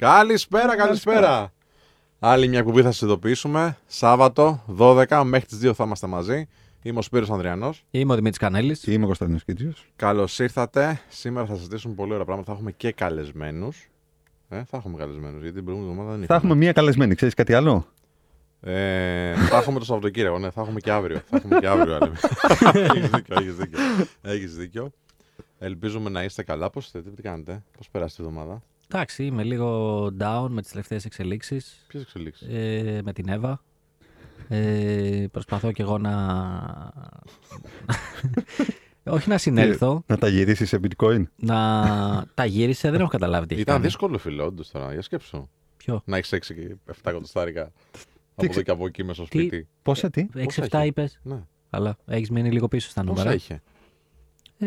Καλησπέρα, καλησπέρα. Άλλη μια κουμπί θα σας ειδοποιήσουμε. Σάββατο 12 μέχρι τις 2 θα είμαστε μαζί. Είμαι ο Σπύρος Ανδριανός. Είμαι ο Δημήτρης Κανέλης. Και είμαι ο Κωνσταντίνος Κίτζιος. Καλώς ήρθατε. Σήμερα θα συζητήσουμε πολύ ωραία πράγματα. Θα έχουμε και καλεσμένους. Ε, θα έχουμε καλεσμένους, γιατί την προηγούμενη εβδομάδα δεν Θα έχουμε μία καλεσμένη, ξέρεις κάτι άλλο; Ε, θα έχουμε το Σαββατοκύριακο, ναι, θα έχουμε και αύριο. Θα έχουμε και αύριο άλλη. Έχεις δίκιο, έχεις δίκιο. Έχεις δίκιο. Ελπίζουμε να είστε καλά. Πώς είστε, τι κάνετε, πώς περάσει τη εβδομάδα. Εντάξει, είμαι λίγο down με τις τελευταίες εξελίξεις. Ποιες εξελίξεις; Ε, με την Εύα. Ε, προσπαθώ κι εγώ να. Όχι να συνέλθω. Να τα γυρίσεις σε bitcoin; να τα γύρισε, δεν έχω καταλάβει τι έχει Ήταν κάνει. δύσκολο φίλο, όντως τώρα, για σκέψου. Ποιο; Να έχεις 6 και 7 εκατοστάρικα από εδώ ξε- και από εκεί μέσα στο Τι- σπίτι. Πόσα τι; 6-7 Πόσα είπες. Ναι. Αλλά έχεις μείνει λίγο πίσω στα Πόσα νούμερα. είχε, Ε,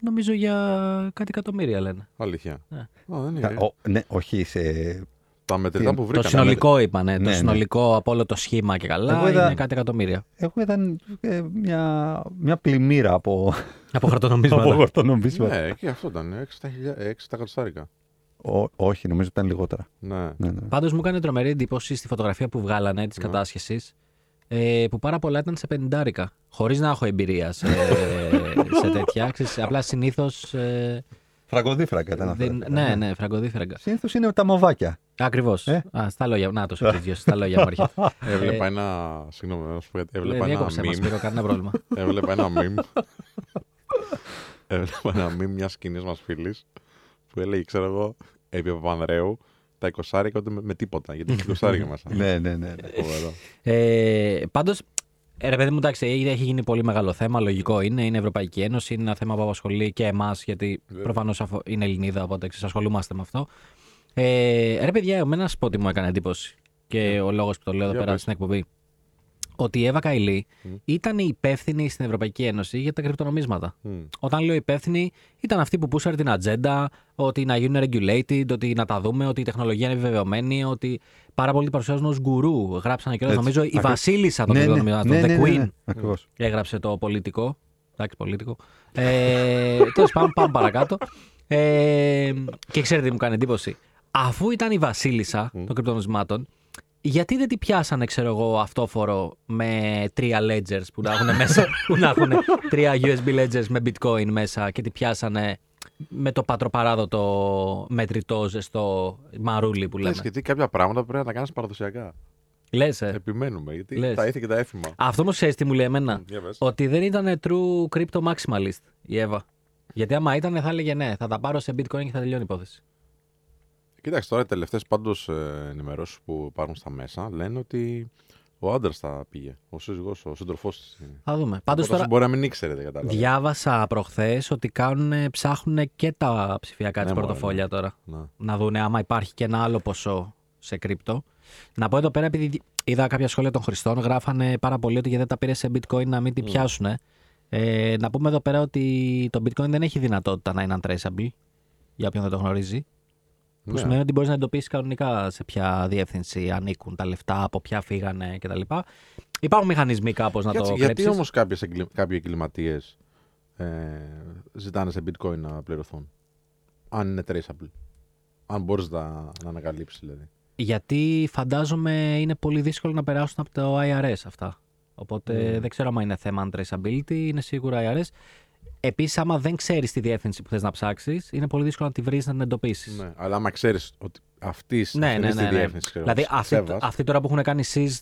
νομίζω για κάτι εκατομμύρια λένε. αλήθεια. Ναι. Α, δεν Κα- είναι. ο- ναι, όχι σε. Τα μετρητά Τι- που Το βρήκαν. συνολικό είπανε. Ναι, το ναι. συνολικό από όλο το σχήμα και καλά Εγώ είδα- είναι κάτι εκατομμύρια. Εγώ ήταν ε, μια, μια πλημμύρα από, Από από χαρτονομίσματα. χορτονομίσματα. Ναι, και αυτό ήταν. 6 εκατοστάρικα. Ό- όχι, νομίζω ήταν λιγότερα. Ναι. Ναι, ναι. Πάντως μου έκανε τρομερή εντύπωση στη φωτογραφία που βγάλανε της Ναι. κατάσχεσης. Ε, που πάρα πολλά ήταν σε πενιντάρικα. Χωρίς να έχω εμπειρία σε, σε τέτοια. Ξέρεις, απλά συνήθως. Ε, Φραγκοδίφραγκα ήταν αυτά. δεν- ναι, ναι, φραγκοδίφραγκα. Συνήθως είναι τα μοβάκια. Ακριβώς. Ε; Α, στα λόγια. Να το σου στα λόγια μου έρχεται. Έβλεπα Ε, ένα. Συγγνώμη, να σου πω κάτι. Λέει, Έβλεπα ένα διέκοψε μας, meme. Σπύρο, κανένα πρόβλημα. Έβλεπα ένα meme. Έβλεπα ένα meme μιας κοινή μας φίλης που έλεγε, ξέρω εγώ, επί Παπανδρέου, τα 20 ούτε με, με τίποτα. Γιατί έχει 20 μέσα. ναι, ναι, ναι. ναι. Φοβερό. Ε, Πάντως, ρε παιδί μου, εντάξει, ήδη έχει γίνει πολύ μεγάλο θέμα. Λογικό είναι. Είναι Ευρωπαϊκή Ένωση. Είναι ένα θέμα που απασχολεί και εμάς, γιατί Βέβαια. προφανώς είναι Ελληνίδα, οπότε ξέρεις, ασχολούμαστε με αυτό. Ε, ρε παιδιά, εμένα να σου πω τι μου έκανε εντύπωση. Και ο λόγος που το λέω εδώ Για πέρα πες. στην εκπομπή. Ότι η Εύα Καηλή Μμ. ήταν η υπεύθυνη στην Ευρωπαϊκή Ένωση για τα κρυπτονομίσματα. Μμ. Όταν λέω υπεύθυνη, ήταν αυτή που πούσαρε την ατζέντα, ότι να γίνουν regulated, ότι να τα δούμε, ότι η τεχνολογία είναι επιβεβαιωμένη, ότι πάρα πολλοί την παρουσιάζουν ως γκουρού. Γράψανε κιόλα, Έτσι. νομίζω, η Ακρι- Βασίλισσα των Ναι, ναι, κρυπτονομισμάτων, ναι, The ναι, ναι, Queen. ναι, ακριβώς. Έγραψε το πολιτικό. Εντάξει, πολιτικό. Ε, Τέλος πάντων, πάμε παρακάτω. Ε, και ξέρετε τι μου κάνει εντύπωση. Αφού ήταν η Βασίλισσα των κρυπτονομισμάτων, γιατί δεν τη πιάσανε, ξέρω εγώ, αυτόφορο με τρία ledgers που να έχουν μέσα, που να έχουν τρία USB ledgers με bitcoin μέσα και τη πιάσανε με το πατροπαράδοτο μετρητό ζεστό μαρούλι που λέμε. Λες, γιατί κάποια πράγματα πρέπει να τα κάνεις παραδοσιακά. Λες, ε. Επιμένουμε. Γιατί Λες. τα ήθη και τα έθιμα. Αυτό όμως ξέρεις τι μου λέει εμένα; Για πες. Ότι δεν ήταν true crypto maximalist η Εύα. Γιατί άμα ήταν θα έλεγε ναι, θα τα πάρω σε bitcoin και θα τελειώνει η υπόθεση. Κοίταξε τώρα οι τελευταίες πάντως ενημερώσεις που υπάρχουν στα μέσα λένε ότι ο άντρας θα πήγε. Ο σύζυγό, ο σύντροφός της. Θα δούμε. Πάντως τώρα Μπορεί να μην ήξερε, δεν κατάλαβα. διάβασα προχθές ότι κάνουν, ψάχνουν και τα ψηφιακά Ναι, τη μωρέ, πορτοφόλια ναι. τώρα. Να. Να δουν άμα υπάρχει και ένα άλλο ποσό σε κρύπτο. Να πω εδώ πέρα, επειδή είδα κάποια σχόλια των χρηστών, γράφανε πάρα πολύ ότι γιατί δεν τα πήρε σε bitcoin να μην την πιάσουν. Ε, να πούμε εδώ πέρα ότι το bitcoin δεν έχει δυνατότητα να είναι untraceable. Για όποιον δεν το γνωρίζει. Που Ναι. σημαίνει ότι μπορείς να εντοπίσεις κανονικά σε ποια διεύθυνση ανήκουν τα λεφτά, από ποια φύγανε κτλ. Υπάρχουν μηχανισμοί κάπως να Κάτσε, το γιατί κλέψεις. όμως κάποιοι εγκληματίες ε, ζητάνε σε bitcoin να πληρωθούν, αν είναι traceable. Αν μπορείς να, να ανακαλύψεις, δηλαδή. Γιατί φαντάζομαι είναι πολύ δύσκολο να περάσουν από το IRS αυτά. Οπότε Ναι. δεν ξέρω αν είναι θέμα untraceability, είναι σίγουρα IRS. Επίσης, άμα δεν ξέρεις τη διεύθυνση που θες να ψάξεις, είναι πολύ δύσκολο να τη βρεις να την εντοπίσεις. Ναι, αλλά άμα ξέρεις ότι αυτή ναι, ναι, τη ναι, ναι. διεύθυνση. ξέρω, Δηλαδή, της αυτοί, Εύας, αυτοί τώρα που έχουν κάνει seize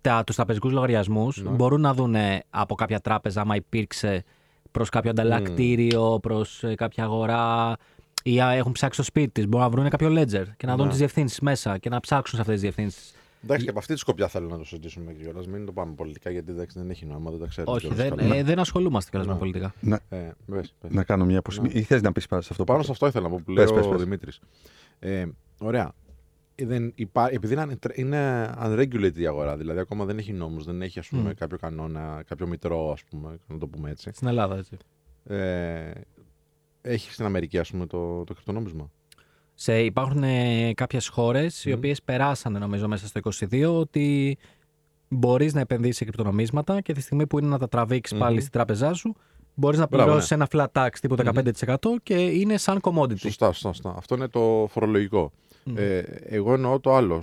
τα, τους τραπεζικούς λογαριασμούς Ναι. μπορούν να δουν από κάποια τράπεζα άμα υπήρξε προς κάποιο ανταλλακτήριο, προς ε, κάποια αγορά ή α, έχουν ψάξει στο σπίτι της. Μπορούν να βρουν κάποιο ledger και να δουν Ναι. τις διευθύνσεις μέσα και να ψάξουν σε αυτές τις διευθύνσεις. Εντάξει, και από αυτή τη σκοπιά θέλω να το συζητήσουμε κιόλας. Μην το πάμε πολιτικά, γιατί εντάξει, δεν έχει νόημα, δεν τα ξέρω. Όχι, δεν, ε, δεν ασχολούμαστε κιόλας με Ναι. πολιτικά. Να, Ε, πες, πες. να κάνω μια αποσυμβή. Ή θες να πεις πάνω σε αυτό που Πάνω σε αυτό ήθελα να πω που Πες, λέει πες, ο πες. Δημήτρης. Ε, ωραία. Ε, Δεν υπά... Επειδή είναι, untra- είναι unregulated η αγορά, δηλαδή ακόμα δεν έχει νόμους, δεν έχει ας πούμε, Μμ. κάποιο κανόνα, κάποιο μητρό, ας πούμε, να το πούμε έτσι. Στην Ελλάδα, έτσι. Ε, έχει στην Αμερική, ας πούμε, το, το κρυπτονόμισμα; Σε, υπάρχουν ε, κάποιες χώρες οι Μμ. οποίες περάσανε νομίζω μέσα στο 22 ότι μπορείς να επενδύσεις σε κρυπτονομίσματα και τη στιγμή που είναι να τα τραβήξεις Μμμ. πάλι στην τράπεζά σου μπορείς να Μπράβο, πληρώσεις ένα flat tax τύπου Μμμ. 15% και είναι σαν commodity. Σωστά, σωστά, σωστά. Αυτό είναι το φορολογικό. Ε, εγώ εννοώ το άλλο.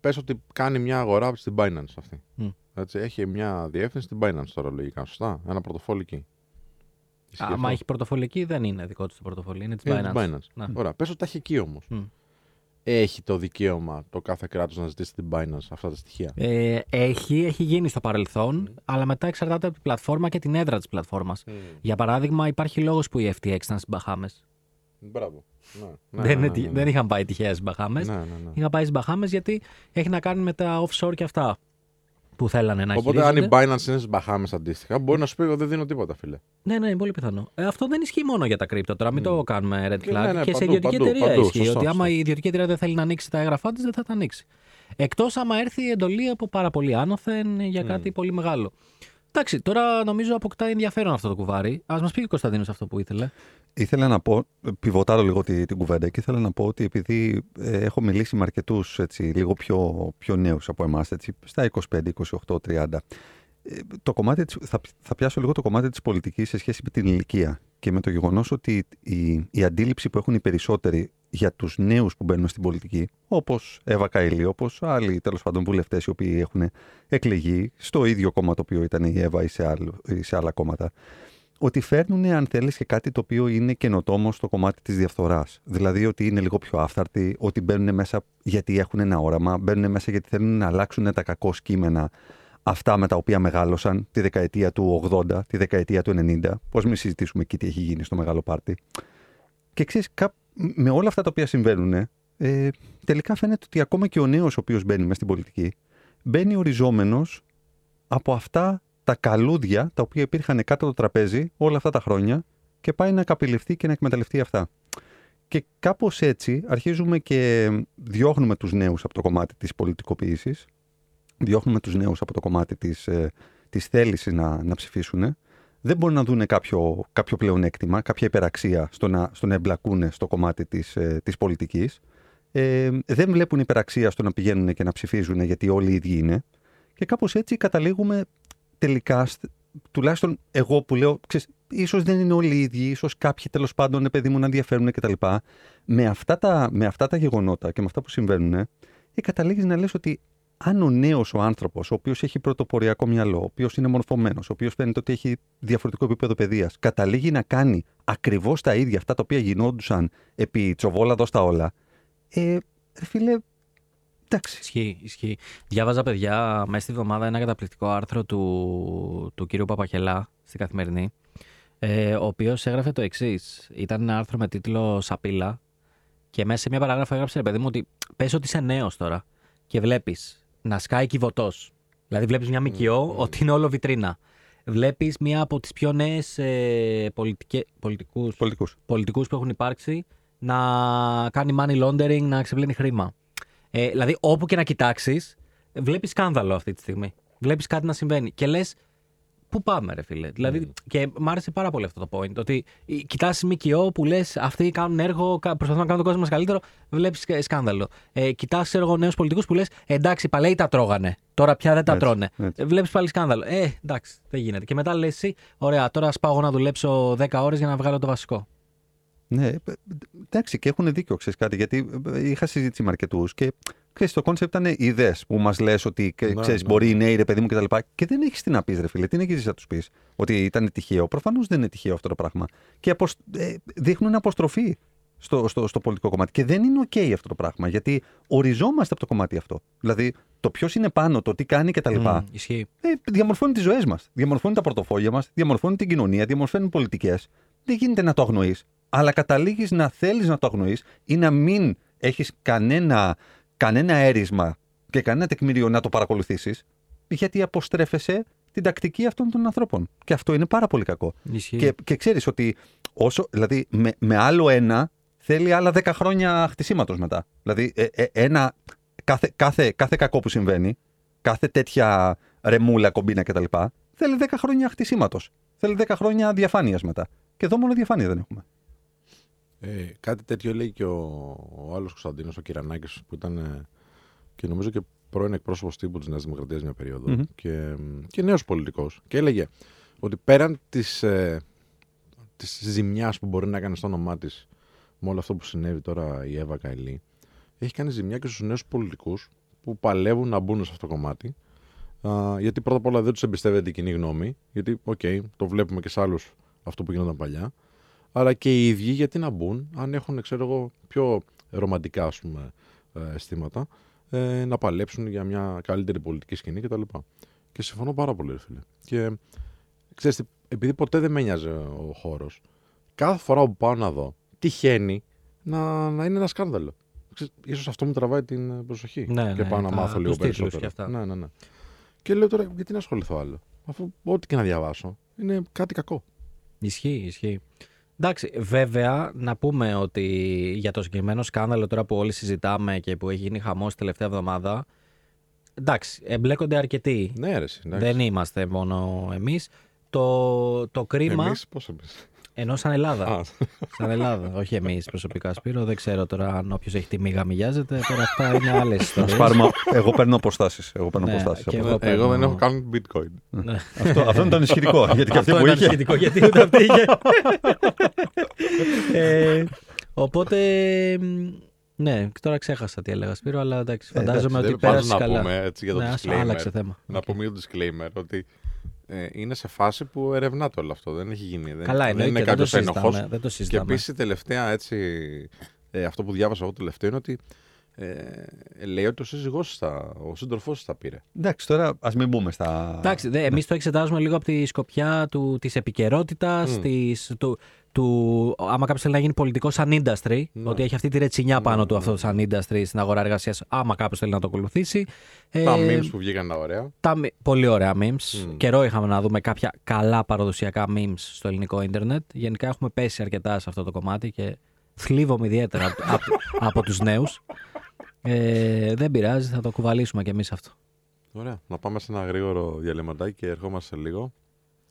Πες ότι κάνει μια αγορά στην Binance αυτή. Μμ. Έτσι, έχει μια διεύθυνση στην Binance τώρα λογικά. Σωστά. Ένα πρωτοφόλι εκεί. Ισχύει Άμα αυτό; έχει πρωτοφόλι εκεί, δεν είναι δικό του το πρωτοφόλι. Είναι της Είναι της Binance. Binance. Ναι. Ωραία. Πες ότι τα έχει εκεί όμως. Μμ. Έχει το δικαίωμα το κάθε κράτος να ζητήσει την Binance αυτά τα στοιχεία; Ε, έχει, έχει γίνει στο παρελθόν, αλλά μετά εξαρτάται από την πλατφόρμα και την έδρα της πλατφόρμας. Για παράδειγμα, υπάρχει λόγος που η FTX ήταν στις Μπαχάμες. Μπράβο. Ναι, ναι, δεν, ναι, είναι- ναι, ναι. δεν είχαν πάει τυχαία στις Μπαχάμες. Ναι, ναι, ναι. Είχαν πάει στις Μπαχάμες γιατί έχει να κάνει με τα offshore και αυτά που θέλανε να Οπότε, αν η χειρίζονται. Binance είναι στις Μπαχάμε αντίστοιχα, μπορεί να σου πει: Εγώ δεν δίνω τίποτα, φίλε. Ναι, ναι, είναι πολύ πιθανό. Ε, αυτό δεν ισχύει μόνο για τα κρύπτο. Τώρα μην το κάνουμε red Και flag. ναι, ναι, και σε παντού, ιδιωτική παντού, εταιρεία παντού. ισχύει. Σωστό, ότι άμα σωστό. η ιδιωτική εταιρεία δεν θέλει να ανοίξει τα έγγραφά της, δεν θα τα ανοίξει. Εκτός άμα έρθει η εντολή από πάρα πολύ άνωθεν για κάτι πολύ μεγάλο. Εντάξει, τώρα νομίζω αποκτά ενδιαφέρον αυτό το κουβάρι. Α μας πει ο Κωνσταντίνος αυτό που ήθελε. Ήθελα να πω, πιβοτάρω λίγο τη- την κουβέντα και ήθελα να πω ότι επειδή ε, έχω μιλήσει με αρκετούς λίγο πιο, πιο νέους από εμάς, στα 25, 28, 30, ε, το κομμάτι της, θα, θα πιάσω λίγο το κομμάτι της πολιτικής σε σχέση με την ηλικία και με το γεγονός ότι η, η αντίληψη που έχουν οι περισσότεροι για τους νέους που μπαίνουν στην πολιτική, όπως Εύα Καηλή, όπως άλλοι τέλος πάντων βουλευτές οι οποίοι έχουν εκλεγεί στο ίδιο κόμμα το οποίο ήταν η Εύα ή σε, άλλο, ή σε άλλα κόμματα, ότι φέρνουν, αν θέλεις, και κάτι το οποίο είναι καινοτόμο στο κομμάτι της διαφθοράς. Δηλαδή ότι είναι λίγο πιο άφθαρτοι, ότι μπαίνουν μέσα γιατί έχουν ένα όραμα, μπαίνουν μέσα γιατί θέλουν να αλλάξουν τα κακό κείμενα αυτά με τα οποία μεγάλωσαν τη δεκαετία του 80, τη δεκαετία του 90. Πώς μην συζητήσουμε εκεί τι έχει γίνει στο μεγάλο πάρτι. Και ξέρεις, με όλα αυτά τα οποία συμβαίνουν, ε, τελικά φαίνεται ότι ακόμα και ο νέος ο οποίος μπαίνει μέσα στην πολιτική, μπαίνει οριζόμενος από αυτά τα καλούδια τα οποία υπήρχαν κάτω από το τραπέζι όλα αυτά τα χρόνια και πάει να καπηλευτεί και να εκμεταλλευτεί αυτά. Και κάπως έτσι αρχίζουμε και διώχνουμε τους νέους από το κομμάτι της πολιτικοποίησης, διώχνουμε τους νέους από το κομμάτι της, ε, της θέλησης να, να ψηφίσουν. Δεν μπορούν να δουν κάποιο, κάποιο πλεονέκτημα, κάποια υπεραξία στο να, στο να εμπλακούν στο κομμάτι της, ε, της πολιτικής. Ε, δεν βλέπουν υπεραξία στο να πηγαίνουν και να ψηφίζουν γιατί όλοι οι ίδιοι είναι. Και κάπως έτσι καταλήγουμε τελικά, στ- τουλάχιστον εγώ που λέω, ξέρεις, ίσως δεν είναι όλοι οι ίδιοι, ίσως κάποιοι τέλος πάντων, ε, παιδί μου, να ενδιαφέρουν κτλ. Με αυτά, τα, με αυτά τα γεγονότα και με αυτά που συμβαίνουν, ε, καταλήγεις να λες ότι αν ο νέος ο άνθρωπος, ο οποίος έχει πρωτοποριακό μυαλό, ο οποίος είναι μορφωμένος, ο οποίος φαίνεται ότι έχει διαφορετικό επίπεδο παιδείας, καταλήγει να κάνει ακριβώς τα ίδια αυτά τα οποία γινόντουσαν επί τσοβόλαδος στα όλα, ε, ρε φίλε, εντάξει. Ισχύει, ισχύει. Διάβαζα, παιδιά, μέσα στη εβδομάδα ένα καταπληκτικό άρθρο του, του κύριου Παπαχελά στην Καθημερινή, ε, ο οποίος έγραφε το εξής. Ήταν ένα άρθρο με τίτλο Σαπίλα και μέσα σε μια παράγραφο έγραψε, ρε παιδί μου, ότι πες ότι είσαι νέος τώρα και βλέπεις να σκάει κυβωτός. Δηλαδή, βλέπεις μια ΜΚΟ ότι είναι όλο βιτρίνα. Βλέπεις μία από τις πιο νέες ε, πολιτικούς Πολιτικούς. πολιτικούς που έχουν υπάρξει να κάνει money laundering, να ξεπλένει χρήμα. Ε, δηλαδή, όπου και να κοιτάξεις, βλέπεις σκάνδαλο αυτή τη στιγμή. Βλέπεις κάτι να συμβαίνει. Και λες, πού πάμε, ρε φίλε. Δηλαδή, και μ' άρεσε πάρα πολύ αυτό το point. Ότι κοιτάς ΜΚΟ που λες, αυτοί κάνουν έργο, κα- προσπαθούν να κάνουν τον κόσμο μας καλύτερο, βλέπεις σκάνδαλο. Ε, κοιτάς, ξέρω εγώ, νέους πολιτικούς που λες, εντάξει, οι παλαιοί τα τρώγανε. Τώρα πια δεν τα Έτσι, τρώνε. έτσι. Βλέπεις πάλι σκάνδαλο. Ε, εντάξει, δεν γίνεται. Και μετά λες εσύ, ωραία, τώρα α πάω εγώ να δουλέψω 10 ώρες για να βγάλω το βασικό. Ναι, ε, εντάξει, και έχουν δίκιο, ξέρεις κάτι, γιατί ε, είχα συζήτηση με αρκετούς και ξέρεις, το concept ήταν ιδέες που μας λες ότι Ναι, ξέρεις, ναι. μπορεί οι νέοι, ρε παιδί μου κτλ. Και, και δεν έχεις τι να πεις, ρε φίλε. Τι έχεις να τους πεις, Ότι ήταν τυχαίο. Προφανώς δεν είναι τυχαίο αυτό το πράγμα. Και αποσ... ε, δείχνουν αποστροφή στο, στο, στο πολιτικό κομμάτι. Και δεν είναι OK αυτό το πράγμα, γιατί οριζόμαστε από το κομμάτι αυτό. Δηλαδή, το ποιος είναι πάνω, το τι κάνει κτλ. Μμ, ισχύει. Ε, διαμορφώνει τις ζωές μας. Διαμορφώνει τα πορτοφόλια μας, διαμορφώνει την κοινωνία, διαμορφώνει πολιτικές. Δεν γίνεται να το αγνοείς. Αλλά καταλήγεις να θέλεις να το αγνοείς ή να μην έχεις κανένα, κανένα έρισμα και κανένα τεκμήριο να το παρακολουθήσεις, γιατί αποστρέφεσαι την τακτική αυτών των ανθρώπων. Και αυτό είναι πάρα πολύ κακό. Ισχύει. Και, και ξέρεις ότι όσο, δηλαδή, με, με άλλο ένα θέλει άλλα 10 χρόνια χτισήματος μετά. Δηλαδή, ε, ε, ένα, κάθε, κάθε, κάθε κακό που συμβαίνει, κάθε τέτοια ρεμούλα, κομπίνα κτλ. Θέλει 10 χρόνια χτισήματος. Θέλει 10 χρόνια διαφάνειας μετά. Και εδώ μόνο διαφάνεια δεν έχουμε. Ε, κάτι τέτοιο λέει και ο, ο άλλος Κωνσταντίνος, ο Κυρανάκης, που ήταν ε, και νομίζω και πρώην εκπρόσωπος τύπου της Νέας Δημοκρατίας μια περίοδο Μμμ. και, και νέος πολιτικός. Και έλεγε ότι πέραν της ε, της ζημιάς που μπορεί να έκανε στο όνομά της με όλο αυτό που συνέβη τώρα η Εύα Καηλή, έχει κάνει ζημιά και στους νέους πολιτικούς που παλεύουν να μπουν σε αυτό το κομμάτι. Α, γιατί πρώτα απ' όλα δεν τους εμπιστεύεται η κοινή γνώμη. Γιατί, οκ, το βλέπουμε και σε άλλους αυτό που γινόταν παλιά. Αλλά και οι ίδιοι γιατί να μπουν, αν έχουν, ξέρω εγώ, πιο ρομαντικά ας πούμε, ε, αισθήματα, ε, να παλέψουν για μια καλύτερη πολιτική σκηνή κτλ. Και συμφωνώ πάρα πολύ, ρε φίλε. Και ξέρεις, τι, επειδή ποτέ δεν με νοιάζει ο χώρος, κάθε φορά που πάω να δω, τυχαίνει να, να είναι ένα σκάνδαλο. Ξέρεις, Ίσως αυτό μου τραβάει την προσοχή. Ναι, και ναι, πάω να τα- μάθω λίγο τους τίτλους περισσότερο. και αυτά. Ναι, ναι, ναι. Και λέω τώρα, γιατί να ασχοληθώ άλλο; Αφού ό,τι και να διαβάσω είναι κάτι κακό. Ισχύει, ισχύει. Εντάξει, βέβαια να πούμε ότι για το συγκεκριμένο σκάνδαλο τώρα που όλοι συζητάμε και που έχει γίνει χαμός τελευταία εβδομάδα, εντάξει, εμπλέκονται αρκετοί. Ναι, ρε, εσύ, εντάξει. Δεν είμαστε μόνο εμείς. Το, το κρίμα, Εμείς πώς εμείς. Ενώ σαν Ελλάδα. Α, Σαν Ελλάδα, όχι εμείς προσωπικά Σπύρο, δεν ξέρω τώρα αν όποιος έχει τιμή γαμιγιάζεται, τώρα αυτά είναι άλλες Να ιστορίες. σπάρουμε. Εγώ παίρνω αποστάσεις. Εγώ παίρνω Ναι, αποστάσεις και από εγώ αυτό. Εγώ δεν παίρνω- έχω καν bitcoin. Ναι. αυτό. Αυτό ήταν ισχυρικό. Γιατί και αυτή Αυτό που ήταν είχε. σχετικό, γιατί ούτε αυτή είχε. ε, οπότε, μ, ναι, τώρα ξέχασα τι έλεγα Σπύρο, αλλά εντάξει, Ε, φαντάζομαι Δεν ότι πάντως πέρασε να καλά. πούμε έτσι για το ναι, ας disclaimer. άλλαξε θέμα. Να πούμε για το disclaimer ότι ε, είναι σε φάση που ερευνάται όλο αυτό. Δεν έχει γίνει. Δεν, Καλά, δεν εννοείται, είναι δεν το κάποιο ένοχο. συζητάμε. Δεν το Και συζητάμε. επίσης τελευταία έτσι. Ε, αυτό που διάβασα εγώ τελευταίο είναι ότι ε, λέει ότι ο σύζυγός τα, ο σύντροφός τα πήρε. Εντάξει, τώρα ας μην μπούμε στα. Εντάξει, δε, εμείς το εξετάζουμε λίγο από τη σκοπιά του, της επικαιρότητας, Μμ. της, του, του, άμα κάποιος θέλει να γίνει πολιτικός σαν industry, Ναι. ότι έχει αυτή τη ρετσινιά πάνω Ναι, του αυτό ναι. σαν industry στην αγορά εργασίας, άμα κάποιος θέλει να το ακολουθήσει. τα Ε, memes που βγήκαν τα ωραία. τα μι- πολύ ωραία memes. Μμ. Καιρό είχαμε να δούμε κάποια καλά παραδοσιακά memes στο ελληνικό ίντερνετ. Γενικά έχουμε πέσει αρκετά σε αυτό το κομμάτι και θλίβομαι ιδιαίτερα από, από, από τους νέους. Ε, δεν πειράζει, θα το κουβαλήσουμε κι εμείς αυτό. Ωραία. Να πάμε σε ένα γρήγορο διαλυματάκι και ερχόμαστε σε λίγο.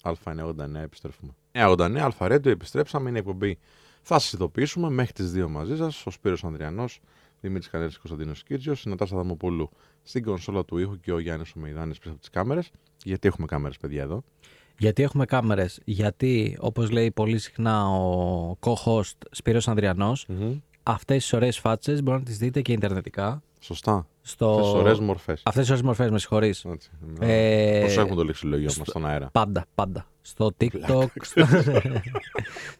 Α989 επιστρέφουμε. 989 Αλφαρέντο, επιστρέψαμε. Είναι η εκπομπή. Θα σας ειδοποιήσουμε μέχρι τις 2 μαζί σας. Ο Σπύρος Ανδριανός, Δημήτρης Κανέλη Κωνσταντίνος Κίρτζιο, η Νατάσα Δαμοπούλου στην κονσόλα του ήχου και ο Γιάννης Ομεϊδάνης πίσω από τις κάμερες. Γιατί έχουμε κάμερες, παιδιά, εδώ; Γιατί έχουμε κάμερες, γιατί όπως λέει πολύ συχνά ο co-host Σπύρος Ανδριανός, αυτές τις ωραίες φάτσες μπορείτε να τις δείτε και ιντερνετικά. Σωστά. Στο... Στο... ωραίες μορφές. Αυτές τις ωραίες μορφές, με συγχωρείς. Ε... Ε, Προσέχουμε το λεξιλόγιο μας στον αέρα; Πάντα, πάντα. Στο TikTok, στο,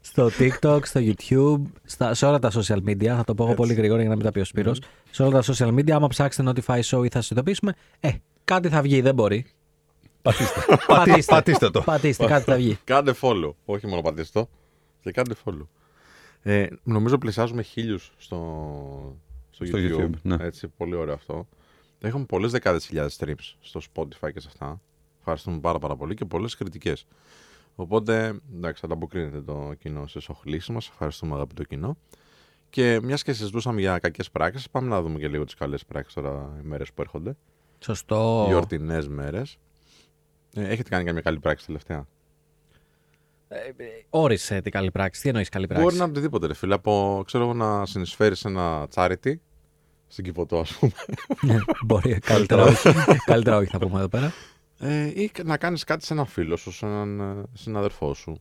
στο TikTok, στο YouTube, στα, σε όλα τα social media. Θα το πω εγώ πολύ γρήγορα για να μην τα πει ο Σπύρος. Σε όλα τα social media, άμα ψάξετε Notify Show ή θα σας ειδοποιήσουμε, ε, κάτι θα βγει, δεν μπορεί. Πατήστε. Πατήστε. πατήστε το. Πατήστε, κάτι θα βγει. Κάντε follow. Όχι μόνο πατήστε το. Και κάντε follow. Ε, νομίζω πλησιάζουμε χίλιους στο, στο, Στο YouTube. YouTube, ναι. Έτσι, πολύ ωραίο αυτό. Έχουμε πολλές δεκάδες χιλιάδες streams στο Spotify και σε αυτά. Ευχαριστούμε πάρα, πάρα πολύ και πολλές κριτικές. Οπότε, εντάξει, ανταποκρίνεται το κοινό στι οχλήσει μας. Ευχαριστούμε, αγαπητό κοινό. Και μιας και συζητούσαμε για κακές πράξεις, πάμε να δούμε και λίγο τις καλές πράξεις τώρα, οι μέρες που έρχονται. Σωστό. Γιορτινές μέρες. Ε, έχετε κάνει καμία καλή πράξη τελευταία; Όρισε την καλή πράξη. Τι εννοείς καλή πράξη; Μπορεί να είναι οτιδήποτε, ρε φίλε. Από ξέρω εγώ να συνεισφέρεις ένα charity στην Κιβωτό, ας πούμε. Ναι, Μπορεί. Καλύτερα όχι. Καλύτερα όχι θα πούμε εδώ πέρα. Ε, ή να κάνεις κάτι σε έναν φίλο σου, σε έναν ε, συναδερφό σου.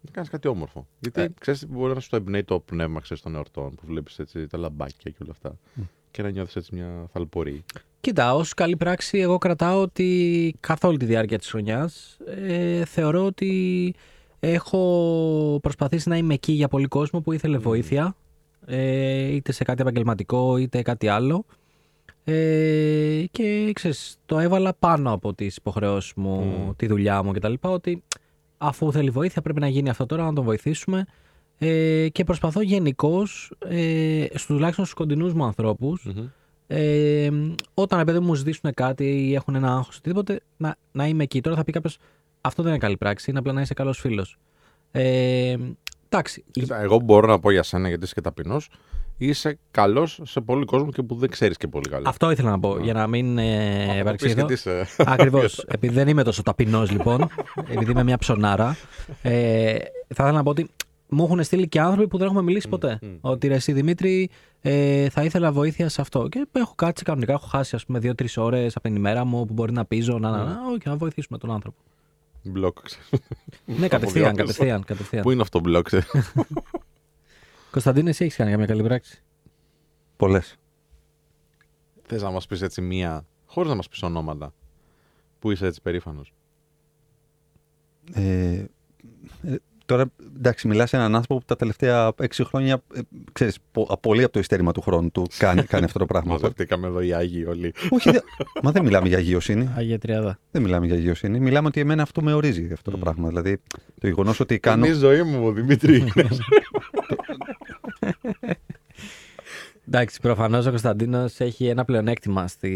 Να κάνεις κάτι όμορφο. Γιατί Ε. ξέρεις, μπορεί να σου το εμπνέει το πνεύμα ξέρεις, των εορτών που βλέπεις τα λαμπάκια και όλα αυτά. Και να νιώθεις έτσι μια θαλπορή. Κοίτα, ως καλή πράξη εγώ κρατάω ότι καθ' όλη τη διάρκεια της χρονιάς ε, θεωρώ ότι έχω προσπαθήσει να είμαι εκεί για πολύ κόσμο που ήθελε βοήθεια ε, είτε σε κάτι επαγγελματικό είτε κάτι άλλο ε, και ξέρεις, το έβαλα πάνω από τις υποχρεώσεις μου, Μμ. τη δουλειά μου κτλ. Ότι αφού θέλει βοήθεια πρέπει να γίνει αυτό τώρα, να τον βοηθήσουμε ε, και προσπαθώ γενικώς ε, στους, τουλάχιστον στους κοντινούς μου ανθρώπους ε, όταν ρε παιδί μου μου ζητήσουν κάτι ή έχουν ένα άγχος οτιδήποτε, να, να είμαι εκεί. Τώρα θα πει κάποιος, αυτό δεν είναι καλή πράξη, είναι απλά να είσαι καλός φίλος. Ε, εντάξει. Κοίτα, εγώ μπορώ να πω για σένα, γιατί είσαι και ταπεινός, είσαι καλός σε πολύ κόσμο και που δεν ξέρεις και πολύ καλά. Αυτό ήθελα να πω, Ναι. για να μην ε, Αυτό υπάρξει πεις εδώ. γιατί είσαι. Ακριβώς. Επειδή δεν είμαι τόσο ταπεινός, λοιπόν, επειδή είμαι μια ψωνάρα, ε, θα ήθελα να πω ότι μου έχουν στείλει και άνθρωποι που δεν έχουμε μιλήσει ποτέ. μ, μ. Ότι ρε, εσύ Δημήτρη, ε, θα ήθελα βοήθεια σε αυτό. Και έχω κάτσει κανονικά, έχω χάσει ας πούμε δύο-τρεις ώρες από την ημέρα μου που μπορεί να πίζω, να, να, να, όχι, να βοηθήσουμε τον άνθρωπο. Μπλοκ, ξέρεις. ναι, κατευθείαν, Από κατευθείαν, κατευθείαν. Πού είναι αυτό μπλοκ, ξέρεις. Κωνσταντίνε, εσύ έχεις κάνει καμία καλή πράξη; Πολλές. Θες να μας πεις έτσι μία, χωρίς να μας πεις ονόματα, που είσαι έτσι περήφανος; Ε, ε, τώρα, εντάξει, μιλάς σε έναν άνθρωπο που τα τελευταία έξι χρόνια, ε, ξέρεις, πο- πολύ από το ειστέρημα του χρόνου του κάνει, κάνει αυτό το πράγμα. Μαζευτήκαμε εδώ οι Άγιοι όλοι. Όχι, δε- μα δεν μιλάμε για αγίωσύνη. Αγία Τριάδα. Δεν μιλάμε για αγίωσύνη. Μιλάμε ότι εμένα αυτό με ορίζει αυτό το πράγμα. Δηλαδή, το γεγονός ότι κάνω. Είναι η ζωή μου, Δημήτρη. Εντάξει, προφανώς ο Κωνσταντίνος έχει ένα πλεονέκτημα στη.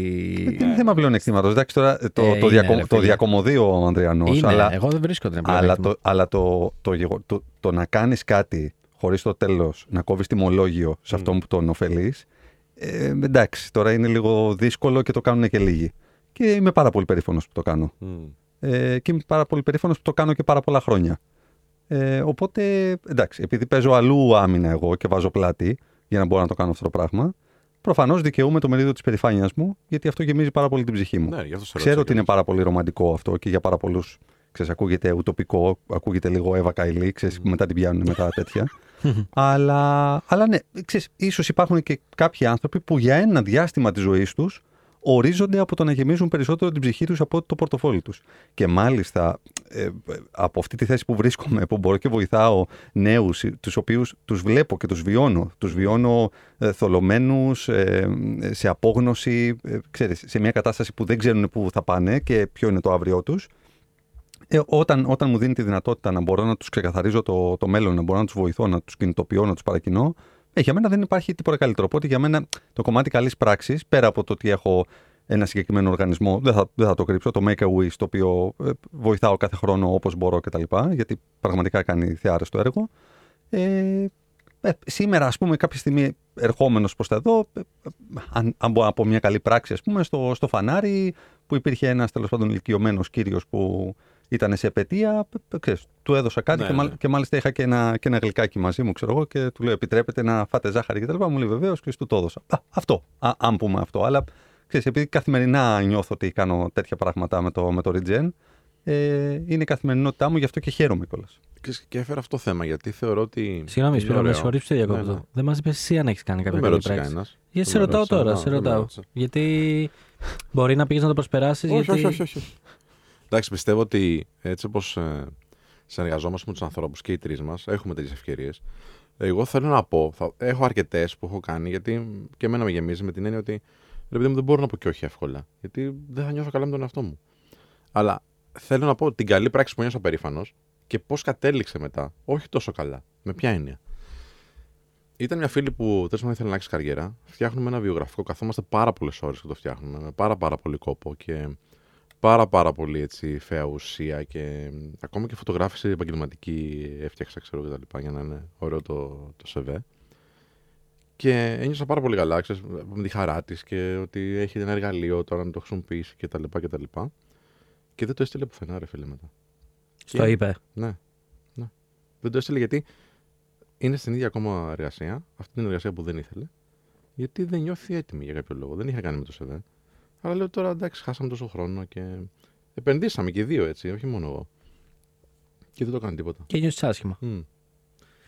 Δεν είναι θέμα πλεονεκτήματο. Εντάξει, τώρα το, Ε, το, είναι, διακο- ρε, το φίλε. διακομωδεί ο Ανδριανός. Είναι, αλλά εγώ δεν βρίσκω ότι είναι αλλά, πλεονέκτημα. το, αλλά το, το, γεγο- το, το να κάνεις κάτι χωρίς το τέλος να κόβεις τιμολόγιο σε αυτόν που τον ωφελείς. Ε, εντάξει, τώρα είναι λίγο δύσκολο και το κάνουν και λίγοι. Και είμαι πάρα πολύ περήφανος που το κάνω. Μμ. Ε, και είμαι πάρα πολύ περήφανος που το κάνω και πάρα πολλά χρόνια. Ε, οπότε, εντάξει, επειδή παίζω αλλού άμυνα εγώ και βάζω πλάτη για να μπορώ να το κάνω αυτό το πράγμα, προφανώς δικαιούμαι το μερίδιο της περηφάνειας μου, γιατί αυτό γεμίζει πάρα πολύ την ψυχή μου. Ναι, γι' αυτό σε Ξέρω ρώτησα ότι είναι κιόλας. πάρα πολύ ρομαντικό αυτό και για πάρα πολλούς. Ξέρεις, ακούγεται ουτοπικό, ακούγεται λίγο Εύα Καηλή, ξέρεις, μετά την πιάνουν μετά τέτοια. αλλά, αλλά ναι, ξέρεις, ίσως υπάρχουν και κάποιοι άνθρωποι που για ένα διάστημα της ζωής τους ορίζονται από το να γεμίζουν περισσότερο την ψυχή τους από το πορτοφόλι τους. Και μάλιστα ε, από αυτή τη θέση που βρίσκομαι, που μπορώ και βοηθάω νέους, ε, τους οποίους τους βλέπω και τους βιώνω. Τους βιώνω ε, θολωμένους, ε, σε απόγνωση, ε, ξέρεις, σε μια κατάσταση που δεν ξέρουν πού θα πάνε και ποιο είναι το αύριό τους. Ε, όταν, όταν μου δίνει τη δυνατότητα να μπορώ να τους ξεκαθαρίζω το, το μέλλον, να μπορώ να τους βοηθώ, να τους κινητοποιώ, να τους παρακινώ, ε, για μένα δεν υπάρχει τίποτα καλύτερο. Οπότε για μένα το κομμάτι καλής πράξης, πέρα από το ότι έχω ένα συγκεκριμένο οργανισμό, δεν θα, δεν θα το κρύψω, το Make a Wish, το οποίο ε, βοηθάω κάθε χρόνο όπως μπορώ κτλ. Γιατί πραγματικά κάνει θεάρεστο έργο. Ε, ε, σήμερα, ας πούμε, κάποια στιγμή ερχόμενος προς τα εδώ, ε, ε, αν, αν μπορώ να πω μια καλή πράξη, ας πούμε, στο, στο φανάρι που υπήρχε ένας τέλος πάντων ηλικιωμένος κύριος που ήταν σε επαιτία, ε, ε, ξέρεις, του έδωσα κάτι Ναι, και, μάλ- ναι. και μάλιστα είχα και ένα, και ένα γλυκάκι μαζί μου, ξέρω εγώ, και του λέω επιτρέπετε να φάτε ζάχαρη κτλ. Μου λέει βεβαίως και του το έδωσα. Α, αυτό, α, αν πούμε αυτό. Αλλά ξέρεις, επειδή καθημερινά νιώθω ότι κάνω τέτοια πράγματα με το, με το Regen, ε, είναι η καθημερινότητά μου, γι' αυτό και χαίρομαι κιόλας. Και- Και έφερα αυτό το θέμα γιατί θεωρώ ότι. Συγγνώμη, είναι Σπύρο, με ωραίο. συγχωρείς που σε διακόπτω. Ναι, ναι. Δεν μας είπες εσύ αν έχεις κάνει Δεν κάποια με καλή ρώτησε πράξη. κανένας. Γιατί σε ρωτάω τώρα, σε ρωτάω. Γιατί μπορεί να πήγες να το προσπεράσεις. Όχι, γιατί... όχι, όχι, όχι. όχι. Εντάξει, πιστεύω ότι έτσι όπως συνεργαζόμαστε με τους ανθρώπους και οι τρεις μας, έχουμε τέτοιες ευκαιρίες. Εγώ θέλω να πω, θα, έχω αρκετές που έχω κάνει, γιατί και εμένα με γεμίζει με την έννοια ότι ρε παιδί μου, δεν μπορώ να πω και όχι εύκολα. Γιατί δεν θα νιώθω καλά με τον εαυτό μου. Αλλά θέλω να πω την καλή πράξη που νιώσα περήφανος και πώς κατέληξε μετά. Όχι τόσο καλά. Με ποια έννοια. Ήταν μια φίλη που τέλο πάντων ήθελε να αλλάξει καριέρα. Φτιάχνουμε ένα βιογραφικό. Καθόμαστε πάρα πολλές ώρες και το φτιάχνουμε. Με πάρα, πάρα πολύ κόπο και πάρα, πάρα πολύ έτσι, φαία ουσία. Και μ, ακόμα και φωτογράφηση επαγγελματική έφτιαξα, ξέρω και τα λοιπά, για να είναι ωραίο το, το σεβέ. Και ένιωσα πάρα πολύ καλά, ξέρεις, με τη χαρά της και ότι έχει ένα εργαλείο τώρα να το χρησιμοποιήσει και τα λοιπά και τα λοιπά. Και δεν το έστειλε πουθενά, ρε φίλε μετά. Στο Και- είπε. ναι. ναι. Δεν το έστειλε γιατί είναι στην ίδια ακόμα εργασία. Αυτή την εργασία που δεν ήθελε. Γιατί δεν νιώθει έτοιμη για κάποιο λόγο. Δεν είχε κάνει με το ΣΕΔΕ. Αλλά λέω τώρα εντάξει, χάσαμε τόσο χρόνο και επενδύσαμε και οι δύο έτσι, όχι μόνο εγώ. Και δεν το έκανε τίποτα. Και νιώθεις άσχημα. Μμ.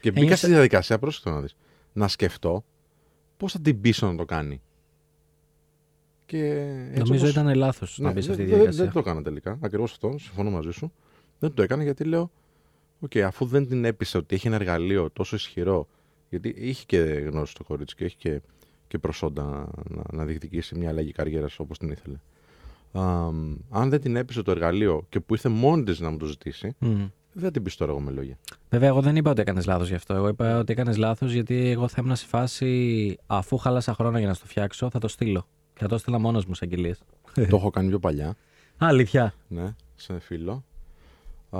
Και μπήκα Ένιωσε- στη διαδικασία, πρόσεχε το να δεις, να σκεφτώ πώς θα την πείσω να το κάνει. Και έτσι Νομίζω όπως- ήταν λάθος να ναι, μπεις σε αυτή τη δεν- δεν- διαδικασία. Δεν το έκανα τελικά. Ακριβώς αυτό. Συμφωνώ μαζί σου. Δεν το έκανα γιατί λέω, Οκ, αφού δεν την έπεισε ότι έχει ένα εργαλείο τόσο ισχυρό. Γιατί είχε και γνώση στο κορίτσι και έχει και, και προσόντα να, να διεκδικήσει μια αλλαγή καριέρας όπως την ήθελε. Α, αν δεν την έπεισε το εργαλείο και που ήρθε μόνη της να μου το ζητήσει, Μμ. δεν θα την πει τώρα εγώ με λόγια. Βέβαια, εγώ δεν είπα ότι έκανες λάθος γι' αυτό. Εγώ είπα ότι έκανες λάθος γιατί εγώ θα ήμουν σε φάση αφού χάλασα χρόνο για να στο φτιάξω, θα το στείλω. Και θα το στείλα μόνος μου σε αγγελίες. το έχω κάνει πιο παλιά. Αλήθεια. Ναι, σε φίλο. Α,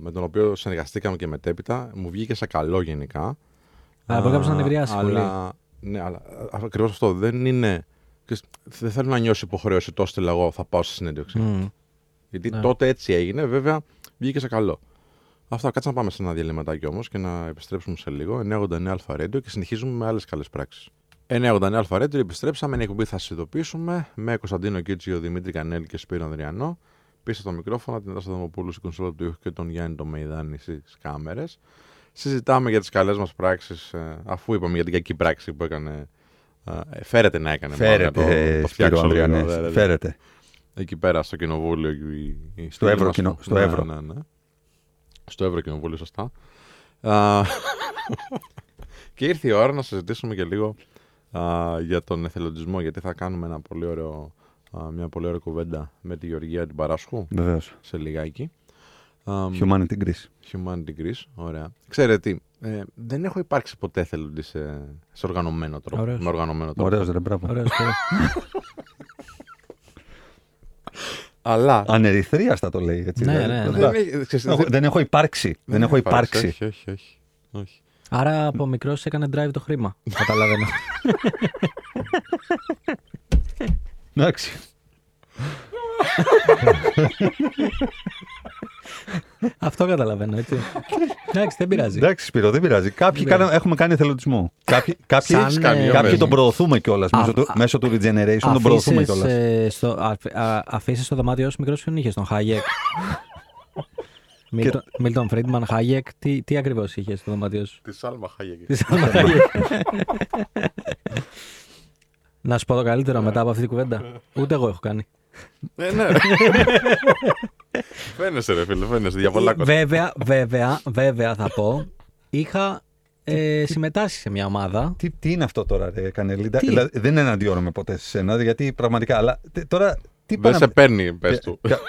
με τον οποίο συνεργαστήκαμε και μετέπειτα. Μου βγήκε σε καλό γενικά. Α, μπορεί κάποιος να Α, νευριάσει αλλά, Ναι, αλλά ακριβώς αυτό δεν είναι. ξέρεις, Δεν θέλω να νιώσει υποχρέωση το στείλω εγώ, θα πάω στη συνέντευξη. Μμ. Γιατί Ναι. τότε έτσι έγινε, βέβαια βγήκε σε καλό. Αυτό, κάτσε να πάμε σε ένα διαλυματάκι όμως και να επιστρέψουμε σε λίγο. 989 Αλφα Radio και συνεχίζουμε με άλλες καλές πράξεις. 989 Αλφα Radio, επιστρέψαμε. Είναι η εκπομπή θα σας ειδοποιήσουμε με Κωνσταντίνο Κίτσιο, Δημήτρη Κανέλη και Σπύρο Ανδριανό. Πίσω στο μικρόφωνο, την Τάστα Δομοπούλου στην κονσόλα του ήχου και τον Γιάννη το Μεϊδάνη στις κάμερες. Συζητάμε για τις καλές μας πράξεις, αφού είπαμε για την κακή πράξη που έκανε Α, ε, Φέρεται να έκανε. Φέρεται, μάλλον, ε, το- το Σπύρο φτιάξω λίγο, Ανδριανές. δε, δε, δε. Φέρεται. Εκεί πέρα στο κοινοβούλιο. η- η- Στο η- Ευρωκοινο- μας- στο ναι, Ευρω. Ναι, ναι. Στο Ευρωκοινοβούλιο, σωστά. Α, και ήρθε η ώρα να συζητήσουμε και λίγο α, για τον εθελοντισμό, γιατί θα κάνουμε ένα πολύ ωραίο, α, μια πολύ ωραία κουβέντα με τη Γεωργία την Παράσχου Βεβαίως. σε λιγάκι. Α, Humanity Greece. Humanity Greece, ωραία. Ξέρετε τι, ε, δεν έχω υπάρξει ποτέ εθελοντή σε, σε οργανωμένο τρόπο. Ωραίος. Με οργανωμένο τρόπο. Ωραίος, ρε, μπράβο. Ωραίος, ωραίος. Αλλά Ανερυθρίαστα το λέει έτσι. Ναι, δηλαδή. ναι, ναι. Δεν, δεν, έχει- ξέρεις, έχω, δεν έχω υπάρξει. Δεν έχω υπάρξει. Όχι, όχι, όχι. όχι. Άρα από μικρός έκανε drive το χρήμα. Καταλαβαίνω. Εντάξει. Αυτό καταλαβαίνω, έτσι. Εντάξει, δεν πειράζει. Εντάξει, Σπύρο, δεν πειράζει. Κάποιοι Δεν κάνα- έχουμε κάνει εθελοντισμό. Κάποιοι, κάποιοι, Σαν, κάνει, ε, Κάποιοι τον προωθούμε κιόλας Α, μέσω, του- α, μέσω του regeneration. Τον προωθούμε Αφήσεις, κιόλας. ε, στο, α, α, αφήσεις στο δωμάτιό σου μικρός ποιον είχες, τον Χάγεκ. Μίλτον- Μίλτον Φρίντμαν, Χάγεκ, τι, τι ακριβώς είχες στο δωμάτιό σου; Τη Σάλμα Χάγεκ. Τι σαν Χάγεκ. Να σου πω το καλύτερο μετά από αυτή την κουβέντα. Ούτε εγώ έχω κάνει. Ε, ναι, ρε. Φαίνεσαι, ρε φίλε, φαίνεσαι για πολλά κόστα. Βέβαια, βέβαια, βέβαια θα πω, είχα ε, συμμετάσχει σε μια ομάδα. Τι, τι είναι αυτό τώρα, ρε Κανελίντα; Τι; Δηλαδή, δεν εναντιώνομαι ποτέ σε σένα, γιατί πραγματικά. Αλλά τε- τώρα. Τι Δεν πάνε- σε παίρνει, πες του. Κα-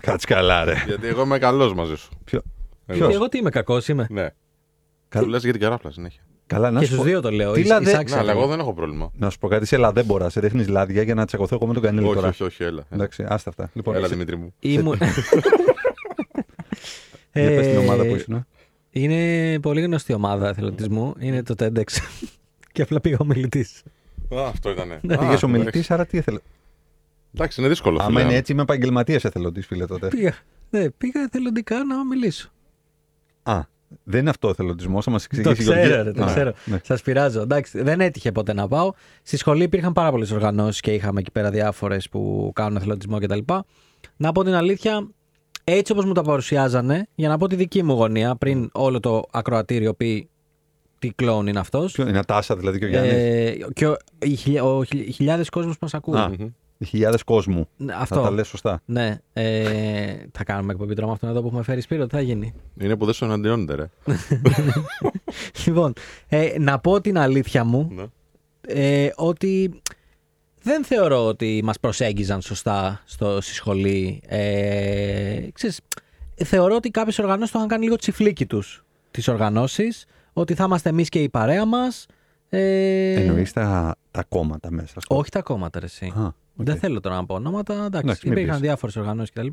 Κάτσε καλά, ρε. Γιατί εγώ είμαι καλός μαζί σου. Ποιο- Εγώ. Ποιος; Εγώ τι είμαι, κακός είμαι. Ναι. Καλ- Του λες για την καράφλα συνέχεια. Καλά, να Και σου στους πω- δύο το λέω. Τι Είσαι- λαδέ- είσαι Ναι, άξιο. αλλά εγώ δεν έχω πρόβλημα. Να σου πω κάτι, σε λαδέμπορα. Σε ρίχνεις λάδια για να τσακωθώ εγώ με τον Κανέλη Όχι, τώρα. όχι, όχι, έλα. Εντάξει, άστα αυτά. Λοιπόν, Έλα, σε- Δημήτρη μου. Ήμουν... για πες την Ε, ομάδα που ήσουν. Είναι πολύ γνωστή ομάδα εθελοντισμού. Είναι το TEDx. και απλά πήγα ομιλητής. Α, αυτό ήτανε. Πήγε Α, ο μιλητή, εντάξει. άρα τι ήθελε. Εντάξει, είναι δύσκολο. Άμα φίλε. είναι έτσι, είμαι επαγγελματίας εθελοντής, φίλε τότε. Πήγα. Ναι, πήγα εθελοντικά να μιλήσω. Α, δεν είναι αυτό ο εθελοντισμός, θα μας Το εξηγήσει η ξέρω, Γεωργία. ρε, το Α, ξέρω. ναι. Σας πειράζω. Εντάξει, δεν έτυχε ποτέ να πάω. Στη σχολή υπήρχαν πάρα πολλές οργανώσεις και είχαμε εκεί πέρα διάφορες που κάνουν εθελοντισμό κτλ. Να πω την αλήθεια, έτσι όπως μου τα παρουσιάζανε, για να πω τη δική μου γωνία, πριν όλο το ακροατήριο πει τι κλόουν είναι αυτός. Ποιο- Είναι Ατάσα δηλαδή και ο Γιάννης. Ε, και ο, οι, χιλιά, ο, χιλι- χιλιάδες κόσμος που μας ακούν. Α. Μμμ. Χιλιάδες κόσμου. Ναι, Θα Αυτό. τα λες σωστά. Ναι. Ε, θα κάνουμε εκπομπή τώρα με αυτόν εδώ που έχουμε φέρει Σπύρο, τι θα γίνει; Είναι που δεν σου εναντιώνεται, ρε. λοιπόν, ε, να πω την αλήθεια μου Ναι. ε, ότι δεν θεωρώ ότι μας προσέγγιζαν σωστά στο, στη σχολή. Ε, ξέρεις, θεωρώ ότι κάποιες οργανώσεις το είχαν κάνει λίγο τσιφλίκι τους τις οργανώσεις, ότι θα είμαστε εμείς και η παρέα μας. Ε, Εννοείς τα, τα κόμματα μέσα. στο- όχι τα κόμματα, ρε, εσύ. Α, οκ. Δεν θέλω τώρα να πω ονόματα. Εντάξει, Εντάξει, μην υπήρχαν πεις. διάφορες οργανώσεις κτλ.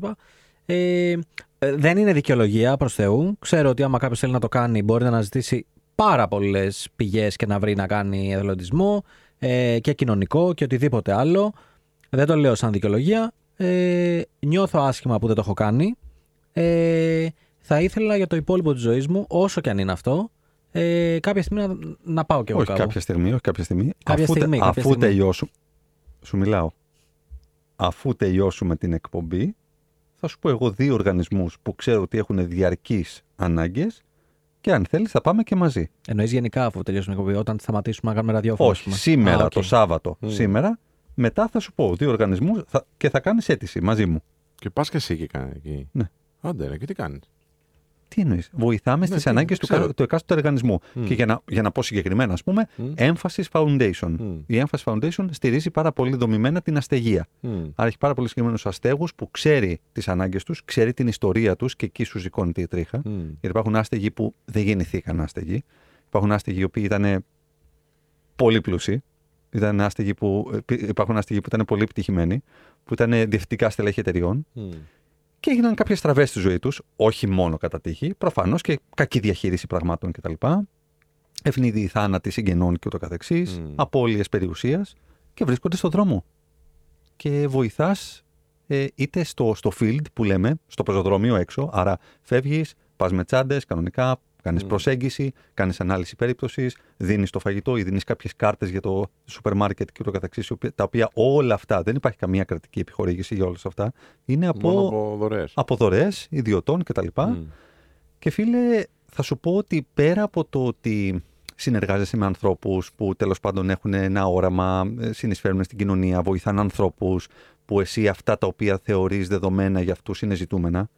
Ε, ε, δεν είναι δικαιολογία προς Θεού. Ξέρω ότι άμα κάποιος θέλει να το κάνει, μπορεί να αναζητήσει πάρα πολλές πηγές και να βρει να κάνει εθελοντισμό ε, και κοινωνικό και οτιδήποτε άλλο. Δεν το λέω σαν δικαιολογία. Ε, νιώθω άσχημα που δεν το έχω κάνει. Ε, θα ήθελα για το υπόλοιπο της ζωής μου, όσο και αν είναι αυτό, ε, κάποια στιγμή να, να πάω κι εγώ όχι κάπου. κάποια στιγμή, όχι κάποια στιγμή. Κάποια αφού, τε- στιγμή, κάποια αφού στιγμή. τελειώσουμε. Σου μιλάω. Αφού τελειώσουμε την εκπομπή, θα σου πω εγώ δύο οργανισμούς που ξέρω ότι έχουν διαρκείς ανάγκες και αν θέλεις θα πάμε και μαζί. Εννοείς γενικά αφού τελειώσουμε την εκπομπή, όταν σταματήσουμε να κάνουμε ραδιόφωνο. ας Όχι, πούμε. σήμερα Α, οκ. το Σάββατο, Μμ. σήμερα, μετά θα σου πω δύο οργανισμούς θα, και θα κάνεις αίτηση μαζί μου. Και πας και εσύ και κάνει εκεί. Ναι. Άντε, ρε, και τι κάνεις; Τι εννοείς, Βοηθάμε Ναι, στις τι- ανάγκες του, ξέρω. κα- του εκάστοτε οργανισμού. Μμ. Και για να, για να πω συγκεκριμένα, ας πούμε, Μμ. Emphasis Foundation. Μμ. Η Emphasis Foundation στηρίζει πάρα πολύ δομημένα την αστεγία. Μμ. Άρα έχει πάρα πολλού συγκεκριμένους αστέγους που ξέρει τις ανάγκες τους, ξέρει την ιστορία τους και εκεί σου ζυγώνεται η τρίχα. Μμ. Γιατί υπάρχουν άστεγοι που δεν γεννηθήκαν άστεγοι. Υπάρχουν άστεγοι οι οποίοι ήταν πολύ πλούσιοι. Ήταν άστεγοι που, υπάρχουν άστεγοι που ήταν πολύ επιτυχημένοι, που ήταν διευθυντικά στελέχη εταιριών Μμ. Και έγιναν κάποιες στραβές στη ζωή τους, όχι μόνο κατά τύχη, προφανώς και κακή διαχείριση πραγμάτων κτλ. Ευνηδη θάνατοι συγγενών και ούτω καθεξής, Μμ. απώλειες περιουσίας και βρίσκονται στον δρόμο. Και βοηθάς ε, είτε στο, στο field που λέμε, στο πεζοδρόμιο έξω, άρα φεύγεις, πας με τσάντες κανονικά, κάνεις Μμ. προσέγγιση, κάνεις ανάλυση περίπτωσης, δίνεις το φαγητό ή δίνεις κάποιες κάρτες για το σούπερ μάρκετ και ούτω καθεξής, οι οποίες- τα οποία όλα αυτά, δεν υπάρχει καμία κρατική επιχορήγηση για όλα αυτά, είναι από, Μόνο από δωρεές. από δωρεές ιδιωτών κτλ. Και φίλε, θα σου πω ότι πέρα από το ότι συνεργάζεσαι με ανθρώπους που τέλος πάντων έχουν ένα όραμα, ε, συνεισφέρουν στην κοινωνία, βοηθάνε ανθρώπους που εσύ αυτά τα οποία θεωρείς δεδομένα για αυτούς είναι ζητούμενα.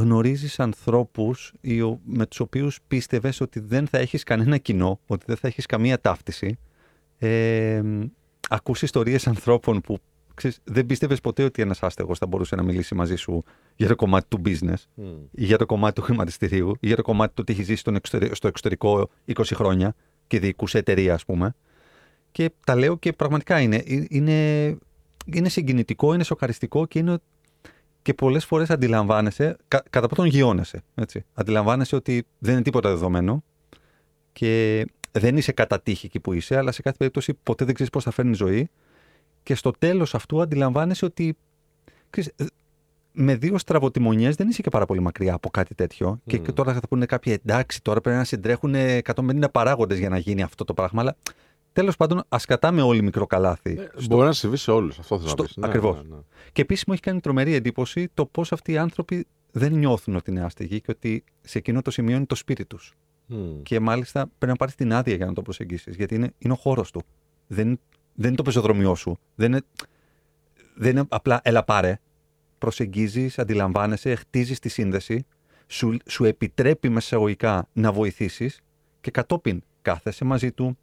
Γνωρίζεις ανθρώπους οι ο- με τους οποίους πίστευες ότι δεν θα έχεις κανένα κοινό, ότι δεν θα έχεις καμία ταύτιση. Ε, ακούς ιστορίες ανθρώπων που ξέρεις, δεν πίστευες ποτέ ότι ένας άστεγος θα μπορούσε να μιλήσει μαζί σου για το κομμάτι του business Μμ. ή για το κομμάτι του χρηματιστηρίου ή για το κομμάτι του ότι έχεις ζήσει στον εξωτερι- στο εξωτερικό 20 χρόνια και διοικούσε εταιρεία, ας πούμε. Και τα λέω και πραγματικά είναι, ε, είναι, είναι συγκινητικό, είναι σοκαριστικό και είναι και πολλές φορές αντιλαμβάνεσαι, κα, κατά πρώτον γιώνεσαι, έτσι. Αντιλαμβάνεσαι ότι δεν είναι τίποτα δεδομένο και δεν είσαι κατά τύχη εκεί που είσαι, αλλά σε κάθε περίπτωση ποτέ δεν ξέρεις πώς θα φέρνει η ζωή και στο τέλος αυτού αντιλαμβάνεσαι ότι ξέρεις, ε, με δύο στραβοτημονιές δεν είσαι και πάρα πολύ μακριά από κάτι τέτοιο. Και, Μμμ. και τώρα θα πούνε κάποιοι εντάξει, τώρα πρέπει να συντρέχουν 150 παράγοντες για να γίνει αυτό το πράγμα. Αλλά τέλος πάντων, ας κατάμε όλοι μικρό καλάθι. Ε, στο- Μπορεί να συμβεί σε όλους. Αυτό θέλω στο- να πει. ακριβώς. Και επίσης μου έχει κάνει τρομερή εντύπωση το πώς αυτοί οι άνθρωποι δεν νιώθουν ότι είναι άστεγοι και ότι σε εκείνο το σημείο είναι το σπίτι τους. Και μάλιστα πρέπει να πάρεις την άδεια για να το προσεγγίσεις. Γιατί είναι, είναι ο χώρος του. Δεν, δεν είναι το πεζοδρομιό σου. Δεν είναι, δεν είναι απλά έλα πάρε. Προσεγγίζεις, αντιλαμβάνεσαι, χτίζεις τη σύνδεση, σου, σου επιτρέπει μεσαγωγικά να βοηθήσεις και κατόπιν κάθεσαι μαζί του,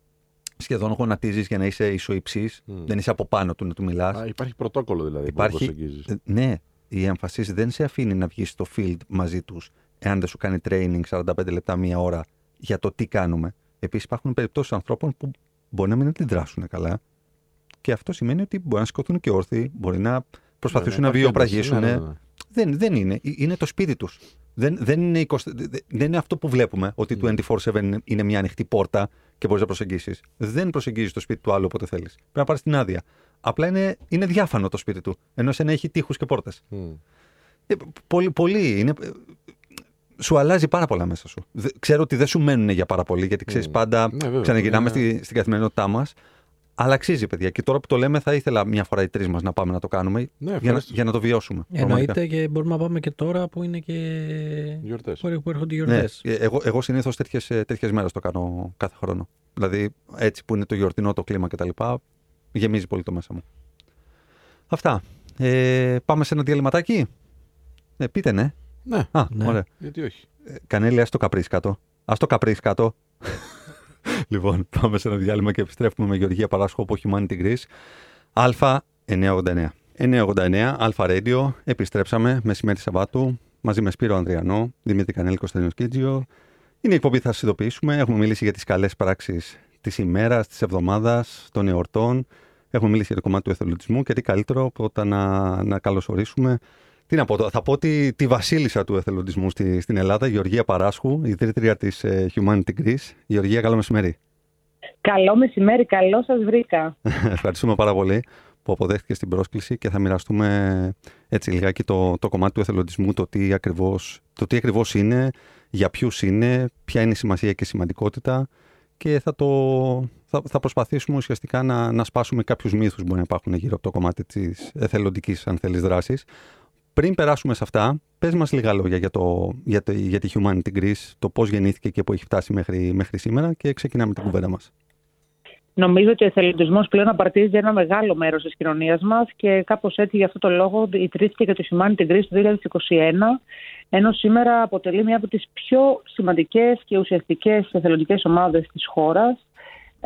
σχεδόν γονατίζει για να είσαι ισοϊψής, Μμ. δεν είσαι από πάνω του να του μιλάς. Α, υπάρχει πρωτόκολλο δηλαδή Υπάρχει- που προσεγγίζεις. Ε, Ναι, η έμφασης δεν σε αφήνει να βγεις στο field μαζί τους, εάν δεν σου κάνει training 45 λεπτά, μία ώρα για το τι κάνουμε. Επίσης, υπάρχουν περιπτώσεις ανθρώπων που μπορεί να μην αντιδράσουν καλά. Και αυτό σημαίνει ότι μπορεί να σηκωθούν και όρθιοι, μπορεί να προσπαθήσουν Ναι, να υπάρχει βιοπραγήσουν. ένταση. Ναι, ναι, ναι. Δεν, δεν είναι. Ε, Είναι το σπίτι τους. Δεν, δεν, είναι 20 δε- δε- δεν είναι αυτό που βλέπουμε, ότι Mm. 24-7 είναι μια ανοιχτή πόρτα και μπορείς να προσεγγίσεις. Δεν προσεγγίζεις το σπίτι του άλλου όποτε θέλεις. Πρέπει να πάρεις την άδεια. Απλά είναι, είναι διάφανο το σπίτι του. Ενώ σε έχει τείχους και πόρτες. Μμ. Ε, πολύ, πολύ. Είναι, ε, σου αλλάζει πάρα πολλά μέσα σου. Δε- ξέρω ότι δεν σου μένουν για πάρα πολύ, γιατί ξέρεις Μμ. πάντα Ναι, βέβαια. ξαναγυρνάμε Είναι- στη, στην καθημερινότητά μας. Αλλά αξίζει, παιδιά. Και τώρα που το λέμε, θα ήθελα μια φορά οι τρεις μας να πάμε να το κάνουμε Ναι, για, να, ευχαριστώ. για να το βιώσουμε. πραγματικά. Εννοείται και μπορούμε να πάμε και τώρα που είναι και. Γιορτές. που που έρχονται οι Ναι, γιορτέ. ε, εγώ, εγώ συνήθως τέτοιες μέρες το κάνω κάθε χρόνο. Δηλαδή, έτσι που είναι το γιορτινό το κλίμα κτλ. Γεμίζει πολύ το μέσα μου. Αυτά. Ε, πάμε σε ένα διαλυματάκι. Ε, πείτε ναι. Ναι, Α, Ναι. ωραία. γιατί όχι. Ε, Κανέλη, ας το καπρίς κάτω. Ας το καπρίς κάτω. λοιπόν, πάμε σε ένα διάλειμμα και επιστρέφουμε με Γεωργία Παράσχο από Humanity Greece. Α989. 989, Αλφα Radio. Επιστρέψαμε μεσημέρι Σαββάτου μαζί με Σπύρο Ανδριανό, Δημήτρη Κανέλη Κωνσταντίνος Κίτζιο. Είναι η εκπομπή που θα σας ειδοποιήσουμε. Έχουμε μιλήσει για τις καλές πράξεις της ημέρας, της εβδομάδας, των εορτών. Έχουμε μιλήσει για το κομμάτι του εθελοντισμού και τι καλύτερο από όταν να, να καλωσορίσουμε τι να πω, τώρα, θα πω ότι τη βασίλισσα του εθελοντισμού στη, στην Ελλάδα, Γεωργία Παράσχου, ιδρύτρια της ε, Humanity Greece. Γεωργία, καλό μεσημέρι. Καλό μεσημέρι, καλό σας βρήκα. Ευχαριστούμε πάρα πολύ που αποδέχτηκε την πρόσκληση και θα μοιραστούμε έτσι λιγάκι το, το κομμάτι του εθελοντισμού, το τι, ακριβώς, το τι ακριβώς είναι, για ποιους είναι, ποια είναι η σημασία και η σημαντικότητα και θα, το, θα, θα προσπαθήσουμε ουσιαστικά να, να σπάσουμε κάποιους μύθους που μπορεί να υπάρχουν γύρω από το κομμάτι της εθελοντικής αν θέλεις δράσης. Πριν περάσουμε σε αυτά, πες μας λίγα λόγια για, το, για, το, για τη Humanity Greece, το πώς γεννήθηκε και πού έχει φτάσει μέχρι, μέχρι σήμερα και ξεκινάμε την κουβέντα μας. Νομίζω ότι ο εθελοντισμός πλέον απαρτίζει ένα μεγάλο μέρος της κοινωνίας μας και κάπως έτσι γι' αυτό το λόγο ιδρύθηκε και το Humanity Greece το 2021, ενώ σήμερα αποτελεί μια από τις πιο σημαντικές και ουσιαστικές εθελοντικές ομάδες της χώρας.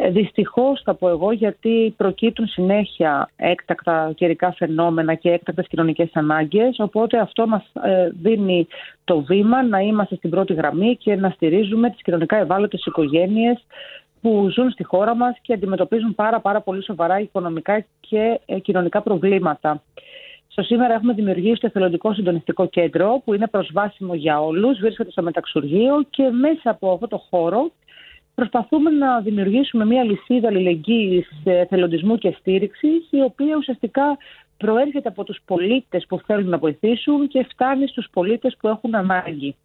Δυστυχώς, θα πω εγώ, γιατί προκύπτουν συνέχεια έκτακτα καιρικά φαινόμενα και έκτακτες κοινωνικές ανάγκες, οπότε αυτό μας ε, δίνει το βήμα να είμαστε στην πρώτη γραμμή και να στηρίζουμε τις κοινωνικά ευάλωτες οικογένειες που ζουν στη χώρα μας και αντιμετωπίζουν πάρα πάρα πολύ σοβαρά οικονομικά και ε, κοινωνικά προβλήματα. Στο σήμερα έχουμε δημιουργήσει το Εθελοντικό Συντονιστικό Κέντρο που είναι προσβάσιμο για όλους, βρίσκεται στο Μεταξουργείο και μέσα από αυτό το χώρο προσπαθούμε να δημιουργήσουμε μια λυσίδα αλληλεγγύης εθελοντισμού και στήριξης η οποία ουσιαστικά προέρχεται από τους πολίτες που θέλουν να βοηθήσουν και φτάνει στους πολίτες που έχουν ανάγκη.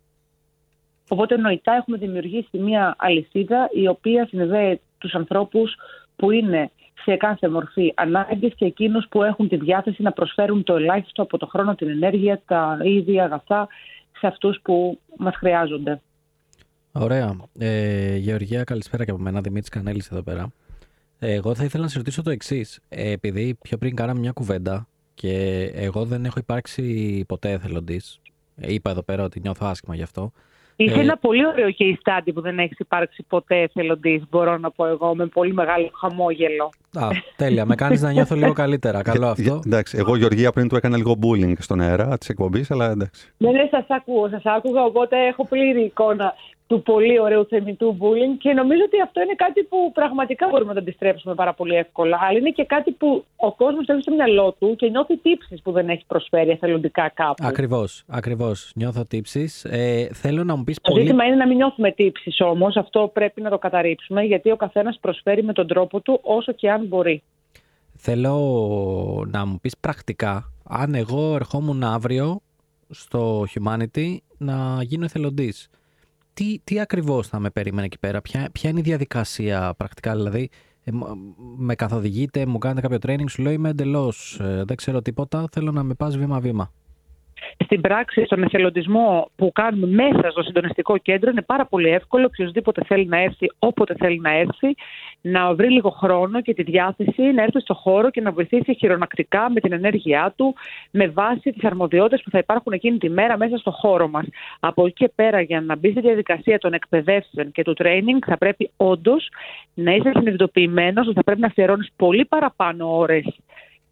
Οπότε νοητά έχουμε δημιουργήσει μια αλυσίδα η οποία συνδέει τους ανθρώπους που είναι σε κάθε μορφή ανάγκης και εκείνους που έχουν τη διάθεση να προσφέρουν το ελάχιστο από το χρόνο, την ενέργεια, τα ίδια αγαθά σε αυτούς που μας χρειάζονται. Ωραία. Ε, Γεωργία, καλησπέρα και από μένα. Δημήτρης Κανέλης εδώ πέρα. Ε, εγώ θα ήθελα να σε ρωτήσω το εξής. Ε, επειδή πιο πριν κάναμε μια κουβέντα και εγώ δεν έχω υπάρξει ποτέ εθελοντής. Ε, είπα εδώ πέρα ότι νιώθω άσχημα γι' αυτό. Είσαι ε, ένα πολύ ωραίο case study που δεν έχεις υπάρξει ποτέ εθελοντής, μπορώ να πω εγώ, με πολύ μεγάλο χαμόγελο. Α, τέλεια. Με κάνεις να νιώθω λίγο καλύτερα. Καλό αυτό. εντάξει, εγώ Γεωργία πριν του έκανα λίγο bullying στον αέρα της εκπομπής, αλλά εντάξει. Ναι, ναι, σας ακούω, σας άκουγα, οπότε έχω πλήρη εικόνα του πολύ ωραίου θεμητού bullying και νομίζω ότι αυτό είναι κάτι που πραγματικά μπορούμε να το αντιστρέψουμε πάρα πολύ εύκολα. Αλλά είναι και κάτι που ο κόσμος το έχει στο μυαλό του και νιώθει τύψεις που δεν έχει προσφέρει εθελοντικά κάπου. Ακριβώς, ακριβώς. Νιώθω τύψεις. Ε, θέλω να μου πεις πολύ. Το ζήτημα είναι να μην νιώθουμε τύψεις όμως. Αυτό πρέπει να το καταρρύψουμε γιατί ο καθένας προσφέρει με τον τρόπο του όσο και αν μπορεί. Θέλω να μου πεις πρακτικά αν εγώ ερχόμουν αύριο στο Humanity να γίνω εθελοντής τι, τι ακριβώς θα με περίμενε εκεί πέρα, ποια, ποια είναι η διαδικασία πρακτικά, δηλαδή ε, με καθοδηγείτε, μου κάνετε κάποιο training, σου λέω είμαι εντελώς, ε, δεν ξέρω τίποτα, θέλω να με πας βήμα-βήμα. Στην πράξη, στον εθελοντισμό που κάνουμε μέσα στο συντονιστικό κέντρο, είναι πάρα πολύ εύκολο. Οποιοδήποτε θέλει να έρθει, όποτε θέλει να έρθει, να βρει λίγο χρόνο και τη διάθεση να έρθει στο χώρο και να βοηθήσει χειρονακτικά με την ενέργειά του, με βάση τις αρμοδιότητες που θα υπάρχουν εκείνη τη μέρα μέσα στο χώρο μας. Από εκεί και πέρα, για να μπει στη διαδικασία των εκπαιδεύσεων και του training, θα πρέπει όντως να είσαι συνειδητοποιημένος ότι θα πρέπει να αφιερώνεις πολύ παραπάνω ώρες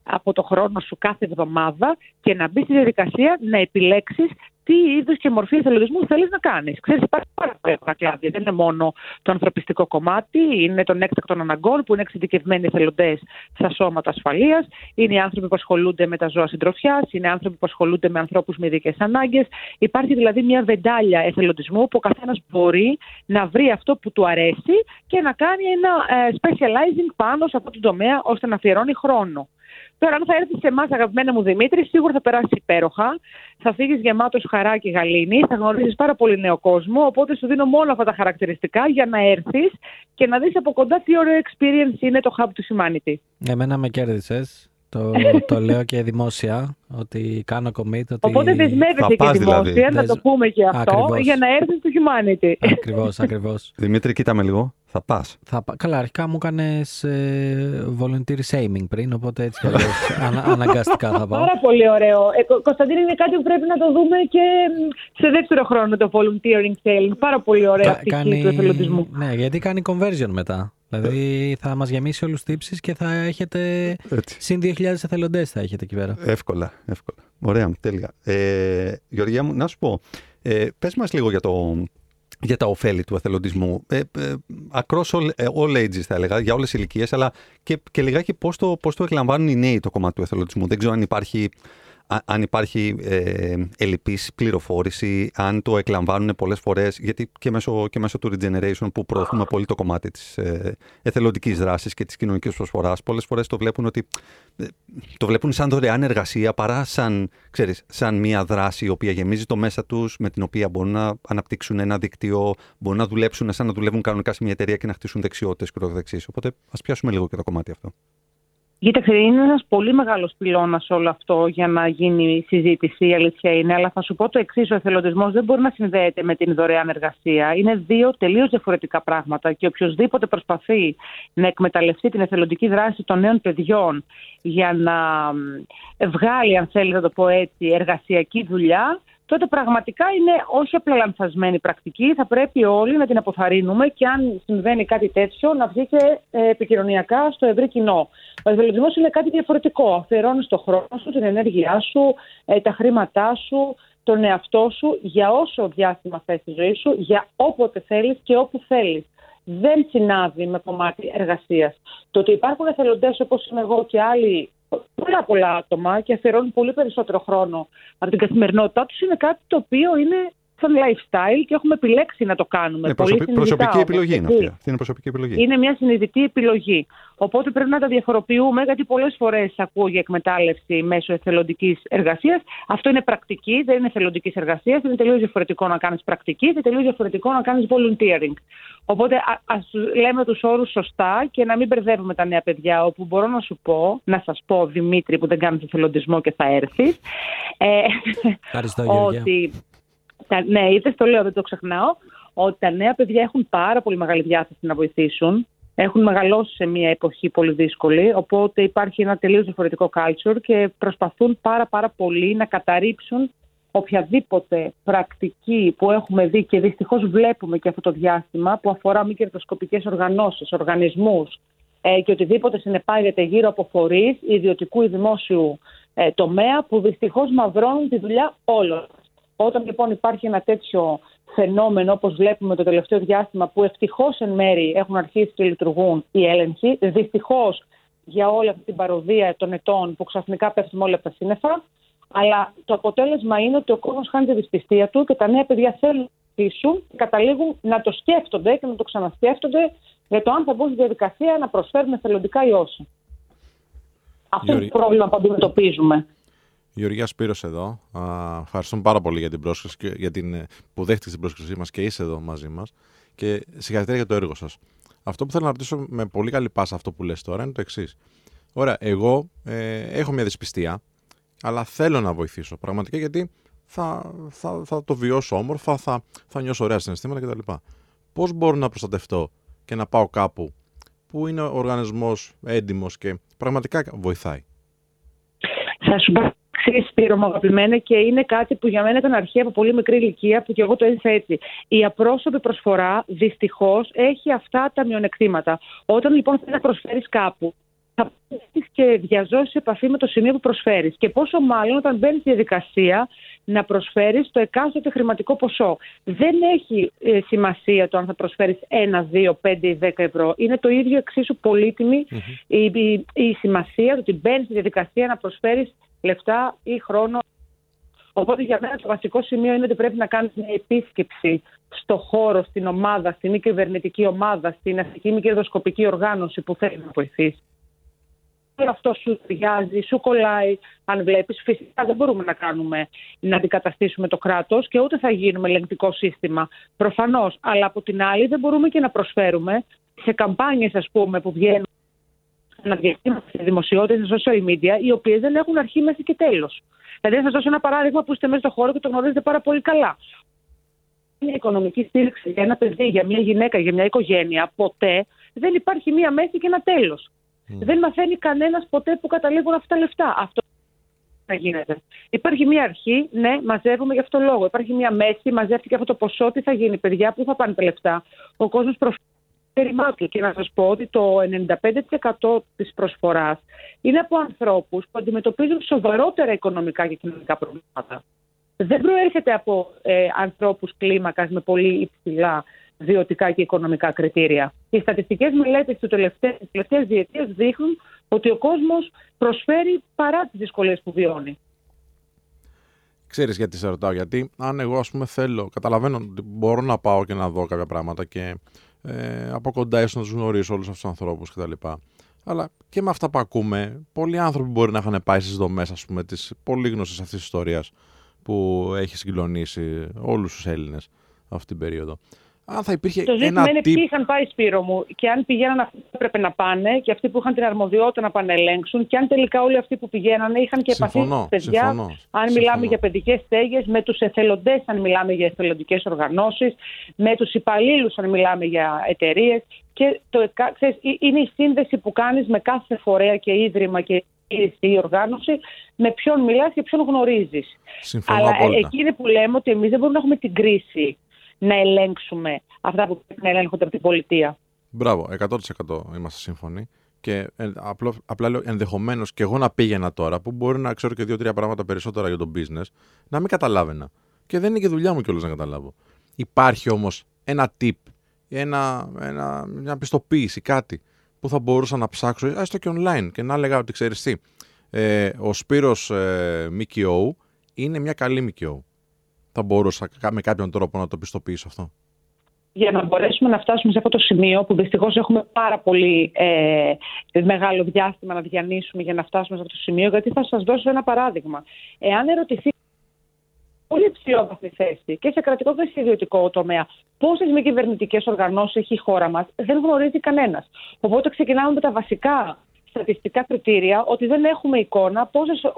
από το χρόνο σου κάθε εβδομάδα και να μπεις στη διαδικασία να επιλέξεις τι είδους και μορφή εθελοντισμού θέλεις να κάνεις. Ξέρεις, υπάρχει πάρα πολλά κλάδια. Δεν είναι μόνο το ανθρωπιστικό κομμάτι, είναι των έκτακτων αναγκών που είναι εξειδικευμένοι εθελοντές στα σώματα ασφαλείας, είναι οι άνθρωποι που ασχολούνται με τα ζώα συντροφιάς, είναι άνθρωποι που ασχολούνται με ανθρώπους με ειδικές ανάγκες. Υπάρχει δηλαδή μια βεντάλια εθελοντισμού που ο καθένας μπορεί να βρει αυτό που του αρέσει και να κάνει ένα ε, specializing πάνω σε αυτό το τομέα ώστε να αφιερώνει χρόνο. Τώρα, αν θα έρθεις σε εμάς, αγαπημένα μου Δημήτρη, σίγουρα θα περάσεις υπέροχα. Θα φύγεις γεμάτος χαρά και γαλήνη, θα γνωρίζει πάρα πολύ νέο κόσμο. Οπότε σου δίνω μόνο αυτά τα χαρακτηριστικά για να έρθεις και να δεις από κοντά τι ωραίο experience είναι το Hub του Humanity. Εμένα με κέρδισες. Το, το λέω και δημόσια ότι κάνω commit. Ότι... Οπότε δεσμεύεσαι και δημόσια, δηλαδή. να το πούμε και αυτό, ακριβώς. για να έρθεις στο Humanity. Ακριβώς, ακριβώς. Δημήτρη, κοίταμε λίγο. Θα πας. Θα... Καλά, αρχικά μου έκανες ε, volunteer shaming πριν, οπότε έτσι κι αλλιώς αναγκαστικά θα πάω. Πάρα πολύ ωραίο. Ε, Κωνσταντίνη, είναι κάτι που πρέπει να το δούμε και σε δεύτερο χρόνο το volunteering shaming. Πάρα πολύ ωραίο Κα, κάνει... του εθελοντισμού. Ναι, γιατί κάνει conversion μετά. Δηλαδή θα μας γεμίσει όλους τους τύψεις και θα έχετε Έτσι. συν 2.000 εθελοντές θα έχετε εκεί πέρα. Εύκολα, εύκολα. Ωραία, τέλεια. Ε, Γεωργία μου, να σου πω, ε, πες μας λίγο για το, για τα ωφέλη του εθελοντισμού. Ε, ε, across all, ε, all ages θα έλεγα, για όλες τις ηλικίες, αλλά και, και λιγάκι πώς το, πώς το εκλαμβάνουν οι νέοι το κομμάτι του εθελοντισμού. Δεν ξέρω αν υπάρχει αν υπάρχει ε, ελλειπής πληροφόρηση, αν το εκλαμβάνουν πολλές φορές, γιατί και μέσω, και μέσω του regeneration που προωθούμε πολύ το κομμάτι της ε, εθελοντικής δράσης και της κοινωνικής προσφοράς, πολλές φορές το βλέπουν ότι ε, το βλέπουν σαν δωρεάν εργασία παρά σαν, ξέρεις, σαν μια δράση η οποία γεμίζει το μέσα τους, με την οποία μπορούν να αναπτύξουν ένα δίκτυο, μπορούν να δουλέψουν σαν να δουλεύουν κανονικά σε μια εταιρεία και να χτίσουν δεξιότητες και Οπότε ας πιάσουμε λίγο και το κομμάτι αυτό. Κοίταξε, είναι ένας πολύ μεγάλος πυλώνας όλο αυτό για να γίνει συζήτηση, η αλήθεια είναι. Αλλά θα σου πω το εξής: ο εθελοντισμός δεν μπορεί να συνδέεται με την δωρεάν εργασία. Είναι δύο τελείως διαφορετικά πράγματα. Και οποιοδήποτε προσπαθεί να εκμεταλλευτεί την εθελοντική δράση των νέων παιδιών για να βγάλει, αν θέλει να το πω έτσι, εργασιακή δουλειά, τότε πραγματικά είναι όχι απλά λανθασμένη πρακτική. Θα πρέπει όλοι να την αποθαρρύνουμε και αν συμβαίνει κάτι τέτοιο να βγει και ε, επικοινωνιακά στο ευρύ κοινό. Ο εθελοντισμό είναι κάτι διαφορετικό. Αφιερώνεις το χρόνο σου, την ενέργειά σου, ε, τα χρήματά σου, τον εαυτό σου για όσο διάστημα θες στη ζωή σου, για όποτε θέλεις και όπου θέλεις. Δεν συνάδει με κομμάτι εργασίας. Το ότι υπάρχουν εθελοντές όπως είμαι εγώ και άλλοι πολλά πολλά άτομα και αφιερώνουν πολύ περισσότερο χρόνο από την καθημερινότητά τους. Είναι κάτι το οποίο είναι σαν lifestyle και έχουμε επιλέξει να το κάνουμε. Είναι προσωπική, προσωπική επιλογή είναι αυτή. είναι προσωπική επιλογή. Είναι μια συνειδητή επιλογή. Οπότε πρέπει να τα διαφοροποιούμε, γιατί πολλές φορές ακούω για εκμετάλλευση μέσω εθελοντικής εργασίας. Αυτό είναι πρακτική, δεν είναι εθελοντικής εργασίας. Είναι τελείως διαφορετικό να κάνεις πρακτική και τελείως διαφορετικό να κάνεις volunteering. Οπότε α λέμε τους όρους σωστά και να μην μπερδεύουμε τα νέα παιδιά. Όπου μπορώ να σου πω, να σας πω, Δημήτρη, που δεν κάνεις εθελοντισμό και θα έρθεις. Ε, Ευχαριστώ, ότι ναι, είτε το λέω, δεν το ξεχνάω, ότι τα νέα παιδιά έχουν πάρα πολύ μεγάλη διάθεση να βοηθήσουν. Έχουν μεγαλώσει σε μια εποχή πολύ δύσκολη, οπότε υπάρχει ένα τελείως διαφορετικό culture και προσπαθούν πάρα πάρα πολύ να καταρρύψουν οποιαδήποτε πρακτική που έχουμε δει και δυστυχώς βλέπουμε και αυτό το διάστημα που αφορά μη κερδοσκοπικές οργανώσεις, οργανισμούς ε, και οτιδήποτε συνεπάγεται γύρω από φορείς ιδιωτικού ή δημόσιου ε, τομέα που δυστυχώς μαυρώνουν τη δουλειά όλων. Όταν λοιπόν υπάρχει ένα τέτοιο φαινόμενο όπως βλέπουμε το τελευταίο διάστημα που ευτυχώς εν μέρη έχουν αρχίσει και λειτουργούν οι έλεγχοι, δυστυχώς για όλη αυτή την παροδία των ετών που ξαφνικά πέφτουμε όλα από τα σύννεφα, αλλά το αποτέλεσμα είναι ότι ο κόσμος χάνει τη δυσπιστία του και τα νέα παιδιά θέλουν να πείσουν και καταλήγουν να το σκέφτονται και να το ξανασκέφτονται για το αν θα μπουν στη διαδικασία να προσφέρουν εθελοντικά ή όχι. Αυτό είναι το πρόβλημα που αντιμετωπίζουμε. Γεωργία Σπύρος εδώ. ευχαριστούμε πάρα πολύ για την πρόσκληση και για την, ε, που δέχτηκε την πρόσκλησή μας και είσαι εδώ μαζί μας. Και συγχαρητήρια για το έργο σας. Αυτό που θέλω να ρωτήσω με πολύ καλή πάσα αυτό που λες τώρα είναι το εξής. Ωραία, εγώ ε, έχω μια δυσπιστία αλλά θέλω να βοηθήσω πραγματικά γιατί θα, θα, θα το βιώσω όμορφα, θα, θα νιώσω ωραία συναισθήματα κτλ. Πώς μπορώ να προστατευτώ και να πάω κάπου που είναι ο οργανισμός έντιμος και πραγματικά βοηθάει; Θα σου πω Σπύρο μου αγαπημένα και είναι κάτι που για μένα ήταν αρχαία από πολύ μικρή ηλικία που και εγώ το έζησα έτσι. Η απρόσωπη προσφορά δυστυχώς έχει αυτά τα μειονεκτήματα. Όταν λοιπόν θέλει να προσφέρεις κάπου θα έρθει και διαζώσεις σε επαφή με το σημείο που προσφέρεις. Και πόσο μάλλον όταν μπαίνεις στη διαδικασία να προσφέρεις το εκάστοτε χρηματικό ποσό. Δεν έχει ε, σημασία το αν θα προσφέρεις 1, 2, 5 ή 10 ευρώ. Είναι το ίδιο εξίσου η, η, η, σημασία το ότι μπαίνεις στη διαδικασία να προσφέρεις λεφτά ή χρόνο. Οπότε για μένα το βασικό σημείο είναι ότι πρέπει να κάνεις μια επίσκεψη στο χώρο, στην ομάδα, στην μη κυβερνητική ομάδα, στην αστική μη κερδοσκοπική οργάνωση που θέλεις να βοηθήσεις αυτό σου ταιριάζει, σου κολλάει, αν βλέπεις. Φυσικά δεν μπορούμε να κάνουμε να αντικαταστήσουμε το κράτος και ούτε θα γίνουμε ελεγκτικό σύστημα. Προφανώς. Αλλά από την άλλη δεν μπορούμε και να προσφέρουμε σε καμπάνιες, ας πούμε, που βγαίνουν να διαστήματα σε δημοσιότητες, σε social media, οι οποίες δεν έχουν αρχή, μέση και τέλος. Δηλαδή, θα σας δώσω ένα παράδειγμα που είστε μέσα στο χώρο και το γνωρίζετε πάρα πολύ καλά. Μια οικονομική στήριξη για ένα παιδί, για μια γυναίκα, για μια οικογένεια, ποτέ δεν υπάρχει μία μέση και ένα τέλος. Δεν μαθαίνει κανένας ποτέ που καταλήγουν αυτά τα λεφτά. Αυτό να γίνεται. Υπάρχει μια αρχή, ναι, μαζεύουμε γι' αυτό λόγο. Υπάρχει μια μέση, μαζεύτηκε αυτό το ποσό, τι θα γίνει, παιδιά, πού θα πάνε τα λεφτά. Ο κόσμος προφέρει του. Και να σας πω ότι το 95% της προσφοράς είναι από ανθρώπους που αντιμετωπίζουν σοβαρότερα οικονομικά και κοινωνικά προβλήματα. Δεν προέρχεται από ε, ανθρώπους κλίμακας με πολύ υψηλά βιωτικά και οικονομικά κριτήρια. Οι στατιστικές μελέτες της τελευταίας διετίας δείχνουν ότι ο κόσμος προσφέρει παρά τις δυσκολίες που βιώνει. Ξέρεις γιατί σε ρωτάω, γιατί αν εγώ ας πούμε θέλω, καταλαβαίνω ότι μπορώ να πάω και να δω κάποια πράγματα και ε, από κοντά ίσως να τους γνωρίσω όλους αυτούς τους ανθρώπους κτλ. Αλλά και με αυτά που ακούμε, πολλοί άνθρωποι μπορεί να είχαν πάει στις δομές της πολύ γνωστή αυτής της ιστορίας που έχει συγκλονίσει όλους τους Έλληνες αυτή την περίοδο αν θα υπήρχε το ζήτημα ένα είναι ποιοι είχαν πάει Σπύρο μου και αν πηγαίναν αυτοί που έπρεπε να πάνε και αυτοί που είχαν την αρμοδιότητα να πάνε ελέγξουν και αν τελικά όλοι αυτοί που πηγαίνανε είχαν και επαφή με παιδιά, συμφωνώ, αν μιλάμε για παιδικές στέγες, με τους εθελοντές αν μιλάμε για εθελοντικές οργανώσεις, με τους υπαλλήλους αν μιλάμε για εταιρείες. Και το, ξέρεις, είναι η σύνδεση που κάνεις με κάθε φορέα και ίδρυμα και η οργάνωση, με ποιον μιλάς και ποιον γνωρίζεις. Συμφωνώ Αλλά ε, εκείνη που λέμε ότι εμείς δεν μπορούμε να έχουμε την κρίση να ελέγξουμε αυτά που πρέπει να ελέγχονται από την πολιτεία. Μπράβο, 100% είμαστε σύμφωνοι. Και απλά, απλά λέω ενδεχομένως και εγώ να πήγαινα τώρα, που μπορεί να ξέρω και δύο-τρία πράγματα περισσότερα για το business, να μην καταλάβαινα. Και δεν είναι και δουλειά μου κιόλας να καταλάβω. Υπάρχει όμως ένα tip, ένα, ένα, μια πιστοποίηση, κάτι που θα μπορούσα να ψάξω, έστω και online, και να έλεγα ότι ξέρεις τι, ε, ο Σπύρος ε, ΜΚΟ είναι μια καλή ΜΚΟ θα μπορούσα με κάποιον τρόπο να το πιστοποιήσω αυτό. Για να μπορέσουμε να φτάσουμε σε αυτό το σημείο που δυστυχώς έχουμε πάρα πολύ ε, μεγάλο διάστημα να διανύσουμε για να φτάσουμε σε αυτό το σημείο, γιατί θα σας δώσω ένα παράδειγμα. Εάν ερωτηθεί πολύ ψηλόβαθμη θέση και σε κρατικό και σε ιδιωτικό τομέα. Πόσες μη κυβερνητικές οργανώσεις έχει η χώρα μας, δεν γνωρίζει κανένας. Οπότε ξεκινάμε με τα βασικά στατιστικά κριτήρια ότι δεν έχουμε εικόνα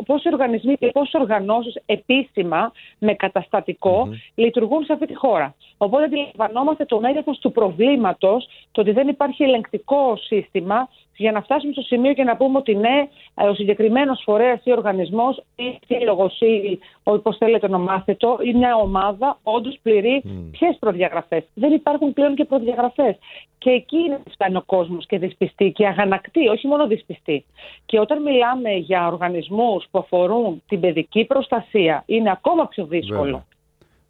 πόσοι οργανισμοί και πόσες οργανώσεις επίσημα με καταστατικο λειτουργούν σε αυτή τη χώρα. Οπότε αντιλαμβανόμαστε το μέγεθο του προβλήματος, το ότι δεν υπάρχει ελεγκτικό σύστημα για να φτάσουμε στο σημείο και να πούμε ότι ναι, ο συγκεκριμένος φορέας ή οργανισμός ή σύλλογο ή όπω θέλετε να μάθετε ή μια ομάδα όντως πληρεί mm. ποιες προδιαγραφές. Δεν υπάρχουν πλέον και προδιαγραφές. Και εκεί είναι που φτάνει ο κόσμος και δυσπιστεί και αγανακτεί, όχι μόνο δυσπιστεί. Και όταν μιλάμε για οργανισμούς που αφορούν την παιδική προστασία, είναι ακόμα πιο δύσκολο.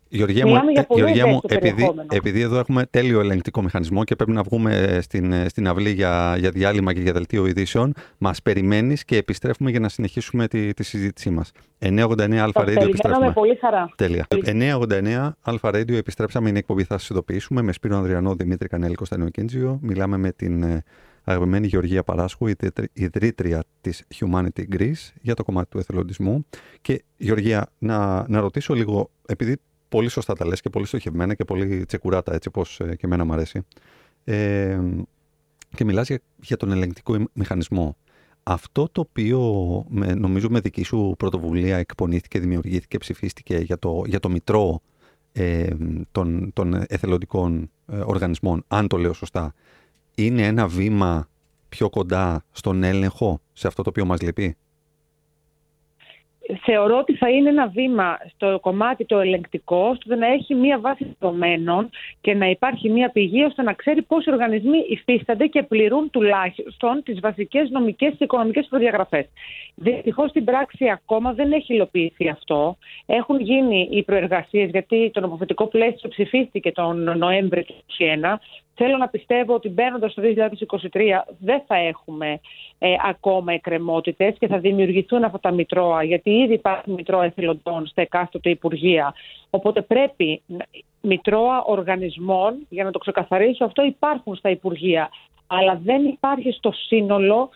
Γεωργία μου, ε, Γεωργία μου επειδή, επειδή εδώ έχουμε τέλειο ελεγκτικό μηχανισμό και πρέπει να βγούμε ε, στην, ε, στην αυλή για, για διάλειμμα και για δελτίο ειδήσεων, μας περιμένεις και επιστρέφουμε για να συνεχίσουμε τη, τη συζήτησή μας. 989 Αλφα Radio επιστρέφουμε. πολύ χαρά. Τέλεια. 989 Αλφα Radio επιστρέψαμε. Είναι εκπομπή, θα σας ειδοποιήσουμε. Με Σπύρο Ανδριανό, Δημήτρη Κανέλη, Κωνσταντινό Κίντζιο. Μιλάμε με την αγαπημένη Γεωργία Παράσχου, ιδρύτρια της Humanity Greece, για το κομμάτι του εθελοντισμού. Και Γεωργία, να, να ρωτήσω λίγο, επειδή πολύ σωστά τα λες και πολύ στοχευμένα και πολύ τσεκουράτα έτσι όπως ε, και εμένα μου αρέσει. Ε, και μιλάς για, τον ελεγκτικό μηχανισμό. Αυτό το οποίο με, νομίζω με δική σου πρωτοβουλία εκπονήθηκε, δημιουργήθηκε, ψηφίστηκε για το, για το μητρό ε, των, των εθελοντικών ε, οργανισμών, αν το λέω σωστά, είναι ένα βήμα πιο κοντά στον έλεγχο σε αυτό το οποίο μας λείπει; Θεωρώ ότι θα είναι ένα βήμα στο κομμάτι το ελεγκτικό, ώστε να έχει μία βάση δεδομένων και να υπάρχει μία πηγή ώστε να ξέρει πόσοι οργανισμοί υφίστανται και πληρούν τουλάχιστον τις βασικές νομικές και οικονομικές προδιαγραφές. Δυστυχώς στην πράξη ακόμα δεν έχει υλοποιηθεί αυτό. Έχουν γίνει οι προεργασίες, γιατί το νομοθετικό πλαίσιο ψηφίστηκε τον Νοέμβριο του 2021. Θέλω να πιστεύω ότι μπαίνοντας το 2023 δεν θα έχουμε ε, ακόμα εκκρεμότητες και θα δημιουργηθούν αυτά τα μητρώα, γιατί ήδη υπάρχουν μητρώα εθελοντών στα εκάστοτε Υπουργεία. Οπότε πρέπει μητρώα οργανισμών, για να το ξεκαθαρίσω αυτό, υπάρχουν στα Υπουργεία αλλά δεν υπάρχει στο σύνολο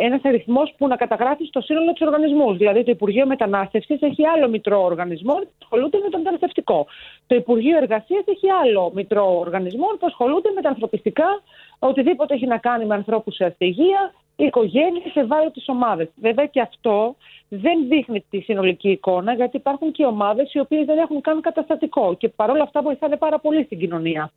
ένας αριθμός που να καταγράφει στο σύνολο τους οργανισμούς. Δηλαδή, το Υπουργείο Μετανάστευσης έχει άλλο μητρό οργανισμό που ασχολούνται με το μεταναστευτικό. Το Υπουργείο Εργασίας έχει άλλο μητρό οργανισμό που ασχολούνται με τα ανθρωπιστικά, οτιδήποτε έχει να κάνει με ανθρώπους σε αστεγία, οικογένειε, ευάλωτε ομάδε. Βέβαια και αυτό δεν δείχνει τη συνολική εικόνα, γιατί υπάρχουν και ομάδες οι οποίες δεν έχουν καν καταστατικό και παρόλα αυτά βοηθάνε πάρα πολύ στην κοινωνία.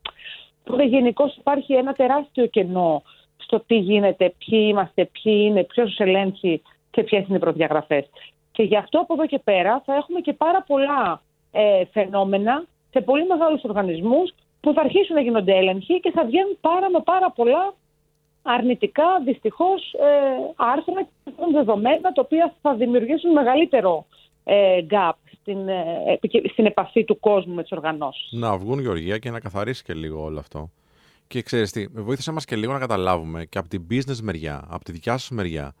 Οπότε γενικώς υπάρχει ένα τεράστιο κενό στο τι γίνεται, ποιοι είμαστε, ποιοι είναι, ποιος τους ελέγχει και ποιες είναι οι προδιαγραφές. Και γι' αυτό από εδώ και πέρα θα έχουμε και πάρα πολλά ε, φαινόμενα σε πολύ μεγάλους οργανισμούς που θα αρχίσουν να γίνονται έλεγχοι και θα βγαίνουν πάρα με πάρα πολλά αρνητικά δυστυχώς ε, άρθρα και δεδομένα τα οποία θα δημιουργήσουν μεγαλύτερο ε, gap στην, ε, στην επαφή του κόσμου με τις οργανώσεις. Να βγουν Γεωργία και να καθαρίσει και λίγο όλο αυτό. Και ξέρεις τι, βοήθησε μας και λίγο να καταλάβουμε και από την business μεριά, από τη δικιά σα μεριά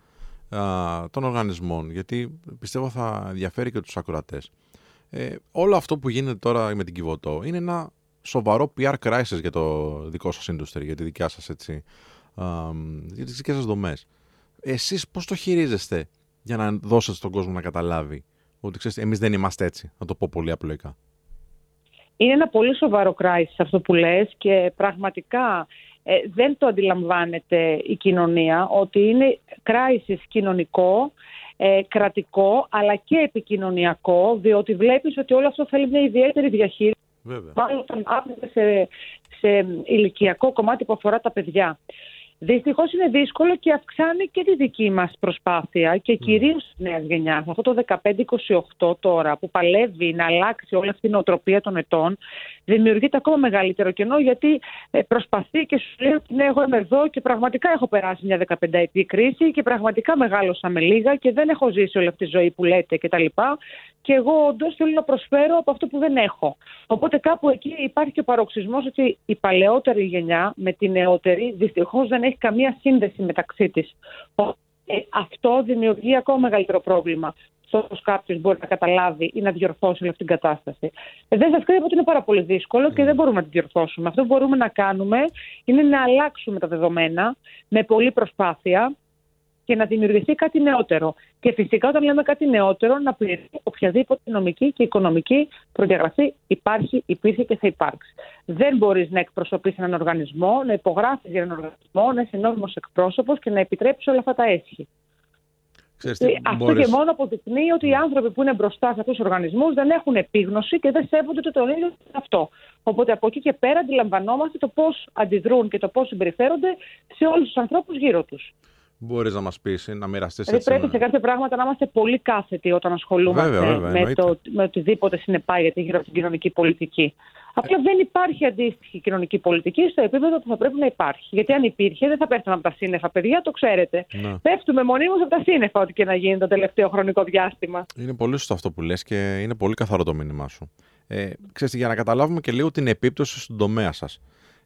α, των οργανισμών, γιατί πιστεύω θα ενδιαφέρει και τους ακροατές. Ε, όλο αυτό που γίνεται τώρα με την Κιβωτό είναι ένα σοβαρό PR crisis για το δικό σας industry, για τη δικιά σας έτσι, α, για τις δικές σας δομές. Εσείς πώς το χειρίζεστε για να δώσετε στον κόσμο να καταλάβει; Ότι ξέρεις, εμείς δεν είμαστε έτσι, να το πω πολύ απλοϊκά. Είναι ένα πολύ σοβαρό crisis αυτό που λες και πραγματικά ε, δεν το αντιλαμβάνεται η κοινωνία ότι είναι crisis κοινωνικό, ε, κρατικό αλλά και επικοινωνιακό διότι βλέπεις ότι όλο αυτό θέλει μια ιδιαίτερη διαχείριση Βέβαια. όταν σε, σε ηλικιακό κομμάτι που αφορά τα παιδιά. Δυστυχώς είναι δύσκολο και αυξάνει και τη δική μας προσπάθεια και mm. κυρίως της νέας γενιάς. Αυτό το 15-28 τώρα που παλεύει να αλλάξει όλη αυτή η νοοτροπία των ετών, δημιουργείται ακόμα μεγαλύτερο κενό γιατί ε, προσπαθεί και σου λέει ότι ναι, εγώ είμαι εδώ και πραγματικά έχω περάσει μια 15 ετή κρίση και πραγματικά μεγάλωσα με λίγα και δεν έχω ζήσει όλη αυτή τη ζωή που λέτε κτλ. Και εγώ όντως θέλω να προσφέρω από αυτό που δεν έχω. Οπότε κάπου εκεί υπάρχει και ο παροξισμός ότι η παλαιότερη γενιά με τη νεότερη δυστυχώς δεν έχει καμία σύνδεση μεταξύ της. Ε, αυτό δημιουργεί ακόμα μεγαλύτερο πρόβλημα στο πώ κάποιος μπορεί να καταλάβει ή να διορθώσει όλη αυτή την κατάσταση. Ε, δεν σας κρύβω ότι είναι πάρα πολύ δύσκολο και δεν μπορούμε να την διορθώσουμε. Αυτό που μπορούμε να κάνουμε είναι να αλλάξουμε τα δεδομένα με πολλή προσπάθεια και να δημιουργηθεί κάτι νεότερο. Και φυσικά όταν λέμε κάτι νεότερο να πληρεί οποιαδήποτε νομική και οικονομική προδιαγραφή υπάρχει, υπήρχε και θα υπάρξει. Δεν μπορείς να εκπροσωπήσει έναν οργανισμό, να υπογράφεις για έναν οργανισμό, να είσαι νόμιμος εκπρόσωπος και να επιτρέψεις όλα αυτά τα έσχη. Ξέρεις τι, Ε, Αυτό μπορείς- και μόνο αποδεικνύει ότι οι άνθρωποι που είναι μπροστά σε αυτούς τους οργανισμούς δεν έχουν επίγνωση και δεν σέβονται το τον ίδιο αυτό. Οπότε από εκεί και πέρα αντιλαμβανόμαστε το πώς αντιδρούν και το πώς συμπεριφέρονται σε όλους τους ανθρώπους γύρω τους. Μπορείς να μας πεις, να μοιραστείς Δηλαδή έτσι πρέπει με- σε κάποια πράγματα να είμαστε πολύ κάθετοι όταν ασχολούμαστε Βέβαια, βέβαια, με, εννοείται. το, με οτιδήποτε συνεπάγεται γύρω από την κοινωνική πολιτική. Απλά δεν υπάρχει αντίστοιχη κοινωνική πολιτική στο επίπεδο που θα πρέπει να υπάρχει. Γιατί αν υπήρχε, δεν θα πέφτουν από τα σύννεφα, παιδιά, το ξέρετε. Ναι. Πέφτουμε μονίμως από τα σύννεφα, ό,τι και να γίνει το τελευταίο χρονικό διάστημα. Είναι πολύ σωστό αυτό που λες και είναι πολύ καθαρό το μήνυμά σου. Ε, ξέρεις, για να καταλάβουμε και λίγο την επίπτωση στον τομέα σας.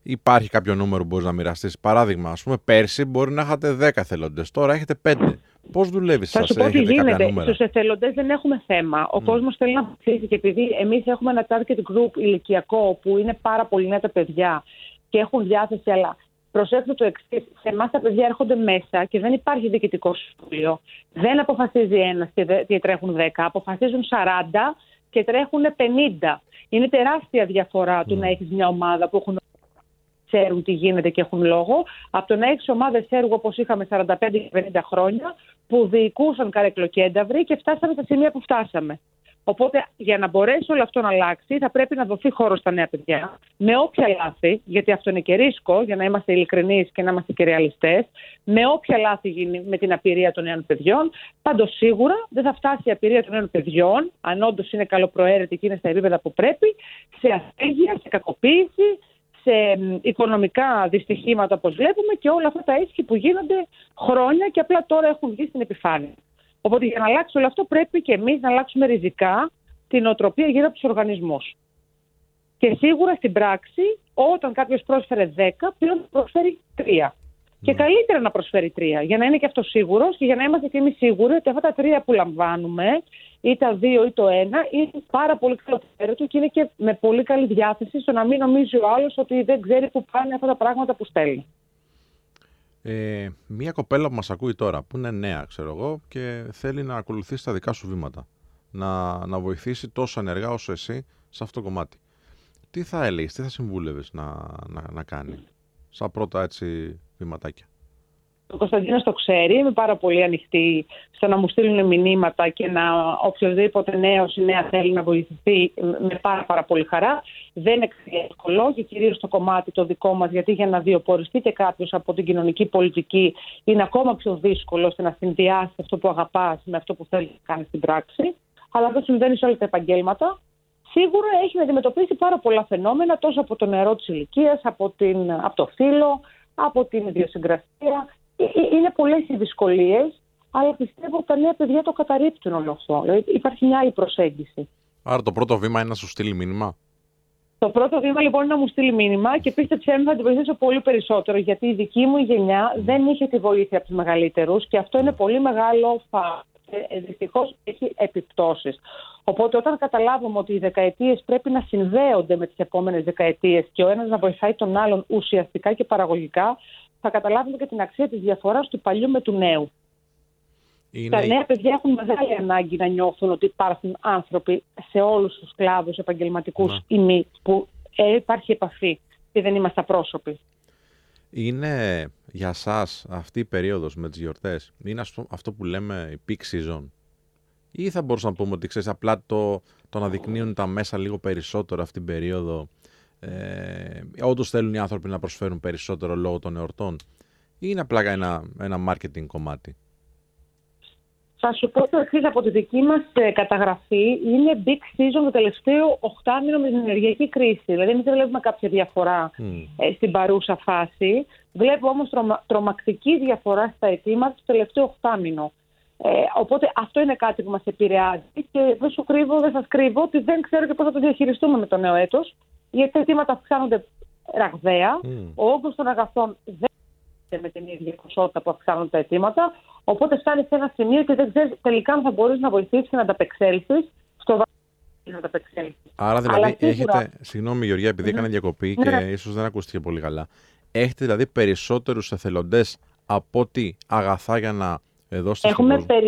Υπάρχει κάποιο νούμερο που μπορείς να μοιραστείς. Παράδειγμα, ας πούμε, πέρσι μπορεί να είχατε 10 εθελοντές, τώρα έχετε 5. Πώς δουλεύεις Θα σας, σου πω τι έχετε κάποια γίνεται. νούμερα; Στους εθελοντές δεν έχουμε θέμα. Ο κόσμος θέλει να βοηθήσει και επειδή εμείς έχουμε ένα target group ηλικιακό που είναι πάρα πολύ νέα τα παιδιά και έχουν διάθεση, αλλά προσέξτε το εξής. Σε εμάς τα παιδιά έρχονται μέσα και δεν υπάρχει διοικητικό συμβούλιο. Δεν αποφασίζει ένας και, δε- και τρέχουν 10. Αποφασίζουν 40 και τρέχουν 50. Είναι τεράστια διαφορά του να έχεις μια ομάδα που έχουν ξέρουν τι γίνεται και έχουν λόγο, από το να έχεις ομάδες έργου όπως είχαμε 45 και 50 χρόνια, που διοικούσαν καρεκλοκένταυροι και φτάσαμε στα σημεία που φτάσαμε. Οπότε, για να μπορέσει όλο αυτό να αλλάξει, θα πρέπει να δοθεί χώρος στα νέα παιδιά, με όποια λάθη, γιατί αυτό είναι και ρίσκο, για να είμαστε ειλικρινείς και να είμαστε και ρεαλιστές, με όποια λάθη γίνει με την απειρία των νέων παιδιών. Πάντως, σίγουρα δεν θα φτάσει η απειρία των νέων παιδιών, αν όντως είναι καλοπροαίρετη και είναι στα επίπεδα που πρέπει, σε ασθένεια, σε κακοποίηση, σε μ, οικονομικά δυστυχήματα όπως βλέπουμε και όλα αυτά τα ίσχυ που γίνονται χρόνια και απλά τώρα έχουν βγει στην επιφάνεια. Οπότε για να αλλάξει όλο αυτό πρέπει και εμείς να αλλάξουμε ριζικά την οτροπία γύρω από τους οργανισμούς. Και σίγουρα στην πράξη όταν κάποιος πρόσφερε 10 πλέον θα προσφέρει 3. Και καλύτερα να προσφέρει τρία, για να είναι και αυτό σίγουρος και για να είμαστε και εμείς σίγουροι ότι αυτά τα τρία που λαμβάνουμε, ή τα δύο ή το ένα, είναι πάρα πολύ καλό του και είναι και με πολύ καλή διάθεση στο να μην νομίζει ο άλλος ότι δεν ξέρει που πάνε αυτά τα πράγματα που στέλνει. Ε, μία κοπέλα που μας ακούει τώρα, που είναι νέα, ξέρω εγώ, και θέλει να ακολουθήσει τα δικά σου βήματα. Να, να βοηθήσει τόσο ενεργά όσο εσύ σε αυτό το κομμάτι. Τι θα έλεγες, τι θα συμβούλευες να, να, να κάνει, σαν πρώτα έτσι βηματάκια. Ο Κωνσταντίνος το ξέρει, είμαι πάρα πολύ ανοιχτή στο να μου στείλουν μηνύματα και να οποιοδήποτε νέος ή νέα θέλει να βοηθηθεί με πάρα, πάρα πολύ χαρά. Δεν είναι εύκολο και κυρίως στο κομμάτι το δικό μας, γιατί για να βιοποριστεί και κάποιος από την κοινωνική πολιτική είναι ακόμα πιο δύσκολο ώστε να συνδυάσει αυτό που αγαπάς με αυτό που θέλεις να κάνεις στην πράξη. Αλλά αυτό συμβαίνει σε όλα τα επαγγέλματα. Σίγουρα έχει να αντιμετωπίσει πάρα πολλά φαινόμενα τόσο από το νερό της ηλικίας, από, την, από το φύλλο, από την ιδιοσυγκρασία. Ε, ε, Είναι πολλές οι δυσκολίες, αλλά πιστεύω ότι τα νέα παιδιά το καταρρύπτουν όλο αυτό. Δηλαδή υπάρχει μια άλλη προσέγγιση. Άρα το πρώτο βήμα είναι να σου στείλει μήνυμα; Το πρώτο βήμα λοιπόν είναι να μου στείλει μήνυμα και πίστεψέ με θα την βοηθήσω πολύ περισσότερο γιατί η δική μου γενιά δεν είχε τη βοήθεια από τους μεγαλύτερους και αυτό είναι πολύ μεγάλο φα... Δυστυχώς έχει επιπτώσεις. Οπότε, όταν καταλάβουμε ότι οι δεκαετίες πρέπει να συνδέονται με τις επόμενες δεκαετίες και ο ένας να βοηθάει τον άλλον ουσιαστικά και παραγωγικά, θα καταλάβουμε και την αξία της διαφοράς του παλιού με του νέου. Είναι... Τα νέα παιδιά έχουν μεγάλη ανάγκη να νιώθουν ότι υπάρχουν άνθρωποι σε όλους τους κλάδους, επαγγελματικούς Ναι. ή μη, που ε, υπάρχει επαφή και δεν είμαστε απρόσωποι. Είναι για σας αυτή η περίοδος με τις γιορτές, είναι αυτό, αυτό που λέμε η peak season; Ή θα μπορούσαμε να πούμε ότι ξέρεις απλά το, το να δεικνύουν τα μέσα λίγο περισσότερο αυτή την περίοδο ε, όντως θέλουν οι άνθρωποι να προσφέρουν περισσότερο λόγω των εορτών ή είναι απλά ένα, ένα marketing κομμάτι; Θα σου πω το εξής από τη δική μας καταγραφή. Είναι big season το τελευταίο 8 μήνο με την ενεργειακή κρίση. Δηλαδή, εμείς δεν βλέπουμε κάποια διαφορά ε, στην παρούσα φάση. Βλέπω όμως τρομα, τρομακτική διαφορά στα αιτήματα το τελευταίο 8 μήνο. Ε, οπότε αυτό είναι κάτι που μας επηρεάζει και δεν σου κρύβω, δεν σας κρύβω ότι δεν ξέρω και πώς θα το διαχειριστούμε με το νέο έτος. Γιατί τα αιτήματα αυξάνονται ραγδαία. Ο όγκος των αγαθών δεν με την ίδια ποσότητα που αυξάνουν τα αιτήματα. Οπότε φτάνει σε ένα σημείο και δεν ξέρεις τελικά αν θα μπορείς να βοηθήσεις και να ανταπεξέλθεις στο βάθο να ανταπεξέλθεις. Άρα δηλαδή Αλλά σίγουρα- έχετε, συγγνώμη Γεωργία επειδή έκανε διακοπή και Ναι. ίσως δεν ακούστηκε πολύ καλά, έχετε δηλαδή περισσότερους εθελοντές από ότι αγαθά για να δώσετε στον Έχουμε κόσμο; περι...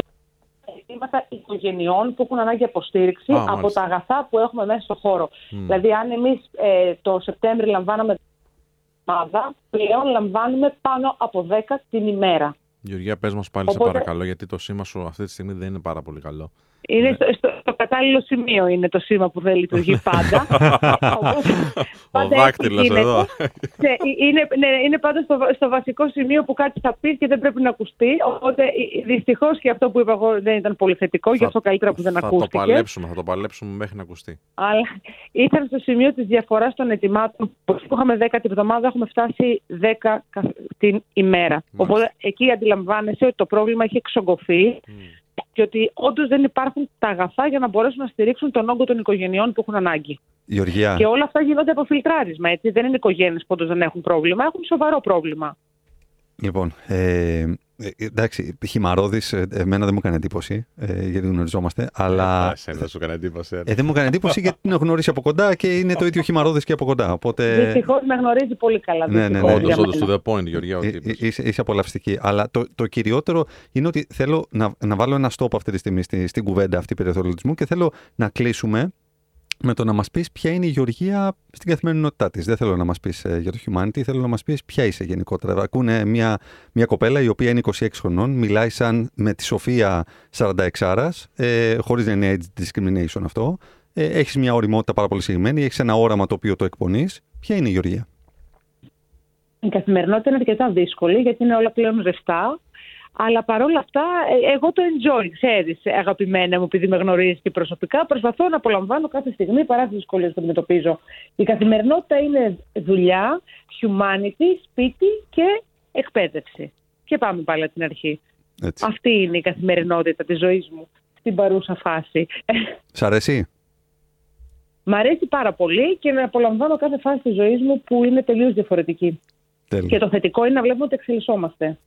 αιτήματα οικογενειών που έχουν ανάγκη αποστήριξη Α, από μάλιστα. τα αγαθά που έχουμε μέσα στο χώρο. Δηλαδή, αν εμείς το Σεπτέμβρη λαμβάναμε ομάδα, πλέον λαμβάνουμε πάνω από 10 την ημέρα. Γεωργία, πες μας πάλι Οπότε- σε παρακαλώ, γιατί το σήμα σου αυτή τη στιγμή δεν είναι πάρα πολύ καλό. Είναι στο, στο, στο κατάλληλο σημείο είναι το σήμα που δεν λειτουργεί πάντα. Οπότε, Ο πάντα έτσι δάκτυλος γίνεται. εδώ. Ναι, είναι, ναι, είναι πάντα στο, στο βασικό σημείο που κάτι θα πεις και δεν πρέπει να ακουστεί. Οπότε δυστυχώς και αυτό που είπα εγώ δεν ήταν πολύ θετικό, γι' αυτό καλύτερα που δεν θα το ακούστηκε. παλέψουμε, θα το παλέψουμε μέχρι να ακουστεί. Αλλά ήταν στο σημείο της διαφοράς των ετοιμάτων που είχαμε 10 την εβδομάδα, έχουμε φτάσει 10 κα- την ημέρα. Οπότε εκεί αντιλαμβάνεσαι ότι το πρόβλημα έχει εξογκωθεί και ότι όντως δεν υπάρχουν τα αγαθά για να μπορέσουν να στηρίξουν τον όγκο των οικογενειών που έχουν ανάγκη. Γεωργία, Και όλα αυτά γίνονται από φιλτράρισμα. Έτσι. Δεν είναι οικογένειες που όντως δεν έχουν πρόβλημα, έχουν σοβαρό πρόβλημα. λοιπόν, ε, ε, εντάξει, χυμαρόδη, εμένα δεν μου έκανε εντύπωση, ε, γιατί γνωριζόμαστε, αλλά. Α, εσένα δεν σου έκανε εντύπωση. ε. Ε, δεν μου έκανε εντύπωση γιατί την έχω γνωρίσει από κοντά και είναι το ίδιο χυμαρόδη και από κοντά. Οπότε. Δυστυχώς με γνωρίζει πολύ καλά. Ναι, ναι, δυστυχώς, ναι. για Όντως, όντως, μένα. to the point, Γεωργία, ο Ε, τύπος. ε, είσαι, είσαι απολαυστική. Αλλά το, το κυριότερο είναι ότι θέλω να, να βάλω ένα stop αυτή τη στιγμή στη, στην κουβέντα αυτή περιεθωρολογισμού και θέλω να κλείσουμε με το να μας πεις ποια είναι η Γεωργία στην καθημερινότητά της. Δεν θέλω να μας πεις για το humanity, θέλω να μας πεις ποια είσαι γενικότερα. Ακούνε μια, μια κοπέλα η οποία είναι 26 χρονών, μιλάει σαν με τη Σοφία 46 ε, χωρίς να είναι age discrimination αυτό. Ε, έχεις μια οριμότητα πάρα πολύ συγκεκριμένη, έχεις ένα όραμα το οποίο το εκπονείς. Ποια είναι η Γεωργία; Η καθημερινότητα είναι αρκετά δύσκολη γιατί είναι όλα πλέον ζεστά. Αλλά παρόλα αυτά, ε, εγώ το enjoy, ξέρεις, αγαπημένα μου, επειδή με γνωρίζεις και προσωπικά. Προσπαθώ να απολαμβάνω κάθε στιγμή παρά τι δυσκολίες που αντιμετωπίζω. Η καθημερινότητα είναι δουλειά, humanity, σπίτι και εκπαίδευση. Και πάμε πάλι από την αρχή. Έτσι. Αυτή είναι η καθημερινότητα της ζωής μου στην παρούσα φάση. Σ' αρέσει; Μ' αρέσει πάρα πολύ και να απολαμβάνω κάθε φάση της ζωής μου που είναι τελείως διαφορετική. Τέλεια. Και το θετικό είναι να βλέπουμε ότι εξελισσόμαστε.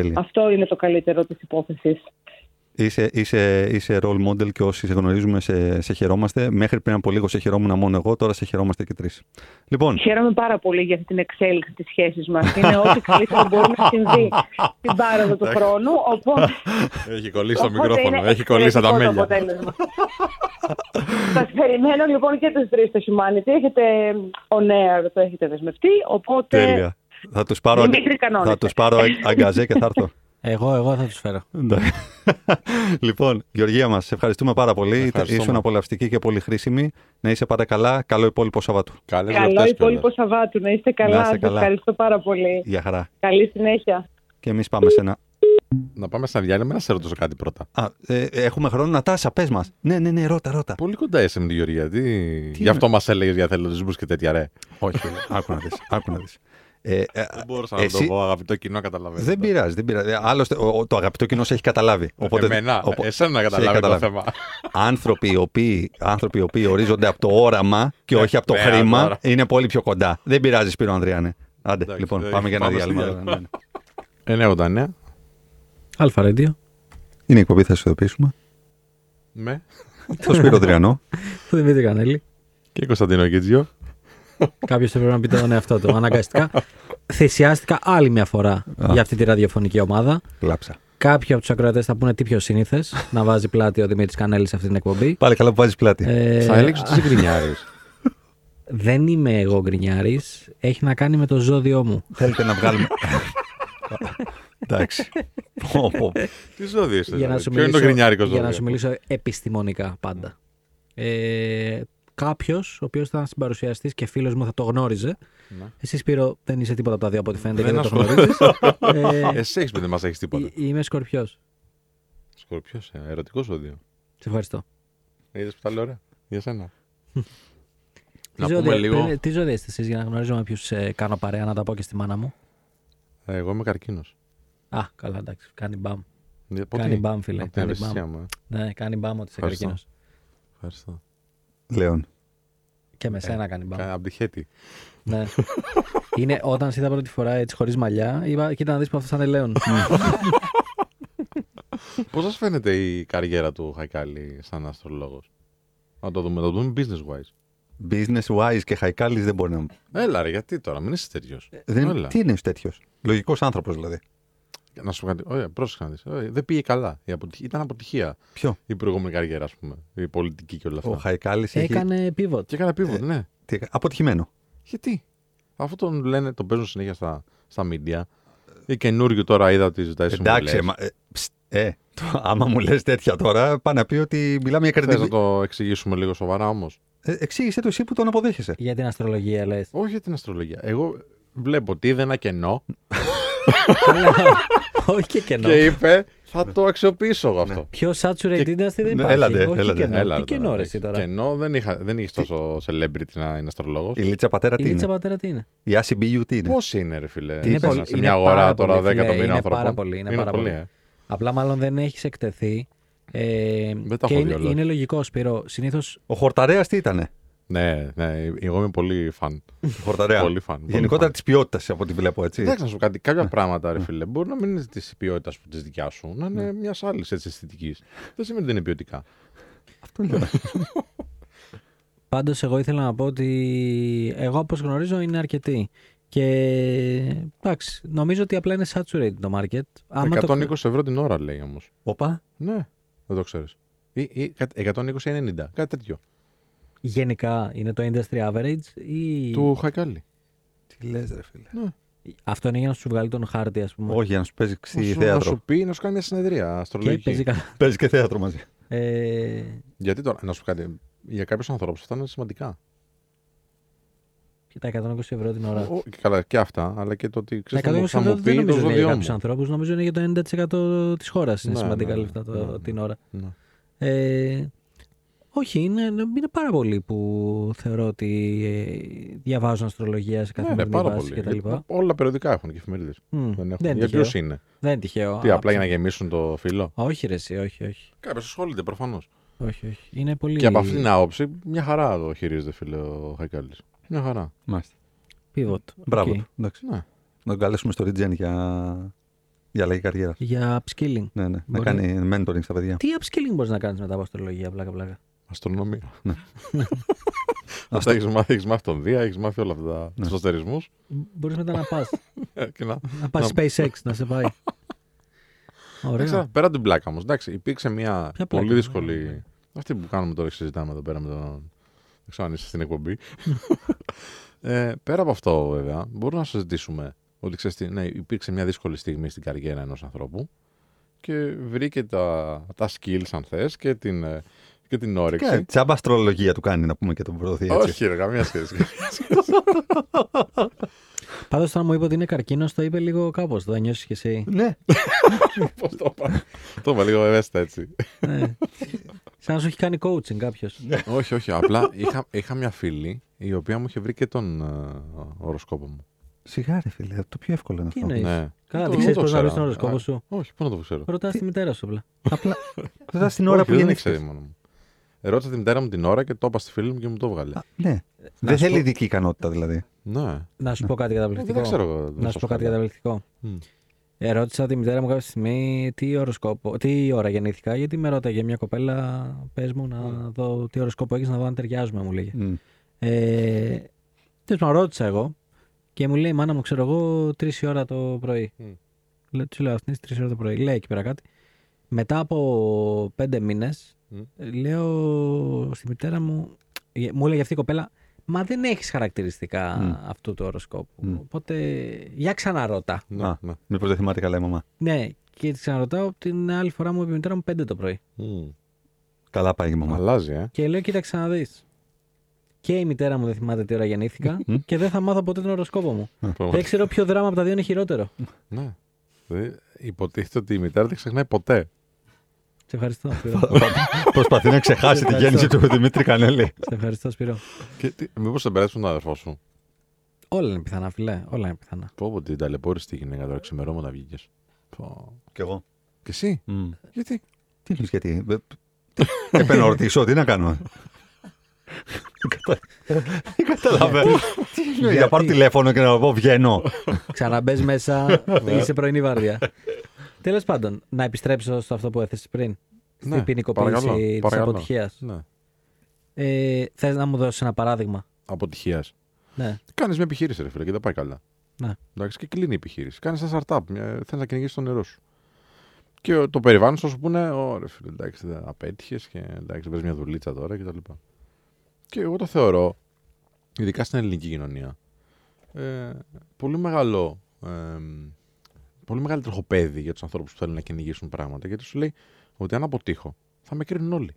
Τέλεια. Αυτό είναι το καλύτερο της υπόθεσης. Είσαι, είσαι, είσαι role model και όσοι σε γνωρίζουμε σε, σε χαιρόμαστε. Μέχρι πριν από λίγο σε χαιρόμουν μόνο εγώ, τώρα σε χαιρόμαστε και τρεις. Λοιπόν, Χαίρομαι πάρα πολύ για αυτή την εξέλιξη της σχέσης μας. Είναι ό,τι καλύτερο μπορεί να συμβεί στην πάροδο του χρόνου. Οπότε, Έχει κολλήσει το οπότε μικρόφωνο, είναι έχει κολλήσει τα εξαιρετικό το μέλια. αποτέλεσμα. Σας περιμένω λοιπόν και τους τρεις στο Humanity. Έχετε on air, το έχετε δεσμευτεί. Οπότε τέλεια. Θα τους πάρω, Δημήτρη, κανόνισε. θα τους πάρω αγ- αγκαζέ και θα έρθω. Εγώ, εγώ θα τους φέρω. Εντάξει. λοιπόν, Γεωργία μας, ευχαριστούμε πάρα πολύ. Ευχαριστούμε. Ήσουν απολαυστική και πολύ χρήσιμη. Να είσαι πάντα καλά. Καλό υπόλοιπο Σαββάτου. Καλές καλό γιορτές υπόλοιπο κιόλας. Σαββάτου. Να είστε καλά. Να είστε Σας καλά. ευχαριστώ πάρα πολύ. Γεια χαρά. Καλή συνέχεια. Και εμείς πάμε σε ένα. Να πάμε στα διάλειμμα να σε ρωτήσω κάτι πρώτα. Α, ε, έχουμε χρόνο να τάσα, πες μας. Ναι, ναι, ναι, ρώτα, ρώτα. Πολύ κοντά είσαι με τη Γεωργία. Τι... Γι' είναι; αυτό μας έλεγες για θελοντισμούς και τέτοια, ρε. Όχι, άκου να δεις. Άκου να δεις. Ε, ε, Δεν μπορούσα να εσύ- το πω, αγαπητό κοινό, καταλαβαίνω. Δεν πειράζει, δεν πειράζει. Ε, Άλλωστε, ο- ο- το αγαπητό κοινό σε έχει καταλάβει. Οπότε, Εμένα, οπο- εσένα να σε έχει καταλάβει το καταλάβει. θέμα. Άνθρωποι οι, οποίοι, άνθρωποι οι οποίοι ορίζονται από το όραμα και Ναι, όχι από το ναι, χρήμα τώρα. είναι πολύ πιο κοντά. Δεν πειράζει, Σπύρο Ανδριάνε. Άντε, Εντάξει, λοιπόν, ε, πάμε για ένα πάμε στο διάλειμμα. διάλειμμα. Ναι, ναι. 989 Αλφα Radio. Είναι η εκπομπή, θα σα ειδοποιήσουμε. με το Σπύρο Δριανό. Το Δημήτρη Κανέλη. και Κωνσταντίνο Κίτζιο. Κάποιος έπρεπε να πει τον εαυτό του. Αναγκαστικά. Θυσιάστηκα άλλη μια φορά για αυτή τη ραδιοφωνική ομάδα. Κλάψα. Κάποιοι από τους ακροατές θα πούνε τι πιο σύνηθες να βάζει πλάτη ο Δημήτρης Κανέλης σε αυτή την εκπομπή. Πάλι καλά που βάζεις πλάτη. Ε, Θα έλεγες ότι είσαι γκρινιάρης. δεν είμαι εγώ γκρινιάρης. Έχει να κάνει με το ζώδιό μου. Θέλετε να βγάλουμε. Εντάξει. Πω, πω. Τι ζώδιο είσαι. για να δηλαδή; σου Ποιο είναι το μιλήσω, γκρινιάρικο για να ζώδιο; σου μιλήσω επιστημονικά πάντα. Ε, Κάποιος, ο οποίος ήταν συμπαρουσιαστής και φίλος μου, θα το γνώριζε. Ναι. Εσύ, Σπύρο, δεν είσαι τίποτα από τα δύο από ό,τι φαίνεται και Δεν δεν το ασχολούμαι. γνωρίζεις. ε, Εσύ έχεις πει δεν μας έχεις τίποτα. είμαι σκορπιός. Σκορπιός, ερωτικός ζώδιο. Σε ευχαριστώ. Είδες που τα λέω ωραία. Για σένα. Τι να ζώδια- πούμε λίγο. πριν- Τι ζώδια είστε εσείς για να γνωρίζω με ποιου κάνω παρέα, να τα πω και στη μάνα μου. Ε, Εγώ είμαι καρκίνος. Α, καλά, εντάξει. Κάνει μπαμ. Ε, Κάνει μπαμ, φίλε. Από την Κάνει ευαισθησία μπαμ. μου. ε. Ναι, κάνει μπαμ ότι είσαι Ευχαριστώ. καρκίνος. Ευχαριστώ. Λέων. Και με σένα κάνει μπαμ. Από τη χέτη. ναι. Είναι όταν σε είδα πρώτη φορά έτσι χωρίς μαλλιά, είπα, κοίτα να δεις που αυτό θα είναι Λέων. Πώς σας φαίνεται η καριέρα του Χαϊκάλη σαν αστρολόγος; Να το δούμε, να το δούμε business wise. Business wise και χαϊκάλης δεν μπορεί να. Έλα, ρε, γιατί τώρα, μην είσαι τέτοιος. Δεν... Έλα. Τι είναι τέτοιος; Λογικός άνθρωπος δηλαδή. Να σου πω κάτι. Ωραία, πρόσεχε να δεις. Ωραία, Δεν πήγε καλά. Η αποτυχία- Ήταν αποτυχία Ποιο; η προηγούμενη καριέρα, ας πούμε. Η πολιτική και όλα αυτά. Ο Χαϊκάλης έχει. Έκανε pivot. Και έκανε pivot, ναι. τι- Αποτυχημένο. Γιατί; Αφού τον λένε, τον παίζουν συνέχεια στα, στα media. Ή καινούριο τώρα είδα ότι ζητάει Εντάξει, συμβουλές. μα, ε, ψ, ε, το- άμα μου λες τέτοια τώρα, πάει να πει ότι μιλάμε για Θες να κρedibility. το εξηγήσουμε λίγο σοβαρά όμως; Ε, εξήγησε το εσύ που τον αποδέχεσαι. Για την αστρολογία λες. Όχι για την αστρολογία. Εγώ βλέπω ότι είδε ένα κενό Όχι και κενό. και είπε θα το αξιοποιήσω εγώ αυτό. Πιο saturated industry δεν Ναι, υπάρχει. έλατε, Όχι έλατε. κενό. Έλα, Τι κενό τώρα, ρε εσύ τώρα. Κενό δεν, είχα, δεν είχες τόσο celebrity να είναι αστρολόγος. Η Λίτσα πατέρα Η τι Λίτσα είναι; πατέρα τι είναι; Η Άση Μπιου τι είναι; Πώς είναι, ρε φιλέ, Είναι σε πολύ- μια είναι αγορά πάρα τώρα πολύ, 10 φίλε, εκατομμύρια είναι ανθρώπων. πάρα πολύ, είναι πάρα πολύ. ε. Απλά μάλλον δεν έχεις εκτεθεί. Ε, Δεν τα και έχω είναι, δει όλα. είναι λογικό, Σπύρο. Συνήθω Ο Χορταρέας τι ήταν. Ναι, ναι, εγώ είμαι πολύ φαν. Χορταρέα. Πολύ φαν. πολύ Γενικότερα φαν. της ποιότητας από ό,τι βλέπω έτσι. Εντάξει, να σου πω κάτι. Κάποια Ναι. πράγματα, ρε φίλε, μπορεί να μην είναι της ποιότητας που της δικιάς σου, να είναι μιας άλλης έτσι αισθητικής. Δεν σημαίνει ότι είναι ποιοτικά. Αυτό λέω. Πάντως, εγώ ήθελα να πω ότι εγώ όπως γνωρίζω είναι αρκετή. Και εντάξει, νομίζω ότι απλά είναι saturated το market. Άμα 120 το... ευρώ την ώρα λέει όμως. Όπα. Ναι, δεν το ξέρεις. Ή, ή κα- 120 ή 90, κάτι τέτοιο. Γενικά είναι το industry average ή Του Χαϊκάλη. Τι λες, ρε φίλε. αυτό είναι για να σου βγάλει τον χάρτη, ας πούμε. Όχι, για να σου παίζει Να σου, να θέατρο. σου πει να σου κάνει μια συνεδρία και αστρολογική. παίζει καλά. Παίζει και θέατρο μαζί. Ε, Γιατί τώρα, να σου πω κάτι. Για κάποιους ανθρώπους αυτά είναι σημαντικά. και τα 120 ευρώ την ώρα. Ο, και καλά, και αυτά, αλλά και το ότι Τα ξέρεις 120 θα ευρώ μου δεν πει το νομίζω είναι για ζώδιό κάποιους μου. ανθρώπους, νομίζω είναι για το 90% της χώρας. Είναι Ναι, σημαντικά ναι, λεφτά το, ναι, ναι. την ώρα. Ναι. Ε, όχι, είναι, είναι πάρα πολλοί που θεωρώ ότι ε, διαβάζουν αστρολογία σε Ναι, ρε, καθημερινή πάρα βάση πολύ. κτλ. Γιατί όλα περιοδικά έχουν και εφημερίδες. Μμ, Δεν έχουν. δεν είναι Για τυχαίο. ποιου είναι; Δεν είναι τυχαίο. Τι, απλά για να Άψε. γεμίσουν το φύλλο; Όχι, ρε, εσύ, όχι, όχι. Κάποιος ασχολείται προφανώς. όχι, όχι. Είναι πολύ. Και από αυτήν την άποψη, μια χαρά το χειρίζεται, φίλε, ο Χαϊκάλης. Μια χαρά. Μάλιστα. Pivot. Μπράβο. Οκ. του. Εντάξει. Ναι. Να τον καλέσουμε στο Regen για, για αλλαγή καριέρα. Για upskilling. Ναι, ναι. Να Μπορεί. κάνει mentoring στα παιδιά. Τι upskilling μπορείς να κάνεις μετά από αστρολογία, πλάκα-πλάκα. Αστρονομία. Ναι. Αυτά έχεις μάθει, έχεις μάθει τον Δία, έχεις μάθει όλα αυτά Ναι. του αστερισμού. Μπορείς μετά να πας. και να. να πας Να- SpaceX να σε πάει. Εντάξει, Ωραία. πέρα από την πλάκα όμως, εντάξει, υπήρξε μια Ποια πλάκα; πολύ δύσκολη. Αυτή που κάνουμε τώρα και συζητάμε εδώ πέρα με τον. Δεν ξέρω αν είσαι στην εκπομπή. ε, πέρα από αυτό, βέβαια, μπορούμε να συζητήσουμε ότι ξέρεις τι, ναι, υπήρξε μια δύσκολη στιγμή στην καριέρα ενός ανθρώπου και βρήκε τα, τα skills, αν θες, και την, ε, και την όρεξη. Και Τσάμπα αστρολογία του κάνει να πούμε και τον προωθεί έτσι. Όχι, ρε, καμία σχέση. Πάντως τώρα μου είπε ότι είναι καρκίνος, το είπε λίγο κάπως. Το νιώσεις κι εσύ. Ναι. Πώς το είπα. Το είπα λίγο ευαίσθητα έτσι. ναι. Σαν να σου έχει κάνει coaching κάποιος. όχι, όχι. Απλά είχα, είχα μια φίλη η οποία μου είχε βρει και τον ε, οροσκόπο μου. Σιγά ρε φίλε, το πιο εύκολο είναι Τι αυτό. εννοείς; Ναι. Καλά, Το- δεν ξέρεις το πώς να βρει ξέρα. τον οροσκόπο Α, σου. Όχι, πού να το ξέρω. Ρωτάς τη μητέρα σου απλά. Απλά ρωτάς την ώρα Όχι, που δεν γεννήθηκες. Ήξερε μόνο μου. Ρώτησα τη μητέρα μου την ώρα και το είπα στη φίλη μου και μου το έβγαλε. Ναι. Να Δεν σου θέλει πω- ειδική ικανότητα δηλαδή. Ναι. Να σου πω κάτι Ε, καταπληκτικό. Δεν ξέρω. Να σου πω κάτι καταπληκτικό. Μμ. Ε, ρώτησα τη μητέρα μου κάποια στιγμή τι, οροσκόπο, τι ώρα γεννήθηκα, γιατί με ρώταγε μια κοπέλα, πες μου να δω τι οροσκόπο έχεις, να δω αν ταιριάζουμε, μου λέγε. Μμ. Ε, Τέλος πάντων, ρώτησα εγώ και μου λέει: Μάνα μου, ξέρω εγώ, τρεις η ώρα το πρωί. Μμ. Λέω, του λέω αυτή είναι τρεις ώρα το πρωί. Λέει εκεί πέρα κάτι. Μετά από πέντε μήνες, Μμ. λέω στη μητέρα μου, ε, μου έλεγε αυτή η κοπέλα, Μα δεν έχεις χαρακτηριστικά Μμ. αυτού του οροσκόπου. Μμ. Οπότε, για ξαναρώτα. Ναι, Α, ναι. Μήπως δεν θυμάται καλά η μαμά. Ναι, και τη ξαναρωτάω την άλλη φορά μου είπε η μητέρα μου 5 το πρωί. Μμ. Καλά πάει η μαμά. Αλλάζει, ε. Και λέω, κοίταξε να δει. Και η μητέρα μου δεν θυμάται τι ώρα γεννήθηκα Μμ. και δεν θα μάθω ποτέ τον οροσκόπο μου. Πραγματικά. δεν ξέρω ποιο δράμα από τα δύο είναι χειρότερο. Ναι. Δηλαδή, υποτίθεται ότι η μητέρα δεν ξεχνάει ποτέ. Σε ευχαριστώ, Σπύρο. Προσπαθεί να ξεχάσει τη γέννηση του Δημήτρη Κανέλη. Σε ευχαριστώ, Σπύρο. Και τι, μήπως δεν περάσει τον αδερφό σου; Όλα είναι πιθανά, φιλέ. Όλα είναι πιθανά. Πω πω την ταλαιπώρηση τη γυναίκα τώρα ξημερώματα βγήκες. Πω. Κι εγώ. Και εσύ, γιατί; Τι εννοείς γιατί; Ε, Έπρεπε να ρωτήσω, τι να κάνω. Δεν καταλαβαίνω. Τι εννοεί, Για πάρω τηλέφωνο και να πω βγαίνω. Ξαναμπες μέσα, είσαι πρωινή βάρδια. Τέλος πάντων, να επιστρέψω σε αυτό που έθεσε πριν. Στην Ναι, ποινικοποίηση παρακαλώ, της παρακαλώ. αποτυχίας. Ναι. Ε, Θες να μου δώσεις ένα παράδειγμα; Αποτυχίας. Ναι. Κάνεις μια επιχείρηση, ρε φίλε, και δεν πάει καλά. Ναι. Εντάξει, και κλείνει η επιχείρηση. Κάνεις ένα startup. Θες να κυνηγήσεις το νερό σου. Και ο- το περιβάλλον σου θα σου πούνε, Ωραία, φίλε, εντάξει, δεν απέτυχες και εντάξει, πες μια δουλίτσα τώρα κτλ. Και, και εγώ το θεωρώ, ειδικά στην ελληνική κοινωνία, ε, πολύ μεγάλο. Ε, πολύ μεγάλη τροχοπέδη για τους ανθρώπους που θέλουν να κυνηγήσουν πράγματα. Γιατί σου λέει ότι αν αποτύχω, θα με κρίνουν όλοι.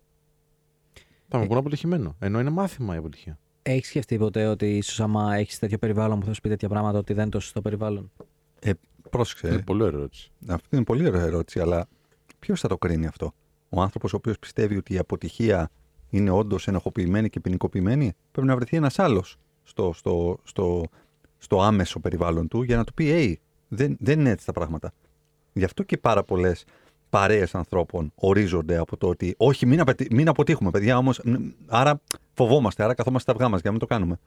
Θα με Ε. πούν αποτυχημένο. Ενώ είναι μάθημα η αποτυχία. Έχεις σκεφτεί ποτέ ότι ίσως άμα έχεις τέτοιο περιβάλλον που θα σου πει τέτοια πράγματα, ότι δεν είναι το σωστό περιβάλλον; Ε, πρόσεξε. Είναι πολύ ωραία ερώτηση. Αυτή είναι πολύ ωραία ερώτηση, αλλά ποιος θα το κρίνει αυτό; Ο άνθρωπος ο οποίος πιστεύει ότι η αποτυχία είναι όντως ενοχοποιημένη και ποινικοποιημένη, πρέπει να βρεθεί ένας άλλος στο, στο, στο, στο άμεσο περιβάλλον του για να του πει: Hey, δεν, δεν είναι έτσι τα πράγματα. Γι' αυτό και πάρα πολλές παρέες ανθρώπων ορίζονται από το ότι όχι, μην, απαιτή- μην αποτύχουμε, παιδιά, όμως. Άρα φοβόμαστε, άρα καθόμαστε στα αυγά μας για να μην το κάνουμε.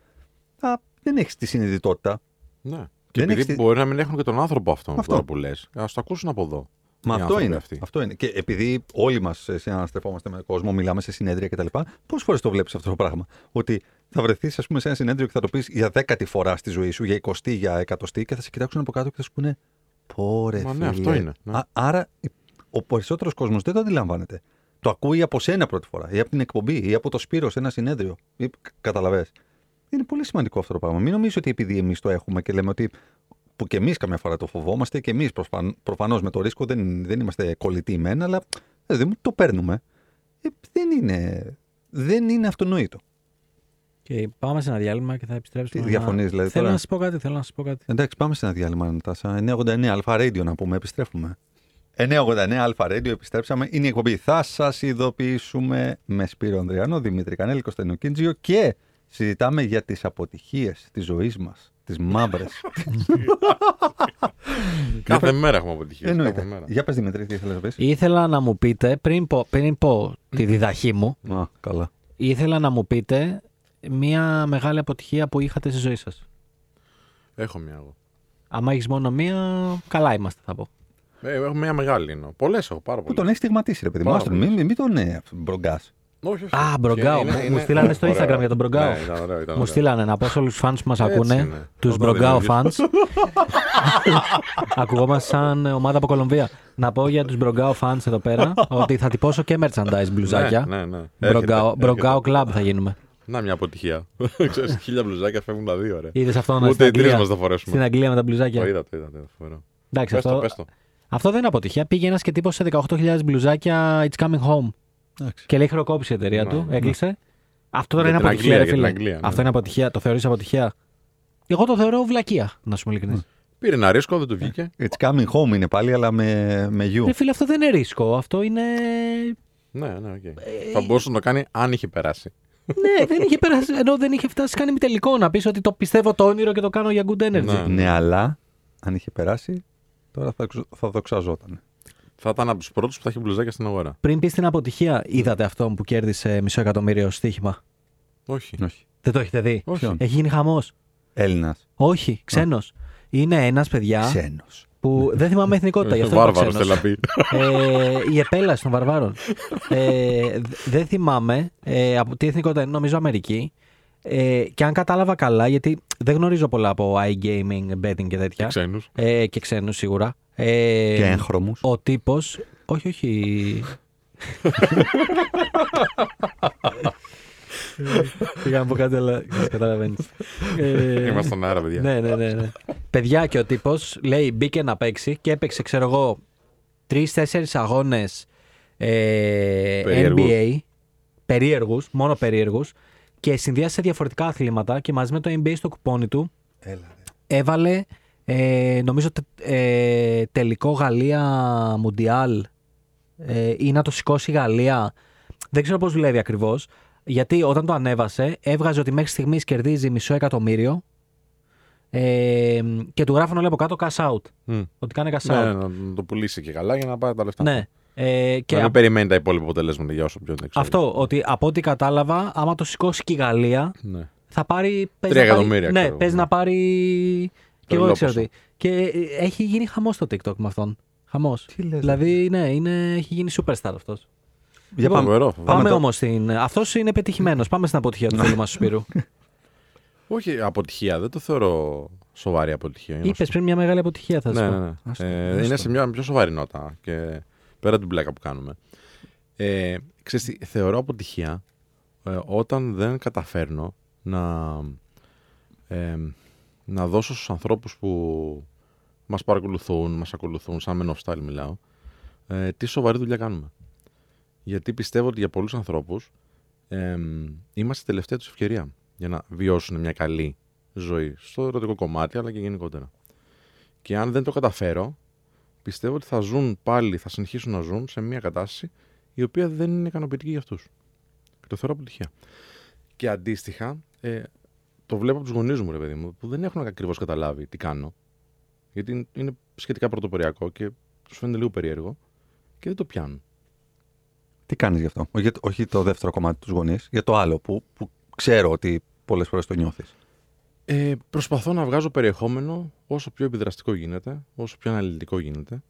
Α, δεν έχεις τη συνειδητότητα. Ναι. Και Δεν επειδή έχεις τη- μπορεί να μην έχουν και τον άνθρωπο αυτόν Αυτό. τώρα που λες, ας το ακούσουν από εδώ. Μα οι αυτό άνθρωποι είναι. αυτοί. αυτό είναι. Και επειδή όλοι μας συναναστρεφόμαστε με κόσμο, μιλάμε σε συνέδρια κτλ., πόσες φορές το βλέπεις αυτό το πράγμα. Ότι θα βρεθείς, ας πούμε, σε ένα συνέδριο και θα το πεις για δέκατη φορά στη ζωή σου, για εικοστή, για εκατοστή και θα σε κοιτάξουν από κάτω και θα σου πούνε. Πόρε, Μα φίλε. ναι, αυτό είναι, ναι. Α, άρα ο περισσότερος κόσμος δεν το αντιλαμβάνεται. Το ακούει από σένα πρώτη φορά, ή από την εκπομπή, ή από το Σπύρο σε ένα συνέδριο. Ή, καταλαβες. Είναι πολύ σημαντικό αυτό το πράγμα. Μην νομίζεις ότι επειδή εμείς το έχουμε και λέμε ότι. που και εμείς καμιά φορά το φοβόμαστε και εμείς προφανώς με το ρίσκο δεν, δεν είμαστε κολλητοί μεν, αλλά ε, δεν το παίρνουμε. Ε, δεν, είναι, δεν είναι αυτονόητο. Και πάμε σε ένα διάλειμμα και θα επιστρέψουμε. Τι να- διαφωνείς, δηλαδή, Θέλω τώρα; να σα πω κάτι. Θέλω να σας πω κάτι. Εντάξει, πάμε σε ένα διάλειμμα, Νατάσα. 989 Αλφα Radio να πούμε, επιστρέφουμε. 989 Αλφα Radio, επιστρέψαμε. Είναι η εκπομπή. Θα σας ειδοποιήσουμε με Σπύρο Ανδριανό, Δημήτρη Κανέλη, Κωνσταντινό Κίντζιο και συζητάμε για τις αποτυχίες της ζωής μας. Τις μαύρες. Κάθε μέρα έχουμε αποτυχία. Κάθε Εννοείται. μέρα. Για πες Δημήτρη, τι ήθελες να πεις. Ήθελα να μου πείτε, πριν πω, πριν πω τη διδαχή μου, Α, καλά. ήθελα να μου πείτε μια μεγάλη αποτυχία που είχατε στη ζωή σας. Έχω μια εγώ. Αν έχεις μόνο μία, καλά είμαστε θα πω. Ε, έχω μια μεγάλη εννοώ. Πολλές έχω, πάρα Που πολλές. τον έχεις στιγματίσει, ρε παιδί μου. Πάρα Άστον, πολύ. Μην, μην, μην τον ε, μπρογκάς. Όχι, όχι. Α, Μπρογκάο. Είναι- Μου- είναι- μου στείλανε ναι, στο ωραίο. Instagram για τον Μπρογκάο. Ναι, ήταν ωραίο, ήταν Μου ωραίο. στείλανε να πω σε όλους τους fans που μας Έτσι ακούνε, είναι. τους Όταν Μπρογκάο fans. δημιουργείς- Ακουγόμαστε σαν ομάδα από Κολομβία. Να πω για τους Μπρογκάο fans εδώ πέρα ότι θα τυπώσω και merchandise μπλουζάκια. Ναι, ναι, ναι. Μπρογκάο- Έρχεται, Μπρογκάο έρχεται. Club θα γίνουμε. Να μια αποτυχία. Ξέρεις, χίλια μπλουζάκια φεύγουν τα δύο, ρε. Είδες αυτό να Ούτε στην οι τρεις Αγγλία. μας τα φορέσουμε. Στην Αγγλία με τα Το μπλουζάκια. είδα, το είδα. το είδα, φοβερό. Εντάξει, Πες το, αυτό, πες το. αυτό δεν είναι αποτυχία. Πήγε ένας και τύπωσε 18.000 μπλουζάκια It's coming home. Εντάξει. Και λέει χρεοκόπησε η εταιρεία Ναι, του. ναι. Έκλεισε. Αυτό τώρα Για είναι την αποτυχία, Αγγλία, ρε για φίλε. την Αγγλία, ναι. Αυτό είναι αποτυχία. Το θεωρείς αποτυχία; Εγώ το θεωρώ βλακεία, να σου είμαι ειλικρινής. Πήρε ένα ρίσκο, δεν του βγήκε. It's coming home είναι πάλι, αλλά με, με you. Ρε φίλε, αυτό δεν είναι ρίσκο. Αυτό είναι. Ναι, ναι, οκ. Ε, Θα μπορούσε να το κάνει αν είχε περάσει. Ναι, δεν είχε περάσει. Ενώ δεν είχε φτάσει καν τελικό να πεις ότι το πιστεύω το όνειρο και το κάνω για good energy. Ναι. Ναι, αλλά αν είχε περάσει, τώρα θα, ξο- θα δοξαζόταν. Θα ήταν από τους πρώτους που θα έχει μπλουζάκια στην αγορά. Πριν πεις την αποτυχία, είδατε αυτόν που κέρδισε μισό εκατομμύριο στοίχημα; Όχι. Όχι. Δεν το έχετε δει; Όχι. Ποιον; Έχει γίνει χαμός; Έλληνας. Όχι, ξένος. Είναι ένας παιδιά Ξένος. Που δεν θυμάμαι εθνικότητα, γι' αυτό είπα Βάρβαρος ξένος. θέλει να πει. ε, η επέλαση των βαρβάρων. ε, δ- δεν θυμάμαι ε, από τι εθνικότητα είναι, νομίζω Αμερική. Ε, και αν κατάλαβα καλά, γιατί δεν γνωρίζω πολλά από iGaming, betting και τέτοια. Ξένους. Ε, και ξένους σίγουρα. Ε, Και έγχρωμους. Ο τύπος... Όχι, όχι. Πήγα να πω κάτι, αλλά καταλαβαίνεις. Ε, Είμαστε στον αέρα, παιδιά. ναι, ναι, ναι, ναι. Παιδιά και ο τύπος λέει μπήκε να παίξει και έπαιξε, ξέρω εγώ, τρει-τέσσερι αγώνες ε, Περίεργους. NBA. Περίεργους, μόνο περίεργους. Και συνδυάσε διαφορετικά αθλήματα και μαζί με το NBA στο κουπόνι του Έλα, ρε. έβαλε ε, νομίζω τε- ε, τελικό Γαλλία Μουντιάλ ε, ή να το σηκώσει η Γαλλία. Δεν ξέρω πώς δουλεύει ακριβώς. Γιατί όταν το ανέβασε έβγαζε ότι μέχρι στιγμής κερδίζει μισό εκατομμύριο ε, και του γράφουν όλοι από κάτω cash out. Μμ. Ότι κάνει cash out. Ναι, να το πουλήσει και καλά για να πάρει τα λεφτά. Ναι. Ε, και Και να α- μην περιμένει τα υπόλοιπα αποτελέσματα για όσο πιο δεν ξέρει. αυτό, ότι από ό,τι κατάλαβα, άμα το σηκώσει και η Γαλλία, Ναι. θα πάρει. παίζει Τρία να πάρει- εκατομμύρια, Ναι, ξέρω. παίζει να πάρει. Και εγώ δεν ξέρω ποσό. τι. Και ε, έχει γίνει χαμός στο TikTok με αυτόν. Χαμός. Τι λες, Δηλαδή, ναι, είναι, έχει γίνει superstar αυτός. Για Λοιπόν, πάμε. Φοβερό, φοβερό. Πάμε το- όμως στην. Αυτός είναι πετυχημένος. Πάμε στην αποτυχία του φίλου μα του Σπύρου. Όχι, αποτυχία. Δεν το θεωρώ σοβαρή αποτυχία. Είναι Είπες πριν μια μεγάλη αποτυχία, θα σου Ναι, πω. ναι, ναι. Άστο, Ε, άστο. είναι σε μια πιο σοβαρή νότα και πέρα από την πλάκα που κάνουμε. Ε, ξέρεις τι, θεωρώ αποτυχία ε, όταν δεν καταφέρνω να, ε, να δώσω στους ανθρώπους που μας παρακολουθούν, μας ακολουθούν, σαν men of style μιλάω, ε, τι σοβαρή δουλειά κάνουμε. Γιατί πιστεύω ότι για πολλούς ανθρώπους ε, είμαστε τελευταία τους ευκαιρία για να βιώσουν μια καλή ζωή στο ερωτικό κομμάτι, αλλά και γενικότερα. Και αν δεν το καταφέρω, πιστεύω ότι θα ζουν πάλι, θα συνεχίσουν να ζουν σε μια κατάσταση η οποία δεν είναι ικανοποιητική για αυτούς. Και το θεωρώ αποτυχία. Και αντίστοιχα, ε, το βλέπω από τους γονείς μου, ρε παιδί μου, που δεν έχουν ακριβώς καταλάβει τι κάνω. Γιατί είναι σχετικά πρωτοποριακό και τους φαίνεται λίγο περίεργο και δεν το πιάνουν. Τι κάνεις γι' αυτό, όχι, όχι το δεύτερο κομμάτι τους γονείς, για το άλλο που, που ξέρω ότι πολλές φορές το νιώθεις. Ε, προσπαθώ να βγάζω περιεχόμενο όσο πιο επιδραστικό γίνεται, όσο πιο αναλυτικό γίνεται.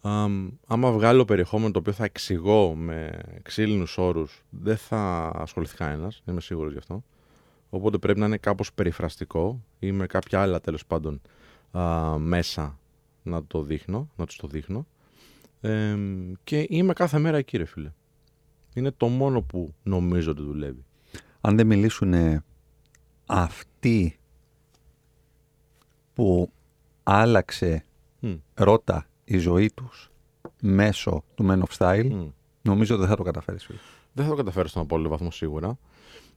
Α, άμα βγάλω περιεχόμενο το οποίο θα εξηγώ με ξύλινους όρους, δεν θα ασχοληθεί κανένας, είμαι σίγουρος γι' αυτό. Οπότε πρέπει να είναι κάπως περιφραστικό ή με κάποια άλλα τέλος πάντων α, μέσα να το δείχνω, να τους το δείχνω. Ε, και είμαι κάθε μέρα εκεί, ρε φίλε. Είναι το μόνο που νομίζω ότι δουλεύει. Αν δεν μιλήσουν αυτοί που άλλαξε mm. ρότα η ζωή τους μέσω του Men of Style, νομίζω ότι δεν θα το καταφέρεις. Δεν θα το καταφέρω στον απόλυτο βαθμό σίγουρα.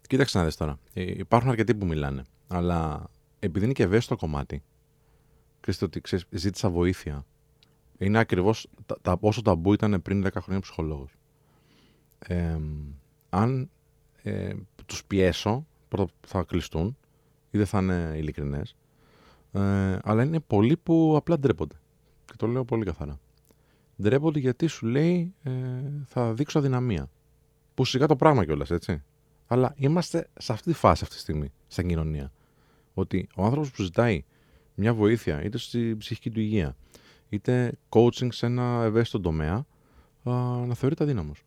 Κοίταξε να δεις τώρα. Ε, υπάρχουν αρκετοί που μιλάνε. Αλλά επειδή είναι και ευαίσθητο κομμάτι, ξέρεις ότι ξέρεις, ζήτησα βοήθεια. Είναι ακριβώς τα, τα, όσο ταμπού ήταν πριν 10 χρόνια ψυχολόγος. Ε, αν ε, τους πιέσω, πρώτα θα κλειστούν ή δεν θα είναι ειλικρινές. Ε, αλλά είναι πολλοί που απλά ντρέπονται. Και το λέω πολύ καθαρά. Ντρέπονται γιατί σου λέει ε, θα δείξω αδυναμία. Που σιγά το πράγμα κιόλας, έτσι. Αλλά είμαστε σε αυτή τη φάση αυτή τη στιγμή, στην κοινωνία. Ότι ο άνθρωπος που ζητάει μια βοήθεια, είτε στη ψυχική του υγεία, είτε coaching σε ένα ευαίσθητο τομέα, α, να θεωρείται αδύναμος.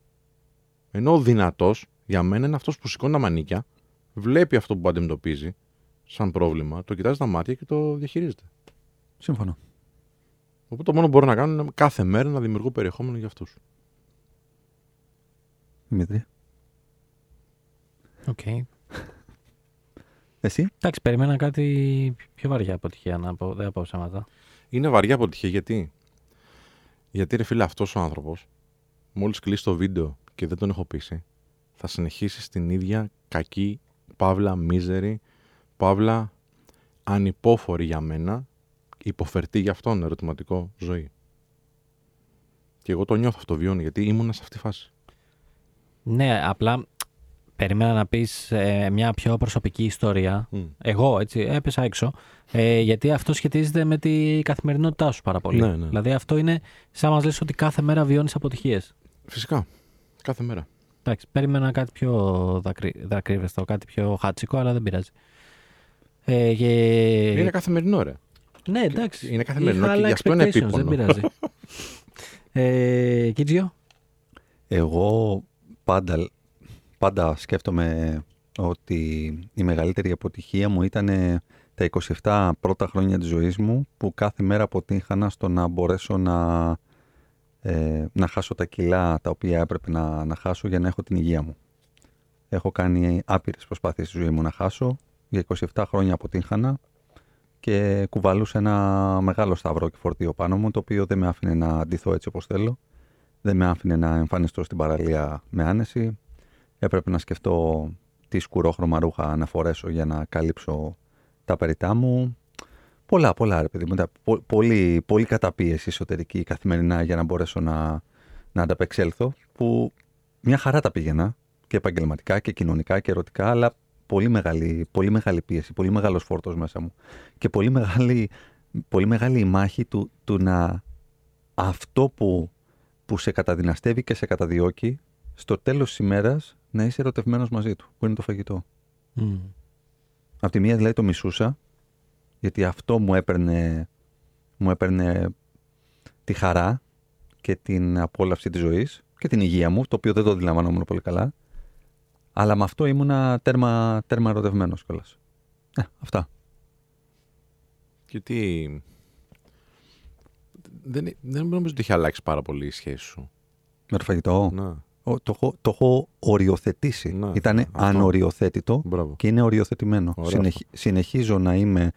Ενώ ο δυνατός για μένα είναι αυτός που σηκώνει τα μανίκια, βλέπει αυτό που αντιμετωπίζει σαν πρόβλημα, το κοιτάζει τα μάτια και το διαχειρίζεται. Σύμφωνα. Οπότε το μόνο που μπορώ να κάνω είναι κάθε μέρα να δημιουργώ περιεχόμενο για αυτούς. Δημήτρη. OK. Okay. Εσύ. Εντάξει, περίμενα κάτι πιο βαριά αποτυχία να πω. Δεν θα πω ψέματα. Είναι βαριά αποτυχία γιατί; Γιατί ρε φίλε, αυτός ο άνθρωπος, μόλις κλείσει το βίντεο και δεν τον έχω πείσει, θα συνεχίσει στην ίδια κακή, παύλα, μίζερη, παύλα, ανυπόφορη για μένα, υποφερτή για αυτόν ερωτηματικό ζωή. Και εγώ το νιώθω αυτό, βιώνω, γιατί ήμουνα σε αυτή τη φάση. Ναι, απλά περίμενα να πεις ε, μια πιο προσωπική ιστορία. Εγώ, έτσι, έπεσα έξω. Ε, γιατί αυτό σχετίζεται με τη καθημερινότητά σου πάρα πολύ. Ναι, ναι. Δηλαδή αυτό είναι σαν να μας λες ότι κάθε μέρα βιώνεις αποτυχίες. Φυσικά. Κάθε μέρα. Εντάξει, περίμενα κάτι πιο δακρύ, δακρύβεστο, κάτι πιο χάτσικο, αλλά δεν πειράζει. Ε, και... Είναι καθημερινό, ρε. Ναι, εντάξει. Είναι καθημερινό Είχα και άλλα γι' αυτό είναι expectations, επίπονο. Δεν πειράζει. ε, Κίτζιο; Εγώ πάντα, πάντα σκέφτομαι ότι η μεγαλύτερη αποτυχία μου ήταν τα 27 πρώτα χρόνια της ζωής μου που κάθε μέρα αποτύχανα στο να μπορέσω να, ε, να χάσω τα κιλά τα οποία έπρεπε να, να χάσω για να έχω την υγεία μου. Έχω κάνει άπειρες προσπάθειες στη ζωή μου να χάσω. Για 27 χρόνια αποτύχανα και κουβαλούσα ένα μεγάλο σταυρό και φορτίο πάνω μου το οποίο δεν με άφηνε να αντιθώ έτσι όπως θέλω. Δεν με άφηνε να εμφανιστώ στην παραλία με άνεση. Έπρεπε να σκεφτώ τι σκουρόχρωμα ρούχα να φορέσω για να καλύψω τα περιτά μου. Πολλά, πολλά ρε παιδί μου. Τα- πο- Πολύ, πολύ καταπίεση εσωτερική καθημερινά για να μπορέσω να, να ανταπεξέλθω. Που μια χαρά τα πήγαινα και επαγγελματικά και κοινωνικά και ερωτικά, αλλά πολύ μεγάλη, πολύ μεγάλη πίεση, πολύ μεγάλος φόρτος μέσα μου. Και πολύ μεγάλη, πολύ μεγάλη η μάχη του, του να αυτό που, που σε καταδυναστεύει και σε καταδιώκει, στο τέλος της ημέρας να είσαι ερωτευμένος μαζί του, που είναι το φαγητό. Μμ. Απ' τη μία δηλαδή το μισούσα, γιατί αυτό μου έπαιρνε, μου έπαιρνε τη χαρά και την απόλαυση της ζωής και την υγεία μου, το οποίο δεν το αντιλαμβανόμουν πολύ καλά. Αλλά με αυτό ήμουνα τέρμα, τέρμα ερωτευμένος κιόλας. Ε, αυτά. Γιατί δεν, δεν νομίζω ότι έχει αλλάξει πάρα πολύ η σχέση σου. Με το φαγητό. Να, Ο- το, έχω, το έχω οριοθετήσει. Ναι, Ήταν αυτό. ανοριοθέτητο μπράβο. και είναι οριοθετημένο. Ωραίο Συνεχ- συνεχίζω να είμαι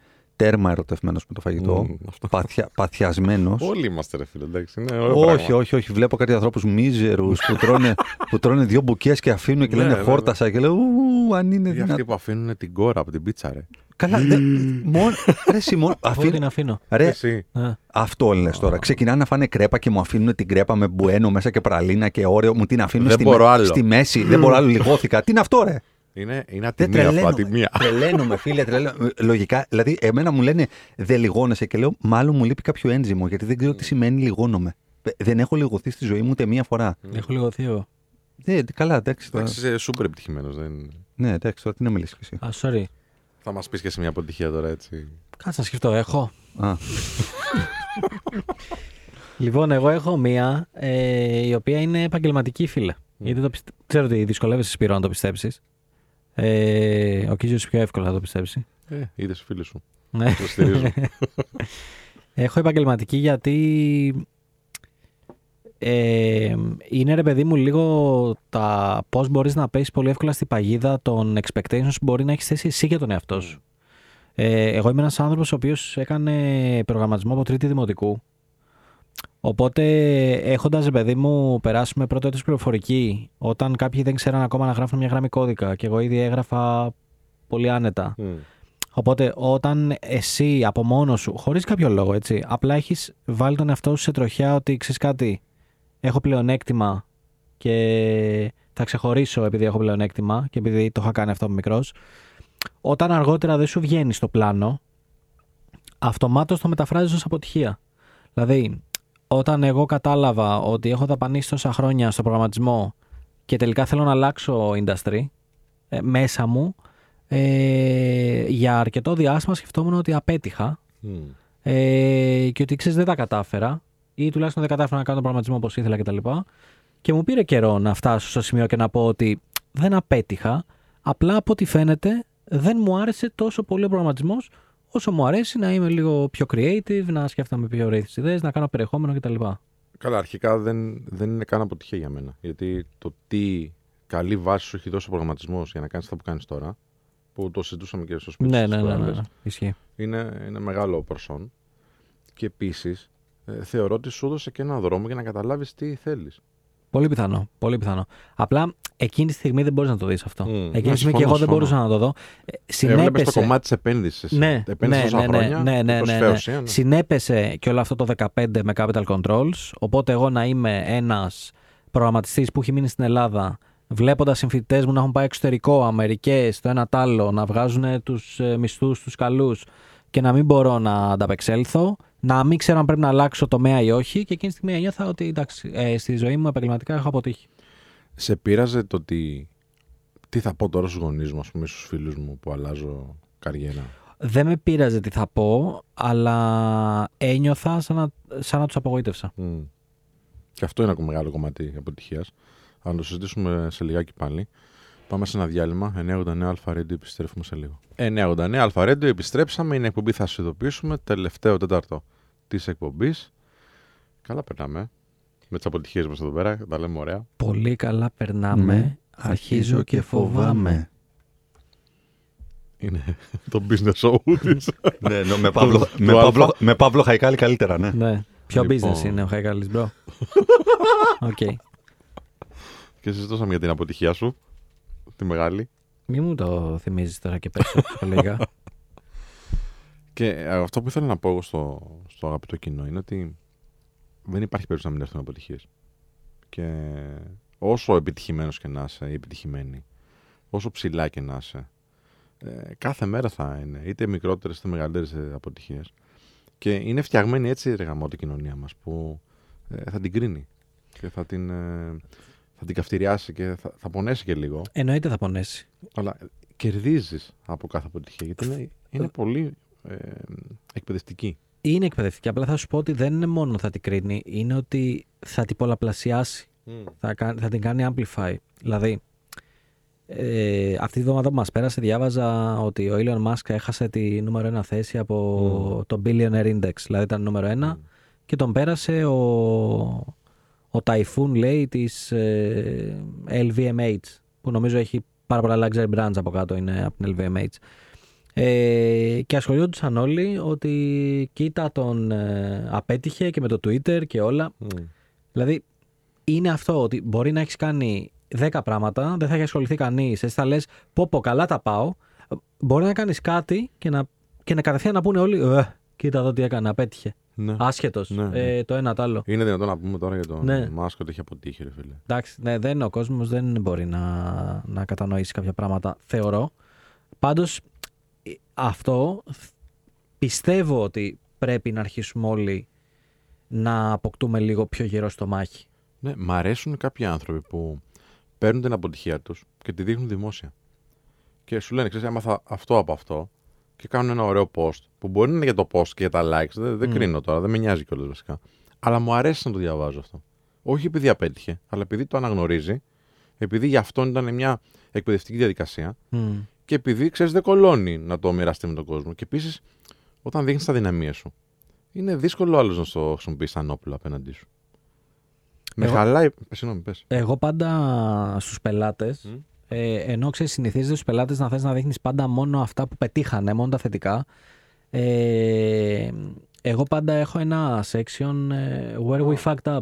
τέρμα ερωτευμένος με το φαγητό. Μμμ, αυτό. Παθια, παθιασμένος. Όλοι είμαστε, ρε φίλε. Εντάξει, είναι ωραίο Όχι, πράγμα. όχι, όχι. Βλέπω κάτι ανθρώπους μίζερους που, τρώνε, που τρώνε δύο μπουκέ και αφήνουν και Ναι, λένε ναι, ναι. χόρτασα και λέω Ου, αν είναι Ή δυνατόν. αυτοί που αφήνουν την κόρα από την πίτσα, ρε. Καλά, δε, μόνο, ρε, Σιμών, Εγώ αφήνουν, την αφήνω. ρε, Εσύ. Ε. αυτό λες τώρα. Ξεκινάνε να φάνε κρέπα και μου αφήνουν την κρέπα με μπουένο μέσα και πραλίνα και όρεο. Μου την αφήνουν Δεν στη, μπορώ άλλο. στη μέση. Δεν μπορώ άλλο, λιγώθηκα. Τι είναι αυτό, ρε; Είναι, είναι Δεν ατιμία αυτό, τρελαίνομαι. ατιμία. Τρελαίνομαι, φίλε. Τρελαίνομαι. Λογικά, δηλαδή, εμένα μου λένε δεν λιγώνεσαι και λέω μάλλον μου λείπει κάποιο ένζυμο γιατί δεν ξέρω τι σημαίνει λιγώνομαι. Ε, Δεν έχω λιγωθεί στη ζωή μου ούτε μία φορά. Έχω λιγωθεί εγώ. Ε, καλά, εντάξει. Τώρα, Εντάξει, είσαι σούπερ επιτυχημένος. Δεν... ναι, εντάξει, τώρα τι να μιλήσεις εσύ. Α, sorry. Θα μας πεις και σε μια αποτυχία τώρα, έτσι. Κάτσε να σκεφτώ. Έχω. Α, Λοιπόν, εγώ έχω μία ε, η οποία είναι επαγγελματική φίλε. Γιατί το πιστε... ξέρω ότι δυσκολεύεσαι Σπύρο να το πιστέψεις. Ε, ο Κίζος πιο εύκολα θα το πιστέψει. Ε, είδες φίλοι σου. Ναι. Το στηρίζω. Έχω επαγγελματική γιατί ε, είναι ρε παιδί μου λίγο τα πώς μπορείς να πέσει πολύ εύκολα στην παγίδα των expectations που μπορεί να έχεις θέσει εσύ για τον εαυτό σου. Ε, εγώ είμαι ένας άνθρωπος ο οποίος έκανε προγραμματισμό από τρίτη δημοτικού Οπότε έχοντας ρε παιδί μου περάσουμε πρώτο έτος πληροφορική όταν κάποιοι δεν ξέραν ακόμα να γράφουν μια γραμμή κώδικα και εγώ ήδη έγραφα πολύ άνετα Μμ. Οπότε όταν εσύ από μόνος σου, χωρίς κάποιο λόγο έτσι, απλά έχεις βάλει τον εαυτό σου σε τροχιά ότι ξέρεις κάτι, έχω πλεονέκτημα και θα ξεχωρίσω επειδή έχω πλεονέκτημα και επειδή το είχα κάνει αυτό από μικρός. Όταν αργότερα δεν σου βγαίνει στο πλάνο, αυτομάτως το μεταφράζεις ως αποτυχία. Δηλαδή, όταν εγώ κατάλαβα ότι έχω δαπανίσει τόσα χρόνια στο προγραμματισμό και τελικά θέλω να αλλάξω industry ε, μέσα μου, ε, για αρκετό διάστημα σκεφτόμουν ότι απέτυχα Μμ. ε, και ότι ξέρεις δεν τα κατάφερα ή τουλάχιστον δεν κατάφερα να κάνω τον προγραμματισμό όπως ήθελα κτλ. Και, και μου πήρε καιρό να φτάσω στο σημείο και να πω ότι δεν απέτυχα. Απλά από ό,τι φαίνεται δεν μου άρεσε τόσο πολύ ο προγραμματισμός όσο μου αρέσει να είμαι λίγο πιο creative, να σκέφτομαι πιο ωραίε ιδέες, να κάνω περιεχόμενο κτλ. Καλά, αρχικά δεν, δεν είναι καν αποτυχία για μένα. Γιατί το τι καλή βάση σου έχει δώσει ο προγραμματισμός για να κάνεις αυτό που κάνεις τώρα, που το συζητούσαμε και στο σπίτι Ναι, στις ναι, ναι, ναι, προάλλες, ναι. Ισχύει. είναι, είναι μεγάλο προσόν. Και επίσης ε, θεωρώ ότι σου έδωσε και ένα δρόμο για να καταλάβεις τι θέλεις. Πολύ πιθανό. Πολύ πιθανό. Απλά εκείνη τη στιγμή δεν μπορείς να το δεις αυτό. Μμ. Εκείνη Ναι, τη στιγμή συμφωνώ, και εγώ δεν συμφωνώ. μπορούσα να το δω. Ε, Έβλεπε το Συνέπεσε. κομμάτι της επένδυσης. Ναι, επένδυσης ναι, τόσα ναι, χρόνια. ναι, ναι, και ναι, τόση ναι. φέωση, ναι. Συνέπεσε και όλο αυτό το 15 με Capital Controls. Οπότε εγώ να είμαι ένας προγραμματιστής που έχει μείνει στην Ελλάδα, βλέποντας συμφοιτητές μου να έχουν πάει εξωτερικό, Αμερικές, το ένα τ' άλλο, να βγάζουν τους μισθούς τους καλούς και να μην μπορώ να ανταπεξέλθω, να μην ξέρω αν πρέπει να αλλάξω τομέα ή όχι. Και εκείνη τη στιγμή ένιωθα ότι εντάξει, ε, στη ζωή μου επαγγελματικά έχω αποτύχει. Σε πείραζε το ότι. Τι θα πω τώρα στους γονείς μου, ας πούμε, στους φίλους μου που αλλάζω καριέρα; Δεν με πείραζε τι θα πω, αλλά ένιωθα σαν να, σαν να τους απογοήτευσα. Μμ. Και αυτό είναι ακόμα μεγάλο κομμάτι αποτυχίας. Θα το συζητήσουμε σε λιγάκι πάλι. Πάμε σε ένα διάλειμμα. 989 Αλφα Radio, επιστρέφουμε σε λίγο. 989 Αλφα Radio, επιστρέψαμε. Είναι εκπομπή, θα σα ειδοποιήσουμε. Τελευταίο τέταρτο της εκπομπής. Καλά περνάμε. ε. Με τις αποτυχίες μας εδώ πέρα. Τα λέμε ωραία. Πολύ καλά περνάμε. Ναι. Αρχίζω και φοβάμαι. Είναι το business show της. ναι, ναι, με, Παύλο, Το με, Αλφα. Παύλο, με Παύλο Χαϊκάλη καλύτερα, ναι. Ναι. Ποιο Λοιπόν. business είναι ο Χαϊκάλης, bro. Οκ. και συζητούσαμε για την αποτυχία σου. Τη μεγάλη. Μη μου το θυμίζεις τώρα και πες το ψυχολογικά. Και ε, αυτό που ήθελα να πω εγώ στο, στο αγαπητό κοινό είναι ότι δεν υπάρχει περίπτωση να μην έρθουν αποτυχίες. Και όσο επιτυχημένος και να είσαι ή επιτυχημένη, όσο ψηλά και να είσαι, ε, κάθε μέρα θα είναι είτε μικρότερες είτε μεγαλύτερες αποτυχίες. Και είναι φτιαγμένη έτσι ρε γαμώ, η κοινωνία μας που ε, θα την κρίνει και θα την, ε, θα την καυτηριάσει και θα, θα πονέσει και λίγο. Εννοείται θα πονέσει. Αλλά κερδίζεις από κάθε αποτυχία γιατί είναι, είναι πολύ ε, εκπαιδευτική. Είναι εκπαιδευτική. Απλά θα σου πω ότι δεν είναι μόνο θα την κρίνει, είναι ότι θα την πολλαπλασιάσει. Θα, κα- θα την κάνει amplify. Δηλαδή, ε, αυτή τη βδομάδα που μας πέρασε διάβαζα ότι ο Elon Musk έχασε τη νούμερο ένα θέση από το Billionaire Index. Δηλαδή ήταν νούμερο ένα και τον πέρασε ο, ο Typhoon λέει της ε, LVMH που νομίζω έχει πάρα πολλά luxury brands από κάτω είναι από την LVMH. Ε, και ασχολιόντουσαν όλοι ότι κοίτα τον ε, απέτυχε και με το Twitter και όλα. Δηλαδή είναι αυτό ότι μπορεί να έχεις κάνει 10 πράγματα, δεν θα έχει ασχοληθεί κανείς. Εσύ θα λες: Πω, πω, καλά τα πάω. Μπορεί να κάνεις κάτι και να, και να κατευθείαν να πούνε όλοι: ε, Κοίτα εδώ τι έκανε, απέτυχε. Ναι. Άσχετος. Ναι, ναι. Ε, το ένα το άλλο. Είναι δυνατόν να πούμε τώρα για τον Ναι. Μάσκο ότι έχει αποτύχει, ρε φίλε. Εντάξει, ναι, δεν, ο κόσμος δεν μπορεί να, να κατανοήσει κάποια πράγματα, θεωρώ. Πάντως, αυτό πιστεύω ότι πρέπει να αρχίσουμε όλοι να αποκτούμε λίγο πιο γερό στο μάχη. Ναι, μ' αρέσουν κάποιοι άνθρωποι που παίρνουν την αποτυχία τους και τη δείχνουν δημόσια. Και σου λένε, ξέρεις, έμαθα αυτό από αυτό και κάνουν ένα ωραίο post που μπορεί να είναι για το post και για τα likes. Δεν, δεν Μμ. κρίνω τώρα, δεν με νοιάζει κιόλας βασικά. Αλλά μου αρέσει να το διαβάζω αυτό. Όχι επειδή απέτυχε, αλλά επειδή το αναγνωρίζει, επειδή για αυτόν ήταν μια εκπαιδευτική διαδικασία Μμ. και επειδή ξέρεις, δεν κολώνει να το μοιραστεί με τον κόσμο. Και επίσης, όταν δείχνεις τα δυναμία σου, είναι δύσκολο άλλος να στο χρησιμοποιήσει σαν όπλο απέναντί σου. Με Εγώ- χαλάει. ε, Συγγνώμη, πες. Εγώ πάντα στους πελάτες, Μμ. Ε, ενώ ξέρεις συνηθίζεται στους πελάτες να θες να δείχνεις πάντα μόνο αυτά που πετύχανε, μόνο τα θετικά, ε, εγώ πάντα έχω ένα section ε, where we fucked up.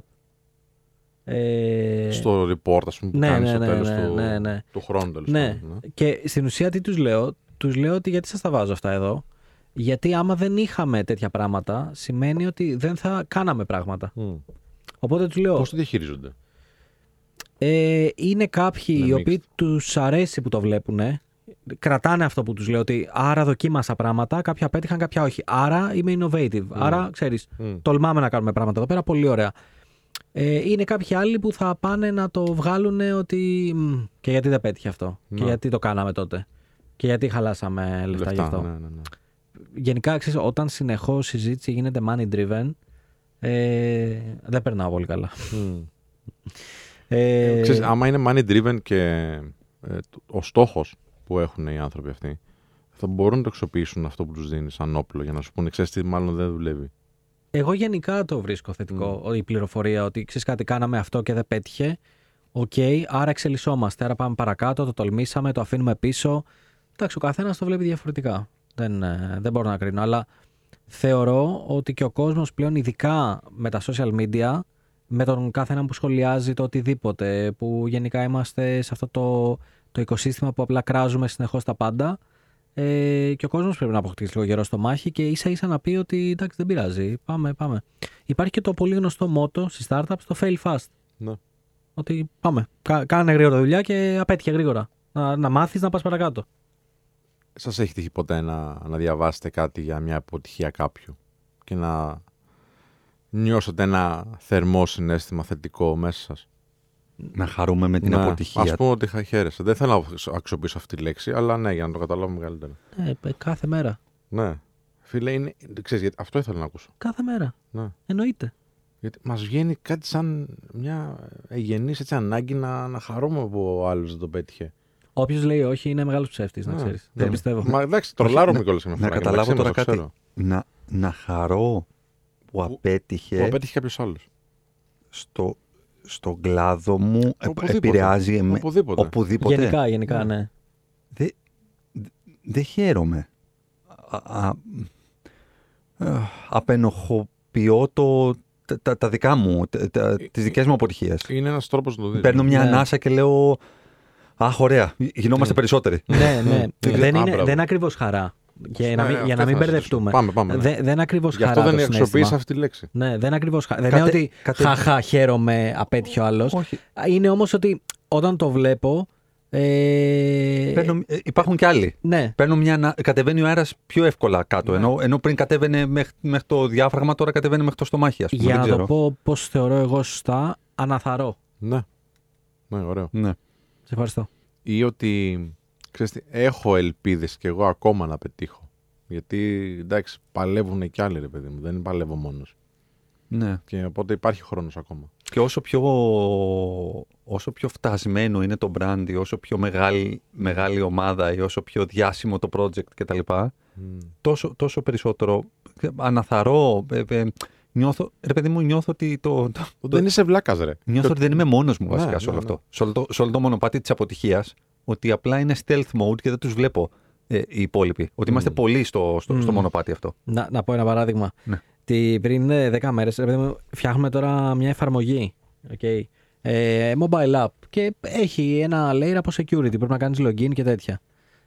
Ε, στο report, ας πούμε, που ναι, κάνεις ναι, στο ναι, τέλος ναι, του, ναι, ναι. του χρόνου. Τέλος Ναι. πάντων, ναι. Και στην ουσία τι τους λέω, τους λέω ότι γιατί σας τα βάζω αυτά εδώ, γιατί άμα δεν είχαμε τέτοια πράγματα, σημαίνει ότι δεν θα κάναμε πράγματα. Μμ. Οπότε τους λέω, Πώς το διαχειρίζονται; Ε, είναι κάποιοι Είναι οι mixed. οποίοι τους αρέσει που το βλέπουν. Κρατάνε αυτό που τους λέω ότι άρα δοκίμασα πράγματα, κάποια πέτυχαν, κάποια όχι. Άρα είμαι innovative. Άρα ξέρεις, Μμ. τολμάμε να κάνουμε πράγματα εδώ πέρα. Πολύ ωραία. Ε, είναι κάποιοι άλλοι που θα πάνε να το βγάλουν ότι. «Μ, Και γιατί δεν πέτυχε αυτό; Και Ναι. γιατί το κάναμε τότε; Και γιατί χαλάσαμε λεφτά, γι' αυτό; ναι, ναι, ναι. Γενικά, ξέρεις, όταν συνεχώς η συζήτηση γίνεται money driven, ε, δεν περνάω πολύ καλά. Μμ. Ε, Ξέρεις, άμα είναι money driven και ε, το- ο στόχος που έχουν οι άνθρωποι αυτοί, θα μπορούν να το αξιοποιήσουν αυτό που τους δίνεις σαν όπλο για να σου πούνε, ξέρεις τι, μάλλον δεν δουλεύει. Εγώ γενικά το βρίσκω θετικό η πληροφορία ότι ξέρεις κάτι, κάναμε αυτό και δεν πέτυχε. Οκ, άρα εξελισσόμαστε. Άρα πάμε παρακάτω, το τολμήσαμε, το αφήνουμε πίσω. Εντάξει, ο καθένας το βλέπει διαφορετικά. Δεν, ε, δεν μπορώ να κρίνω. Αλλά θεωρώ ότι και ο κόσμος πλέον, ειδικά με τα social media, με τον κάθε έναν που σχολιάζει το οτιδήποτε, που γενικά είμαστε σε αυτό το, το οικοσύστημα που απλά κράζουμε συνεχώς τα πάντα. Ε, και ο κόσμος πρέπει να αποκτήσει λίγο γερό στομάχι και ίσα ίσα να πει ότι εντάξει δεν πειράζει, πάμε, πάμε. Υπάρχει και το πολύ γνωστό μότο στις startups, το fail fast. Ναι. Ότι πάμε, κα, κάνε γρήγορα δουλειά και απέτυχε γρήγορα. Να, να μάθεις να πας παρακάτω. Σας έχει τύχει ποτέ να, να διαβάσετε κάτι για μια αποτυχία κάποιου και να νιώσετε ένα θερμό συνέστημα θετικό μέσα σας; Να χαρούμε με την Ναι, αποτυχία. Ας πούμε ότι χα- χαίρεσαι. Δεν θέλω να αξιοποιήσω αυτή τη λέξη, αλλά ναι, για να το καταλάβουμε καλύτερα. Ε, ε, κάθε μέρα. Ναι. Φίλε, είναι... ξέρεις, γιατί αυτό ήθελα να ακούσω. Κάθε μέρα. Ναι. Εννοείται. Γιατί μας βγαίνει κάτι σαν μια εγενής έτσι, ανάγκη να, να χαρούμε που ο άλλος δεν το πέτυχε. Όποιος λέει όχι είναι μεγάλος ψεύτης, να Ναι. ξέρεις. Ναι. Δεν πιστεύω. Μα εντάξει, τρολάρουμε να- κιόλας σε μια να φορά. καταλάβω μεταξύ τώρα μας, το κάτι. ξέρω. Να, να χαρώ που απέτυχε Που απέτυχε κάποιος άλλος. στο, στον κλάδο μου, ε, Οπουδήποτε. επηρεάζει εμέ- Οπουδήποτε. οπουδήποτε. Γενικά, γενικά, Ναι. ναι. Δεν δε χαίρομαι. Α, α, α, απενοχοποιώ το, τα, τα- τα δικά μου, τα, τα, τις δικές μου αποτυχίες. Είναι ένας τρόπος να το δεις. Παίρνω μια Ναι. ανάσα και λέω «Αχ, ωραία, γινόμαστε Ναι. περισσότεροι». ναι, ναι. δεν, Α, είναι, μπράβο. δεν είναι ακριβώς χαρά. Για να Ναι, μην, αυτό για να μην ήθελα να μπερδευτούμε. συζητήσω. Πάμε, πάμε, ναι. Δεν, δεν είναι ακριβώς Γι' χαρά. αυτό δεν το αξιοποιείς συναίσθημα. αυτή τη λέξη. Ναι, δεν είναι ακριβώς χαρά. Δεν Κατε- είναι ότι κατε- χαχά, χαίρομαι, απέτυχε ο άλλος. Όχι. Είναι όμως ότι όταν το βλέπω. Ε, Παίρνω- ε, υπάρχουν κι άλλοι. ναι, Παίρνω μια, ανα- κατεβαίνει ο αέρας πιο εύκολα κάτω. Ναι. Ενώ, ενώ πριν κατέβαινε μέχρι, μέχρι το διάφραγμα, τώρα κατεβαίνει μέχρι το στομάχι. Ας πούμε. για Δεν να ξέρω. το πω πώς θεωρώ εγώ σωστά, αναθαρώ. Ναι. Ναι, ωραίο. Ναι. Σε ευχαριστώ. Ή ότι, ξέρεις τι, έχω ελπίδες κι εγώ ακόμα να πετύχω. Γιατί, εντάξει, παλεύουν κι άλλοι, ρε παιδί μου. Δεν παλεύω μόνος. ναι. Και οπότε υπάρχει χρόνος ακόμα. Και όσο πιο, όσο πιο φτασμένο είναι το brand, ή όσο πιο μεγάλη, μεγάλη ομάδα ή όσο πιο διάσημο το project κτλ. Μμ. Τόσο, τόσο περισσότερο αναθαρώ. ε, ε, νιώθω, ρε παιδί μου, νιώθω ότι το, το, Δεν είσαι βλάκας, ρε. Νιώθω ότι δεν είμαι μόνος μου Ναι, βασικά σε όλο ναι, ναι. αυτό. Σε όλο, το, σε όλο το μονοπάτι της αποτυχίας, ότι απλά είναι stealth mode και δεν τους βλέπω. ε, οι υπόλοιποι. Ότι είμαστε πολλοί στο, στο, στο Μμ. μονοπάτι αυτό. Να, να πω ένα παράδειγμα. Ναι. Τι, πριν ε, 10 μέρες φτιάχνουμε τώρα μια εφαρμογή. Okay. Ε, mobile app και έχει ένα layer από security. Πρέπει να κάνεις login και τέτοια.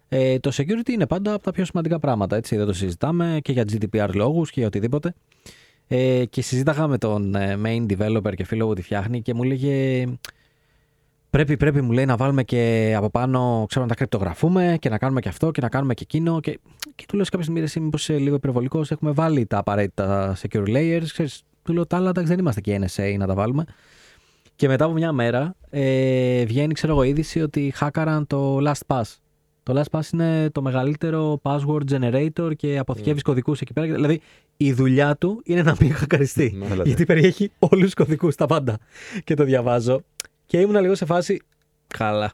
Ε, το security είναι πάντα από τα πιο σημαντικά πράγματα. Έτσι, δεν το συζητάμε και για GDPR λόγους και για οτιδήποτε. Ε, και συζήταγα με τον ε, main developer και φίλο που τη φτιάχνει και μου λέγε Πρέπει, πρέπει, μου λέει να βάλουμε και από πάνω, ξέρω, να τα κρυπτογραφούμε και να κάνουμε και αυτό και να κάνουμε και εκείνο. Και, και του λέω σε κάποια στιγμή, εσύ μήπως είσαι λίγο υπερβολικός. Έχουμε βάλει τα απαραίτητα secure layers. Ξέρεις, του λέω τα άλλα, εντάξει, δεν είμαστε και NSA να τα βάλουμε. Και μετά από μια μέρα ε, βγαίνει, ξέρω εγώ, είδηση ότι χάκαραν το LastPass. Το LastPass είναι το μεγαλύτερο password generator και αποθηκεύεις κωδικούς εκεί πέρα. Δηλαδή η δουλειά του είναι να μην χακαριστεί. Ναι. Έλατε. Γιατί περιέχει όλους τους κωδικούς, τα πάντα. Και το διαβάζω. Και ήμουν λίγο σε φάση. Καλά.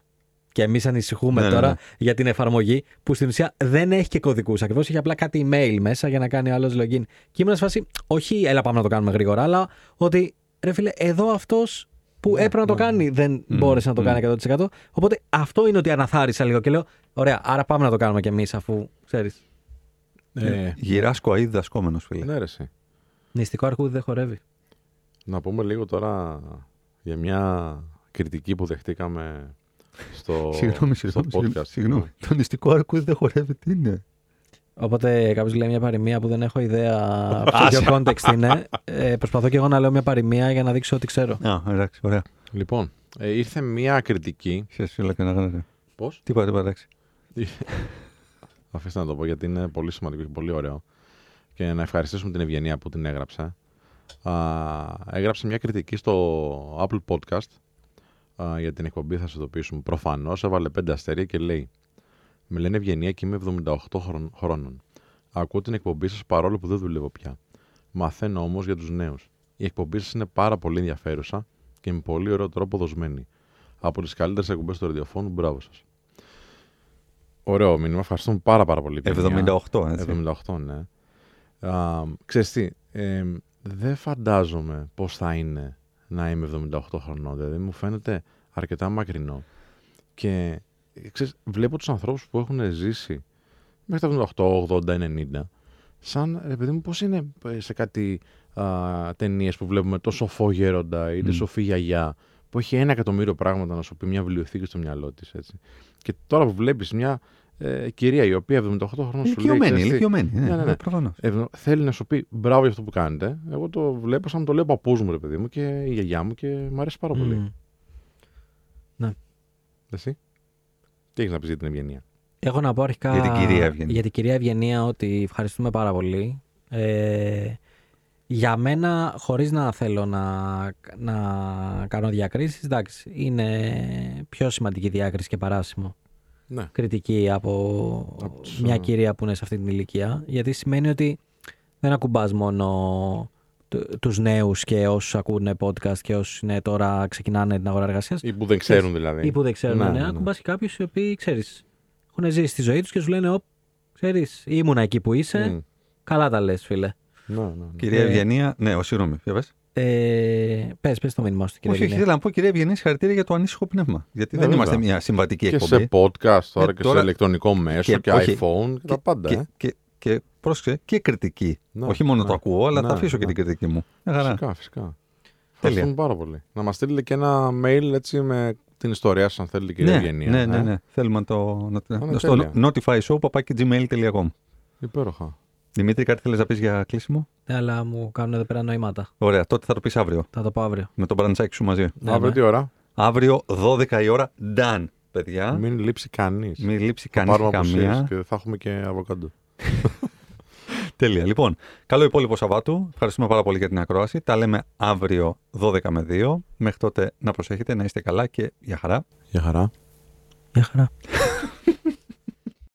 Και εμείς ανησυχούμε Ναι, ναι, τώρα ναι. για την εφαρμογή που στην ουσία δεν έχει και κωδικούς. Ακριβώς έχει απλά κάτι email μέσα για να κάνει άλλος login. Και ήμουν σε φάση, όχι, έλα πάμε να το κάνουμε γρήγορα, αλλά ότι ρε φίλε, εδώ αυτός που Ναι, έπρεπε να το ναι. κάνει δεν Μμ, μπόρεσε να το μμ. κάνει 100%. Οπότε αυτό είναι ότι αναθάρισα λίγο και λέω, ωραία, άρα πάμε να το κάνουμε κι εμείς αφού ξέρεις. Ε, Γυράσκω αή διδασκόμενο, φίλε. ναι, ρε, εσύ. Νηστικό αρκούδι δεν χορεύει. Να πούμε λίγο τώρα για μια κριτική που δεχτήκαμε στο, Συγγνώμη, στο συγγνώμη. podcast. Συγγνώμη. Το νηστικό αρκούδι δεν χορεύει, τι είναι; Οπότε κάποιος λέει μια παροιμία που δεν έχω ιδέα ποιο context είναι. Ε, προσπαθώ και εγώ να λέω μια παροιμία για να δείξω ότι ξέρω. Α, εντάξει, ωραία. Λοιπόν, ε, ήρθε μια κριτική. Σε φίλε και να γράψει. Πώς; Τι είπα, τι είπα, εντάξει. Αφήστε να το πω γιατί είναι πολύ σημαντικό και πολύ ωραίο. Και να ευχαριστήσουμε την Ευγενία που την έγραψε. Α, έγραψε μια κριτική στο Apple Podcast α, για την εκπομπή, θα σας ειδοποιήσουμε. Προφανώς έβαλε πέντε αστέρια και λέει: Με λένε Ευγενία και είμαι 78 χρον- χρόνων. Ακούω την εκπομπή σας παρόλο που δεν δουλεύω πια. Μαθαίνω όμως για τους νέους. Η εκπομπή σας είναι πάρα πολύ ενδιαφέρουσα και με πολύ ωραίο τρόπο δοσμένη. Από τις καλύτερες εκπομπές του ραδιοφώνου, μπράβο σας. Ωραίο μήνυμα. Ευχαριστούμε πάρα, πάρα πολύ. Ευγενία. 78, έτσι. 78, ναι. Α, ξέρεις τι, ε, δεν φαντάζομαι πώς θα είναι να είμαι 78 χρονών. Δηλαδή μου φαίνεται αρκετά μακρινό. Και ε, ξέρεις, βλέπω τους ανθρώπους που έχουν ζήσει μέχρι τα 78, 80, 90 σαν, ρε παιδί μου, πώς είναι ε, σε κάτι α, ταινίες που βλέπουμε το σοφό γέροντα ή τη Μμ. σοφή γιαγιά που έχει ένα εκατομμύριο πράγματα να σου πει μια βιβλιοθήκη στο μυαλό της, έτσι. Και τώρα που βλέπεις μια ε, κυρία η οποία 78 χρόνων σου λέει, Ηλικιωμένη, ξέρεις τι, ηλικιωμένη. Ναι, ναι, ναι. Προφανώς. ε, θέλει να σου πει μπράβο για αυτό που κάνετε. Εγώ το βλέπω σαν να το λέω παππούς μου, ρε παιδί μου, και η γιαγιά μου και μου αρέσει πάρα πολύ. Μμ. Εσύ; Τι έχεις να πεις για την ευγενία; Έχω να πω αρχικά Για την κυρία Ευγενία. για την κυρία Ευγενία ότι ευχαριστούμε πάρα πολύ. Ε, για μένα, χωρίς να θέλω να, να κάνω διακρίσεις, εντάξει, είναι πιο σημαντική διάκριση και παράσημο Ναι. κριτική από, Από τους, μια α, κυρία που είναι σε αυτή την ηλικία. Γιατί σημαίνει ότι δεν ακουμπάς μόνο του- τους νέους και όσους ακούνε podcast και όσους είναι τώρα ξεκινάνε την αγορά εργασίας Ή που δεν ξέρουν δηλαδή. ή που δεν ξέρουν. Ναι, Ναι, ναι, ναι. Ακουμπάς και κάποιους οι οποίοι ξέρεις. Έχουν ζήσει τη ζωή τους και σου λένε: Ωπ, ξέρεις, ήμουνα εκεί που είσαι. Μμ. Καλά τα λες, φίλε. Ναι, ναι, ναι. Κυρία Ε, Ευγενία, ναι, ο συγγνώμη, για πες; Ε, πες, πες το μήνυμά σου, κυρία Όχι, όχι, Ευγενία. ήθελα να πω κυρία Ευγενία, συγχαρητήρια για το ανήσυχο πνεύμα. Γιατί Ναι, δεν βέβαια. είμαστε μια συμβατική Και εκπομπή. σε podcast τώρα Ε, και τώρα- σε ηλεκτρονικό μέσο και- και, όχι. iPhone και, τα πάντα. Και, ε. και, και, πρόσεξε, και κριτική. Ναι, Όχι μόνο ναι. το ακούω, αλλά Ναι, θα αφήσω και ναι. την κριτική μου. Μια χαρά. Φυσικά, φυσικά. Ευχαριστούμε πάρα πολύ. Να μας στείλετε και ένα mail έτσι με την ιστορία σας, αν θέλετε, κυρία Ναι, Ευγενία. ναι, ναι, ε. ναι. Θέλουμε να το. Να, ναι, να, στο τέλεια. notifyshow.gmail.com Υπέροχα. Δημήτρη, κάτι θέλεις να πεις για κλείσιμο; Ναι, αλλά μου κάνουν εδώ πέρα νοήματα. Ωραία, τότε θα το πεις αύριο. Θα το πω αύριο. Με τον μπραντσάκι σου μαζί. Ναι, Αύριο ναι. τι ώρα; Αύριο 12 η ώρα, done. Παιδιά, μην, Μην λείψει κανείς. λείψει κανείς Πάρουμε καμία. απουσίες και θα έχουμε και αβοκάντο. Τέλεια. Λοιπόν, καλό υπόλοιπο Σαββάτου. Ευχαριστούμε πάρα πολύ για την ακρόαση. Τα λέμε αύριο 12 με 2. Μέχρι τότε να προσέχετε, να είστε καλά και για χαρά. Γεια χαρά. Γεια χαρά.